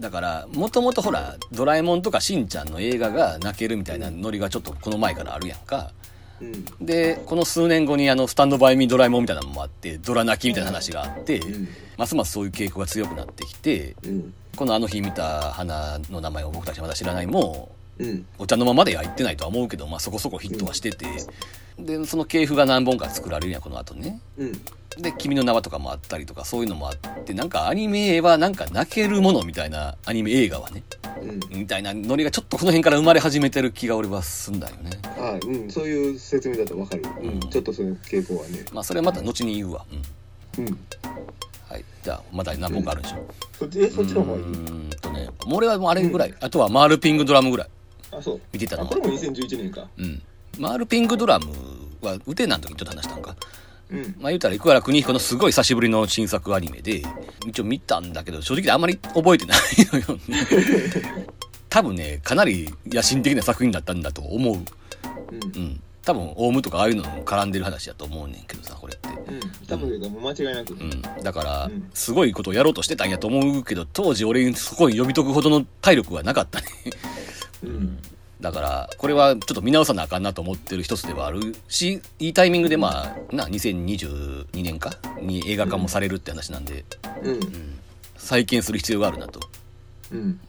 Speaker 1: だから、もともとほら、ドラえもんとかしんちゃんの映画が泣けるみたいなノリがちょっとこの前からあるやんか。
Speaker 2: うん。
Speaker 1: で、この数年後にあの、スタンドバイミードラえもんみたいなのもあって、ドラ泣きみたいな話があって、
Speaker 2: うん。
Speaker 1: ますますそういう傾向が強くなってきて、
Speaker 2: うん。
Speaker 1: このあの日見た花の名前を僕たちまだ知らないも、
Speaker 2: うん。
Speaker 1: お茶の間までは行ってないとは思うけど、まあそこそこヒットはしてて、で、その系譜が何本か作られるやん、この後ね。
Speaker 2: うん。
Speaker 1: で、君の名はとかもあったりとか、そういうのもあって、なんかアニメはなんか泣けるものみたいな、アニメ映画はね、
Speaker 2: うん。
Speaker 1: みたいなノリがちょっとこの辺から生まれ始めてる気が俺はすんだよね。
Speaker 2: あうん。そういう説明だとわかる。うん。ちょっとその傾向はね。
Speaker 1: まあそれはまた後に言うわ。うん。
Speaker 2: うん。
Speaker 1: はい。じゃあ、まだ何本かあるんでしょ。
Speaker 2: そっち、え、そっちの方がいい？
Speaker 1: うーんとね、俺はもうあれぐらい。あとはマールピングドラムぐらい。
Speaker 2: あ、そう。
Speaker 1: 見てたの
Speaker 2: あ、これも2011年か。
Speaker 1: うん。マールピングドラムは、ウテナの時にちょっと話したんか。
Speaker 2: うん。
Speaker 1: まあ言うたら、生原邦彦のすごい久しぶりの新作アニメで、一応見たんだけど、正直あんまり覚えてないのよね。多分ね、かなり野心的な作品だったんだと思う。
Speaker 2: うん
Speaker 1: う。ん。多分、オウムとかああいうのも絡んでる話だと思うねんけどさ、これって。
Speaker 2: うん。多分、間違いなく。
Speaker 1: うん。だから
Speaker 2: うん、
Speaker 1: すごいことをやろうとしてたんやと思うけど、当時俺にそこに読み解くほどの体力はなかったね。
Speaker 2: うん。
Speaker 1: だから、これはちょっと見直さなあかんなと思ってる一つではあるし、いいタイミングでまあ、な、2022年か？に映画化もされるって話なんで、
Speaker 2: うん。
Speaker 1: 再建する必要があるなと。
Speaker 2: うん。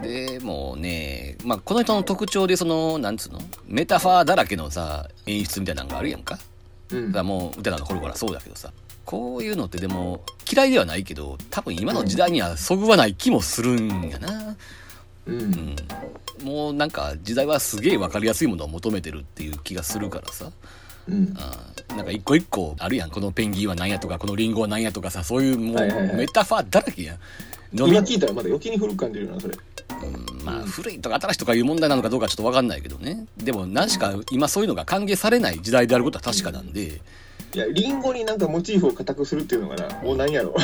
Speaker 1: で、もうね、まあ、この人の特徴でその、なんつうの？メタファーだらけのさ、演出みたいなのがあるやんか？
Speaker 2: うん
Speaker 1: だもう、歌の頃からそうだけどさ。こういうのってでも、嫌いではないけど、多分今の時代にはそぐわない気もするんやな。
Speaker 2: うん。
Speaker 1: うん。もうなんか時代はすげえわかりやすいものを求めてるっていう気がするからさ。
Speaker 2: うん。
Speaker 1: あーなんか一個一個あるやん。このペンギンは何やとか、このリンゴは何やとかさ、そういうもう
Speaker 2: はいはいはい
Speaker 1: メタファーだらけやん。飲み
Speaker 2: 今聞いたらまだ余計に古く感じるな、それ。
Speaker 1: うんまあ古いとか新しいとかいう問題なのかどうかちょっとわかんないけどね。でも何しか今そういうのが歓迎されない時代であることは確かなんで、
Speaker 2: いや、リンゴになんかモチーフを固くするっていうのがな、もう何やろ。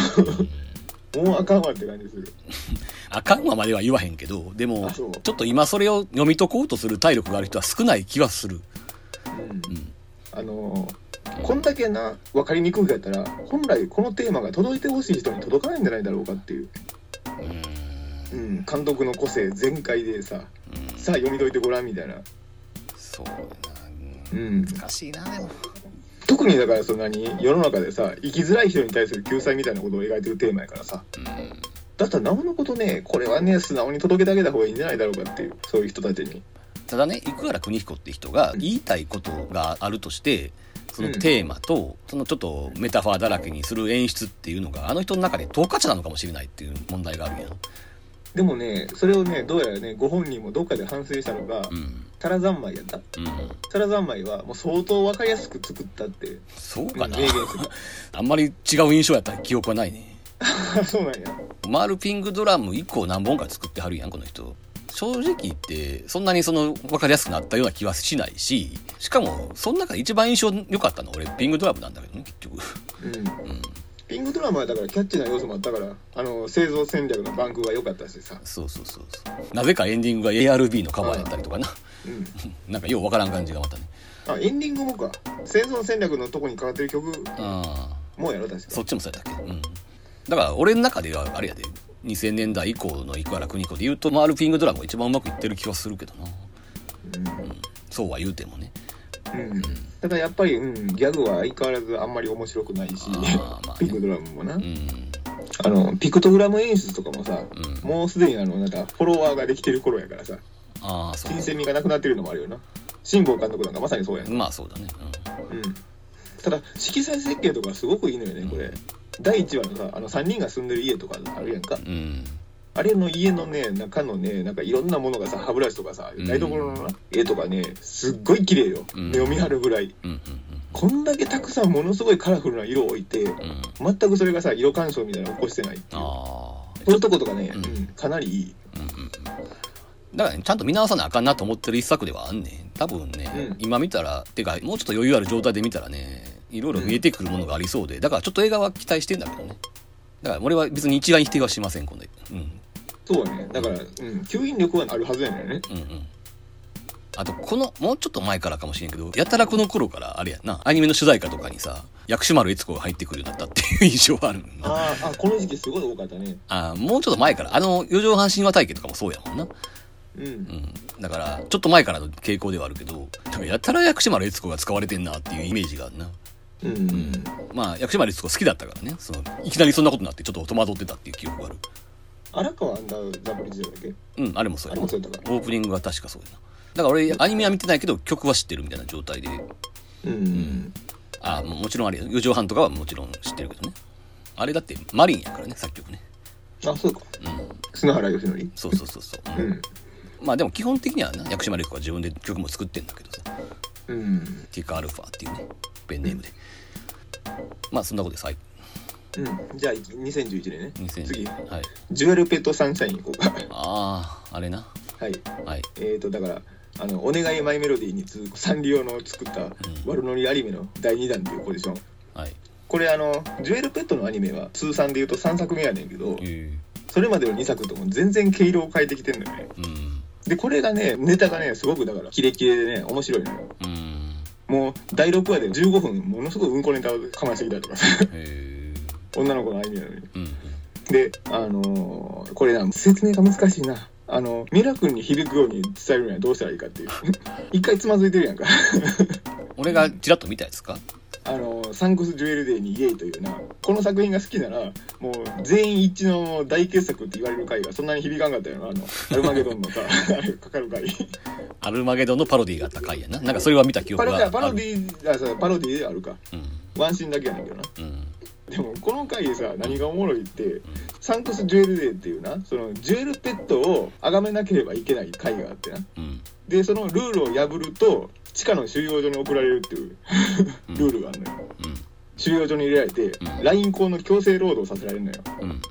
Speaker 2: もうあかんわって感じする。
Speaker 1: あかんわまでは言わへんけど、でもちょっと今それを読み解こうとする体力がある人は少ない気はする。
Speaker 2: うん。あのーこんだけな、分かりにくくやったら、本来このテーマが届いてほしい人に届かないんじゃないだろうかっていう。
Speaker 1: うん。
Speaker 2: うん。監督の個性全開でさ、
Speaker 1: うん
Speaker 2: さあ読み解いてごらんみたいな。
Speaker 1: そうやな。
Speaker 2: う
Speaker 1: うん
Speaker 2: ん。
Speaker 1: 難しいな、でも。
Speaker 2: 特にだからそんなに世の中でさ、生きづらい人に対する救済みたいなことを描いてるテーマやからさ。
Speaker 1: うん
Speaker 2: だったらなおのことね、これはね、素直に届けてあげた方がいいんじゃないだろうかっていう、そういう人たちに。
Speaker 1: ただね生原邦彦って人が言いたいことがあるとしてそのテーマとそのちょっとメタファーだらけにする演出っていうのがあの人の中で等価値なのかもしれないっていう問題があるんやん。
Speaker 2: でもね、それをね、どうやらね、ご本人もどっかで反省したのが、
Speaker 1: うん
Speaker 2: タラ三昧やった。
Speaker 1: うん
Speaker 2: タラ三昧はもう相当わかりやすく作ったって、
Speaker 1: そうかな。あんまり違う印象やったら記憶はないね
Speaker 2: そうなんや。
Speaker 1: マールピングドラム以降何本か作ってはるやんこの人正直言ってそんなにその分かりやすくなったような気はしないししかもその中で一番印象良かったのは俺ピングドラムなんだけどね結局
Speaker 2: うん。
Speaker 1: うん
Speaker 2: ピングドラマはだからキャッチーな要素もあったから、あの、製造戦略のバンクが良かったしさ。
Speaker 1: そうそうそうそう。なぜかエンディングが ARB のカバーやったりとかな。
Speaker 2: うん。
Speaker 1: なんかようわからん感じがまたね。
Speaker 2: あ、エンディングもか。製造戦略のとこにかかってる曲。
Speaker 1: あ
Speaker 2: もやろ、確か
Speaker 1: そっちもそうやったっけ？うん。だから俺の中ではあれやで。2000年代以降の生原邦子で言うとマールピングドラムが一番うまくいってる気はするけどな。そうは言うてもね
Speaker 2: うん。うん。ただやっぱり、うん、ギャグは相変わらずあんまり面白くないし、
Speaker 1: まあね
Speaker 2: ピンクドラムもな。
Speaker 1: うん
Speaker 2: あの、ピクトグラム演出とかもさ、
Speaker 1: うん
Speaker 2: もうすでにあの、なんか、フォロワーができてる頃やからさ、新鮮味がなくなってるのもあるよな。辛坊監督なんかまさにそうやん。
Speaker 1: まあそうだね
Speaker 2: うん。ただ、色彩設計とかすごくいいのよね、これ。第1話のさ、あの、3人が住んでる家とかあるやんか。
Speaker 1: うん、うん
Speaker 2: あれの家のね、中のね、なんかいろんなものがさ、歯ブラシとかさ、
Speaker 1: うん
Speaker 2: 台所のな絵とかね、すっごい綺麗よ。
Speaker 1: うん
Speaker 2: 目を見張るぐらい。こんだけたくさんものすごいカラフルな色を置いて、全くそれがさ、色干渉みたいなのを起こしてないっていう。
Speaker 1: ああ
Speaker 2: そういうとことかね、かなりいい。
Speaker 1: だからね、ちゃんと見直さなあかんなと思ってる一作ではあんねん。多分ね、
Speaker 2: うん
Speaker 1: 今見たら、てか、もうちょっと余裕ある状態で見たらね、いろいろ見えてくるものがありそうで、だからちょっと映画は期待してんだけどね。だから俺は別に一概に否定はしません、今度。うん。
Speaker 2: そうね。だから、うん、吸引力はあるはずやねんね。
Speaker 1: うんうん。あと、この、もうちょっと前からかもしれんけど、やたらこの頃から、あれやんな、アニメの主題歌とかにさ、薬師丸悦子が入ってくるようになったっていう印象はある。
Speaker 2: あーあこの時期すごい多かったね
Speaker 1: あもうちょっと前から、あの、四畳半神話体系とかもそうやもんな。
Speaker 2: うん
Speaker 1: うん。だから、ちょっと前からの傾向ではあるけど、なんかやたら薬師丸悦子が使われてんなっていうイメージがあるな。
Speaker 2: うんうん
Speaker 1: まあ、薬師丸悦子好きだったからね、その、いきなりそんなことになってちょっと戸惑ってたっていう記憶がある。
Speaker 2: 荒川アンダーだっけ？
Speaker 1: うん、あれもそうやな。
Speaker 2: あれもそうやったか
Speaker 1: オープニングが確かそうやな。だから俺、アニメは見てないけど、曲は知ってるみたいな状態で、
Speaker 2: うんうん
Speaker 1: あももちろんあれよ四畳半とかはもちろん知ってるけどね。あれだって、マリンやからね、作曲ね。
Speaker 2: あそうか
Speaker 1: うん。
Speaker 2: 砂原義則
Speaker 1: そうそうそうそう。
Speaker 2: うん
Speaker 1: まあでも基本的にはな、薬師丸悦子は自分で曲も作ってんだけどさ。
Speaker 2: うん
Speaker 1: ティカアルファっていうね、ペンネームで。まあそんなことです。はい。
Speaker 2: うん。じゃあ2011年ね
Speaker 1: 2000
Speaker 2: 次。
Speaker 1: はい。
Speaker 2: ジュエルペットサンシャイン行こうか。
Speaker 1: ああ、あれな。
Speaker 2: はい。
Speaker 1: はい。
Speaker 2: えーとだからあの「お願いマイメロディー」に続くサンリオの作った悪ノリアニメの第2弾というポジション。
Speaker 1: はい。
Speaker 2: これあのジュエルペットのアニメは通算で言うと3作目やねんけど
Speaker 1: え。
Speaker 2: それまでの2作とも全然毛色を変えてきてんのよね。
Speaker 1: ー、うん。
Speaker 2: でこれがねネタがねすごくだからキレキレでね面白いのよ。
Speaker 1: うん。
Speaker 2: もう第6話で15分ものすごいうんこネタをかましてきたりとかさ。
Speaker 1: え
Speaker 2: 女の子のアニメなのに
Speaker 1: ー、うん。
Speaker 2: であのーこれな説明が難しいなあのミラ君に響くように伝えるにはどうしたらいいかっていう 一回つまずいてるやんか
Speaker 1: 俺がちらっと見たやつか？
Speaker 2: あのサンクス・ジュエルデーにイエイというなこの作品が好きならもう全員一致の大傑作って言われる回がそんなに響かんかったよなあのアルマゲドンのさ あれかかる回
Speaker 1: アルマゲドンのパロディがあった回やな。なんかそれは見た記憶がある。
Speaker 2: パロディあそうパロディであるか
Speaker 1: うん。
Speaker 2: ワンシーンだけやねんけどな
Speaker 1: うん。
Speaker 2: でもこの回でさ何がおもろいって Thanks Jewel Day っていうなそのジュエルペットを崇めなければいけない回があってな
Speaker 1: うん。
Speaker 2: でそのルールを破ると地下の収容所に送られるっていう
Speaker 1: うん
Speaker 2: ルールがあるのよ
Speaker 1: うん。
Speaker 2: 収容所に入れられて、
Speaker 1: ん
Speaker 2: ライン校の強制労働させられるのよ
Speaker 1: うん。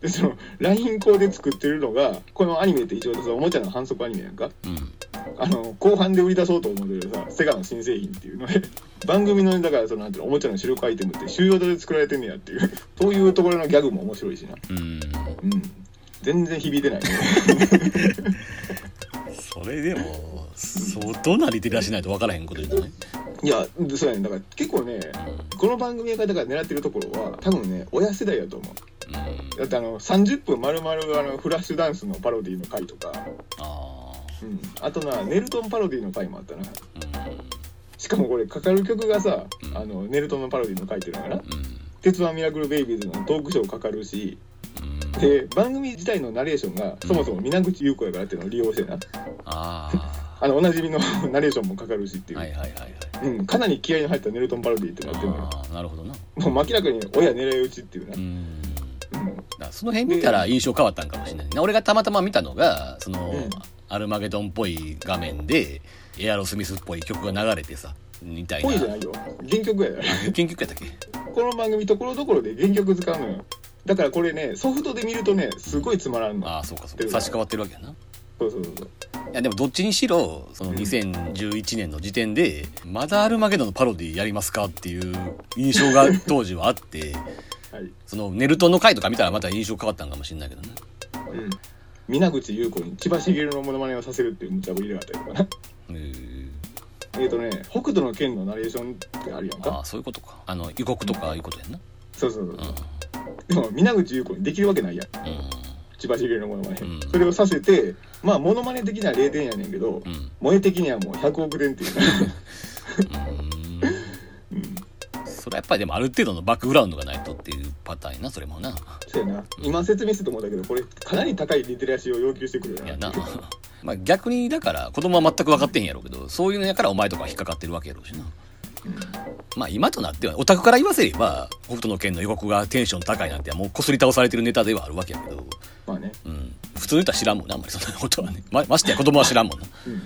Speaker 2: でそのライン校で作ってるのがこのアニメって一応おもちゃの販促アニメなんか
Speaker 1: うん。
Speaker 2: あの後半で売り出そうと思ってるさセガの新製品っていうので番組のだからそのなんていうのおもちゃの主力アイテムって収容所で作られてんねやっていうそういうところのギャグも面白いしな。
Speaker 1: うん。
Speaker 2: うん。全然響いてないね。
Speaker 1: それでも、相当なリテラしないと分からへんことじゃない
Speaker 2: いやそうやねだから結構ねこの番組がだから狙ってるところは多分ね親世代だと思う。
Speaker 1: うん。
Speaker 2: だってあの30分丸々あのフラッシュダンスのパロディの回とか、
Speaker 1: あ
Speaker 2: うん、あとなネルトンパロディの回もあったな。しかもこれかかる曲がさ、
Speaker 1: うん
Speaker 2: あのネルトンのパロディの書いてるのかな
Speaker 1: うん。
Speaker 2: 「鉄腕ミラクルベイビーズ」のトークショーかかるし
Speaker 1: うん。
Speaker 2: で番組自体のナレーションがそもそも皆口優子やからっていうのを利用してな
Speaker 1: あ
Speaker 2: あのおなじみのナレーションもかかるしってい
Speaker 1: あ。
Speaker 2: う、
Speaker 1: はいはいはいはい。
Speaker 2: うん、かなり気合いの入ったネルトンパロディってなってるのよ
Speaker 1: ああ、なるほどな。
Speaker 2: もう明らかに親狙い撃ちっていうな
Speaker 1: う、ん。その辺見たら印象変わったんかもしれないな俺がたまたま見たのがその、
Speaker 2: うん
Speaker 1: アルマゲドンっぽい画面でエアロスミスっぽい曲が流れてさみたいな。
Speaker 2: ぽいじゃないよ。原曲やよ
Speaker 1: あ 原曲やったっけ？
Speaker 2: この番組ところどころで原曲使うのよ。だからこれねソフトで見るとねすごいつまらんの。
Speaker 1: ああそうかそうか。差し替わってるわけやな。い
Speaker 2: そうそうそう。
Speaker 1: やでもどっちにしろその
Speaker 2: うん。
Speaker 1: 2011年の時点でまだアルマゲドンのパロディやりますかっていう印象が当時はあって
Speaker 2: はい。
Speaker 1: そのネルトンの回とか見たらまた印象変わったんかもしれないけどね
Speaker 2: うん皆口優子に千葉茂のモノマネをさせるっていう無茶ぶりがあったりとかな
Speaker 1: へー。
Speaker 2: えっとね北斗の拳のナレーションってあるやん
Speaker 1: あ
Speaker 2: か。
Speaker 1: あそういうことか。あの予告とかいうことやんな。
Speaker 2: そうそうそう
Speaker 1: う。ん。
Speaker 2: でも皆口優子にできるわけないやん。
Speaker 1: うん。
Speaker 2: 千葉茂のモノマネ、
Speaker 1: うん。
Speaker 2: それをさせてまあモノマネ的には0点やねんけど、
Speaker 1: うん。
Speaker 2: 萌え的にはもう100億点っていう。か
Speaker 1: うんそれはやっぱりでもある程度のバックグラウンドがないとっていうパターンやなそれもな。
Speaker 2: そうやな。今説明すると思うんだけどこれかなり高いリテラシーを要求してくるよ
Speaker 1: いやな。まあ逆にだから子供は全く分かってへんやろうけどそういうのやからお前とかは引っかかってるわけやろうしな。まあ今となってはオタクから言わせれば北斗の拳の予告がテンション高いなんてもうこすり倒されてるネタではあるわけやけど、
Speaker 2: まあね。
Speaker 1: うん、普通の人は知らんもんなあんまりそんなことはね。まましてや子供は知らんもんな。
Speaker 2: うん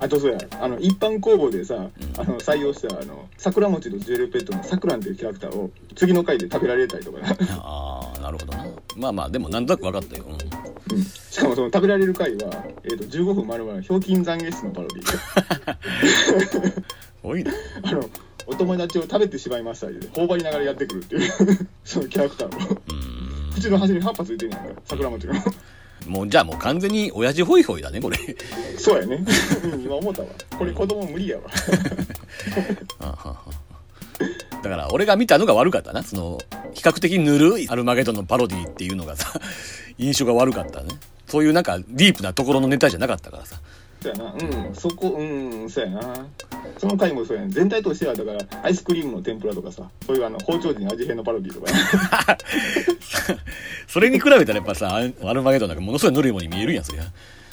Speaker 2: あとそうやあの一般公募でさ、あの採用したあの桜餅とジュエルペットのさくらんっていうキャラクターを次の回で食べられたりとかな、
Speaker 1: ああなるほどな。まあまあでもなんとなく分かったよ、うん。
Speaker 2: うん、しかもその食べられる回は、えー、と15分丸々ひょうきん懺悔室のパロディで。
Speaker 1: 多いな。
Speaker 2: あのお友達を食べてしまいましたで頬張りながらやってくるっていうそのキャラクターを。
Speaker 1: うん。
Speaker 2: 口の端に葉っぱついてるやんか桜餅の
Speaker 1: もうじゃあもう完全に親父ホイホイだねこれ。
Speaker 2: そうやね。うん今思ったわ。これ子供無理やわ。
Speaker 1: だから俺が見たのが悪かったな。その比較的ぬるいアルマゲドンのパロディっていうのがさ印象が悪かったね。そういうなんかディープなところのネタじゃなかったからさ
Speaker 2: そうやな。うん。そこうんそうやな。その回もそうやね。全体としてはだからアイスクリームの天ぷらとかさそういうあの包丁時に味変のパロディとか。ね
Speaker 1: それに比べたらやっぱさアアルマゲドンなんかものすごいぬるいものに見えるやんそりゃ。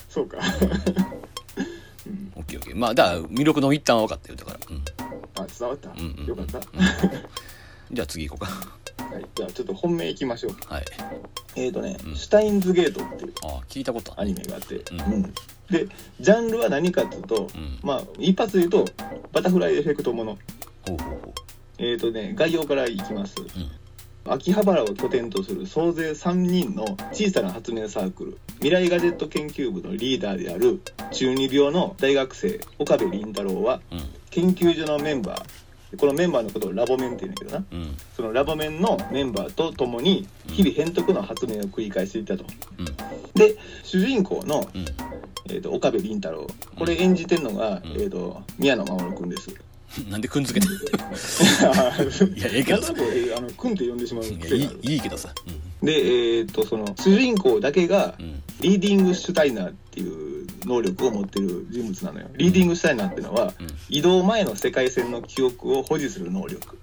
Speaker 2: そうか。
Speaker 1: オッケーオッケー。まあだから魅力の一端は分かったよだから、うん、
Speaker 2: あ伝わった、
Speaker 1: んうん
Speaker 2: よかった、
Speaker 1: じゃあ次行こうか。
Speaker 2: はい、じゃあちょっと本命いきましょう。
Speaker 1: はい。
Speaker 2: えーとね、
Speaker 1: うん。
Speaker 2: シュタインズゲートっていう
Speaker 1: あ聞いたことあ
Speaker 2: ア
Speaker 1: る
Speaker 2: ニメがあって、
Speaker 1: うん。
Speaker 2: うんでジャンルは何かっていうと、
Speaker 1: うん。
Speaker 2: まあ一発で言うとバタフライエフェクトもの。
Speaker 1: ほうほうほ
Speaker 2: えーとね概要からいきます、
Speaker 1: ううん。
Speaker 2: 秋葉原を拠点とする総勢3人の小さな発明サークル。未来ガジェット研究部のリーダーである中二病の大学生岡部倫太郎は
Speaker 1: うん。
Speaker 2: 研究所のメンバー。このメンバーのことをラボメンって言うんだけどな。
Speaker 1: うん。
Speaker 2: そのラボメンのメンバーと共に日々変則の発明を繰り返していたと。
Speaker 1: うん。
Speaker 2: で主人公の、
Speaker 1: うん
Speaker 2: えー、と岡部倫太郎。これ演じてるのが、
Speaker 1: うん。
Speaker 2: えー、と宮野真守君です
Speaker 1: なんでくんづけてんの？いやええけどさ。
Speaker 2: あの君って呼んでしまう
Speaker 1: いや
Speaker 2: 癖がある。
Speaker 1: いいけどさ。
Speaker 2: でえっ、とその主人公だけが
Speaker 1: うん。うん
Speaker 2: リーディングシュタイナーっていう能力を持ってる人物なのよ。リーディングシュタイナーっていうのは
Speaker 1: うん。
Speaker 2: 移動前の世界線の記憶を保持する能力。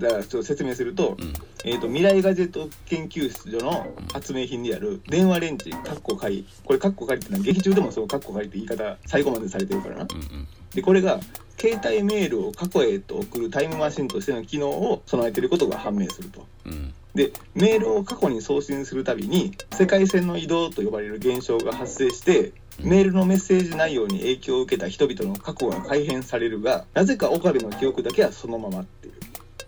Speaker 2: だからちょっと説明すると,、
Speaker 1: うん。
Speaker 2: えー、と未来ガジェット研究所の発明品である電話レンチカッコ仮これカッコ仮ってのは劇中でもそのカッコ仮って言い方最後までされてるからな。
Speaker 1: うんうん
Speaker 2: でこれが携帯メールを過去へと送るタイムマシンとしての機能を備えていることが判明すると。
Speaker 1: うん。
Speaker 2: でメールを過去に送信するたびに世界線の移動と呼ばれる現象が発生してメールのメッセージ内容に影響を受けた人々の過去が改変されるがなぜか岡部の記憶だけはそのままっていう。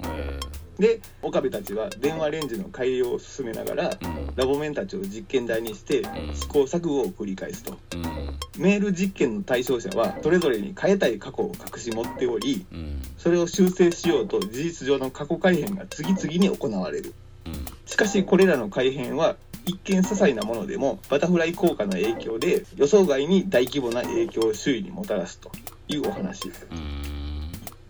Speaker 1: え
Speaker 2: で岡部たちは電話レンジの改良を進めながらラボメンたちを実験台にして
Speaker 1: ん。
Speaker 2: 試行錯誤を繰り返すと。
Speaker 1: うん。
Speaker 2: メール実験の対象者はそれぞれに変えたい過去を隠し持っており
Speaker 1: うん。
Speaker 2: それを修正しようと事実上の過去改変が次々に行われる。
Speaker 1: うん。
Speaker 2: しかしこれらの改変は一見些細なものでもバタフライ効果の影響で予想外に大規模な影響を周囲にもたらすというお話、
Speaker 1: うん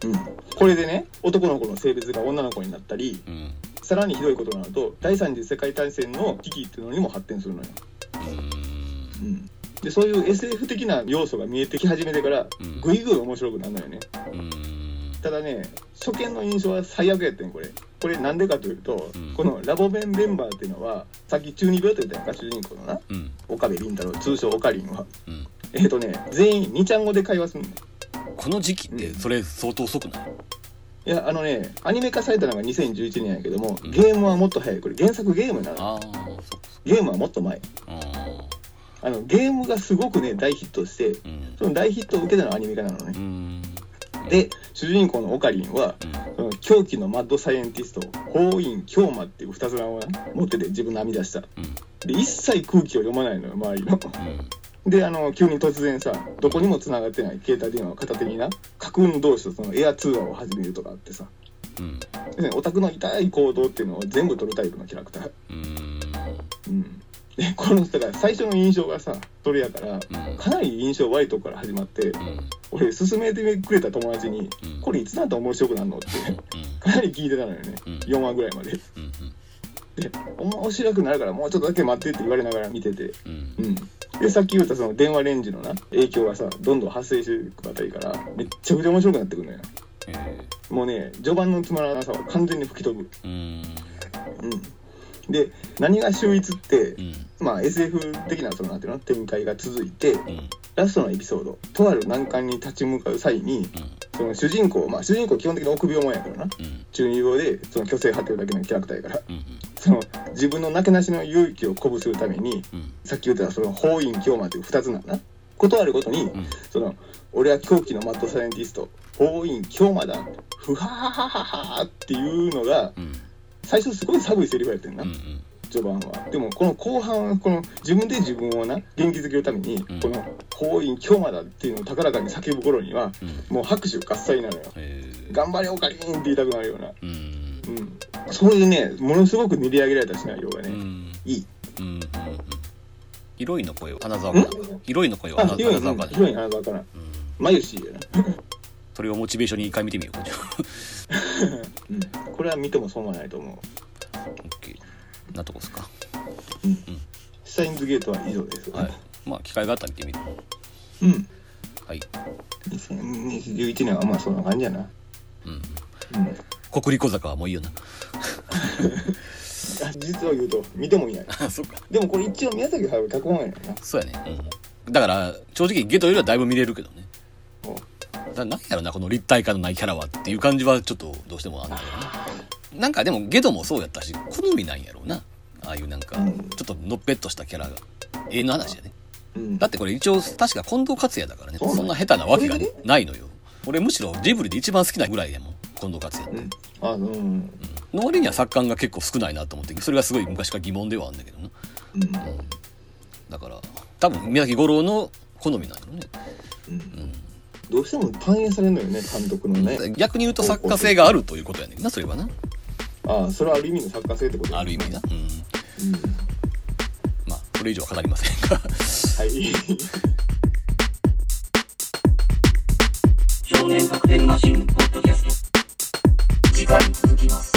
Speaker 2: うん、これでね男の子の性別が女の子になったり
Speaker 1: うん。
Speaker 2: さらにひどいことになると第三次世界大戦の危機っていうのにも発展するのよ、
Speaker 1: うん。
Speaker 2: うん、でそういう SF 的な要素が見えてき始めてから
Speaker 1: うん。
Speaker 2: ぐいぐい面白くなるのよね。
Speaker 1: うん。
Speaker 2: ただね初見の印象は最悪やってんこれ。これなんでかというと、
Speaker 1: うん。
Speaker 2: このラボメンメンバーっていうのはさっき中二病と言ったやんか主人公のな。
Speaker 1: うん。
Speaker 2: 岡部倫太郎通称オカリンは。
Speaker 1: うん。
Speaker 2: えっ、とね全員二ちゃん語で会話するの
Speaker 1: この時期ってそれ相当遅くない？
Speaker 2: いやあのねアニメ化されたのが2011年やけども、
Speaker 1: うん。
Speaker 2: ゲームはもっと早い。これ原作ゲームなの。
Speaker 1: ああそっか
Speaker 2: ゲームはもっと前。
Speaker 1: そっか
Speaker 2: あのゲームがすごくね大ヒットして
Speaker 1: うん。
Speaker 2: その大ヒットを受けたのはアニメ化なのね、
Speaker 1: うん。
Speaker 2: で主人公のオカリンは
Speaker 1: うん。
Speaker 2: その狂気のマッドサイエンティスト法院京馬っていう二つ名をな持ってて自分の編み出した。
Speaker 1: うん。
Speaker 2: で一切空気を読まないのよ周りの。
Speaker 1: うん
Speaker 2: であの急に突然さどこにも繋がってない携帯電話を片手にな架空の同士とそのエア通話を始めるとかあってさ。
Speaker 1: うん。
Speaker 2: でねオタクの痛い行動っていうのを全部取るタイプのキャラクター。
Speaker 1: うん。
Speaker 2: うん。でこのだから最初の印象がさそれやから
Speaker 1: うん。
Speaker 2: かなり印象悪いとこから始まって
Speaker 1: うん。
Speaker 2: 俺勧めてくれた友達に
Speaker 1: うん「
Speaker 2: これいつなんて面白くなるの?」ってかなり聞いてたのよね。
Speaker 1: うん。
Speaker 2: 4話ぐらいまで。
Speaker 1: うん
Speaker 2: で面白くなるからもうちょっとだけ待ってって言われながら見てて。
Speaker 1: うん。
Speaker 2: うんでさっき言ったその電話レンジのな影響がさどんどん発生していくあたりからめっちゃくちゃ面白くなってくるのよ。
Speaker 1: え
Speaker 2: もうね序盤のつまらなさは完全に吹き飛ぶ。
Speaker 1: ーうん。
Speaker 2: うん。で何が秀逸って
Speaker 1: うん。
Speaker 2: まあ SF 的なそのなんていうの展開が続いて
Speaker 1: うん
Speaker 2: ラストのエピソードとある難関に立ち向かう際にその主人公まあ主人公基本的に臆病者やからな。
Speaker 1: うん。
Speaker 2: 中二病でその虚勢張ってるだけのキャラクターやから。
Speaker 1: うん
Speaker 2: その自分のなけなしの勇気を鼓舞するために
Speaker 1: うん。
Speaker 2: さっき言ったその法院京馬という2つなんだな。断るごとに、
Speaker 1: ん。
Speaker 2: その俺は狂気のマッドサイエンティスト法院京馬だふはははははっていうのが
Speaker 1: うん。
Speaker 2: 最初すごい寒いセリフやってんな、
Speaker 1: うん
Speaker 2: 序盤は。でもこの後半はこの自分で自分をな元気づけるために、
Speaker 1: うん。
Speaker 2: この法院京馬だっていうのを高らかに叫ぶ頃には
Speaker 1: うん。
Speaker 2: もう拍手喝采なのよ。
Speaker 1: えー。
Speaker 2: 頑張れオカリンって言いたくなるような。
Speaker 1: うん。
Speaker 2: うん。そういうねものすごく練り上げられたシナリオがね、
Speaker 1: うん。
Speaker 2: いい。
Speaker 1: うんヒロインの声は花澤香菜ヒロインの声は
Speaker 2: あ、
Speaker 1: 花
Speaker 2: ヒロイン、
Speaker 1: 花澤香菜
Speaker 2: ヒロイン花澤香菜。眉しやな。
Speaker 1: それをモチベーションに一回見てみよう。
Speaker 2: こ れは見ても損はないと思う。
Speaker 1: オッケーなとこですか？
Speaker 2: シャインズゲートは以上です。
Speaker 1: はい。まあ機会があったら見てみる。
Speaker 2: うん。
Speaker 1: はい。
Speaker 2: 2021年はまあそんな感じやな。
Speaker 1: うん。
Speaker 2: うん。
Speaker 1: 国立小坂はもういいよな。
Speaker 2: あ実を言うと、見てもいない。
Speaker 1: あそっか。
Speaker 2: でもこれ一応宮崎駿脚本やねんな。
Speaker 1: そうやね。うん。だから正直ゲドよりはだいぶ見れるけどね。
Speaker 2: お。
Speaker 1: だなんやろなこの立体感のないキャラはっていう感じはちょっとどうしてもあんだけどななんかでもゲドもそうやったし好みなんやろうな。ああいうなんか
Speaker 2: うん。
Speaker 1: ちょっとのっぺっとしたキャラが。永遠の話やね。
Speaker 2: うん。
Speaker 1: だってこれ一応確か近藤克也だからね。
Speaker 2: そ
Speaker 1: んな下手なわけが
Speaker 2: それで
Speaker 1: ないのよ。俺むしろジブリで一番好きなぐらいやもん近藤克也って。
Speaker 2: うん。あの、うん。
Speaker 1: の割には作感が結構少ないなと思ってそれがすごい昔から疑問ではあるんだけどな。
Speaker 2: うん。
Speaker 1: だから多分宮崎五郎の好みなんやろね。
Speaker 2: うん。どうしても反映されるのよね、監督のね。
Speaker 1: 逆に言うと作家性があるということやねんなそれはな
Speaker 2: ああそれはある意味の作家性ってこと？
Speaker 1: ある意味なうん、
Speaker 2: うん、
Speaker 1: まあこれ以上は語りませんが。
Speaker 2: はい。
Speaker 4: 少年マシンポッドキャスト。次回続きます。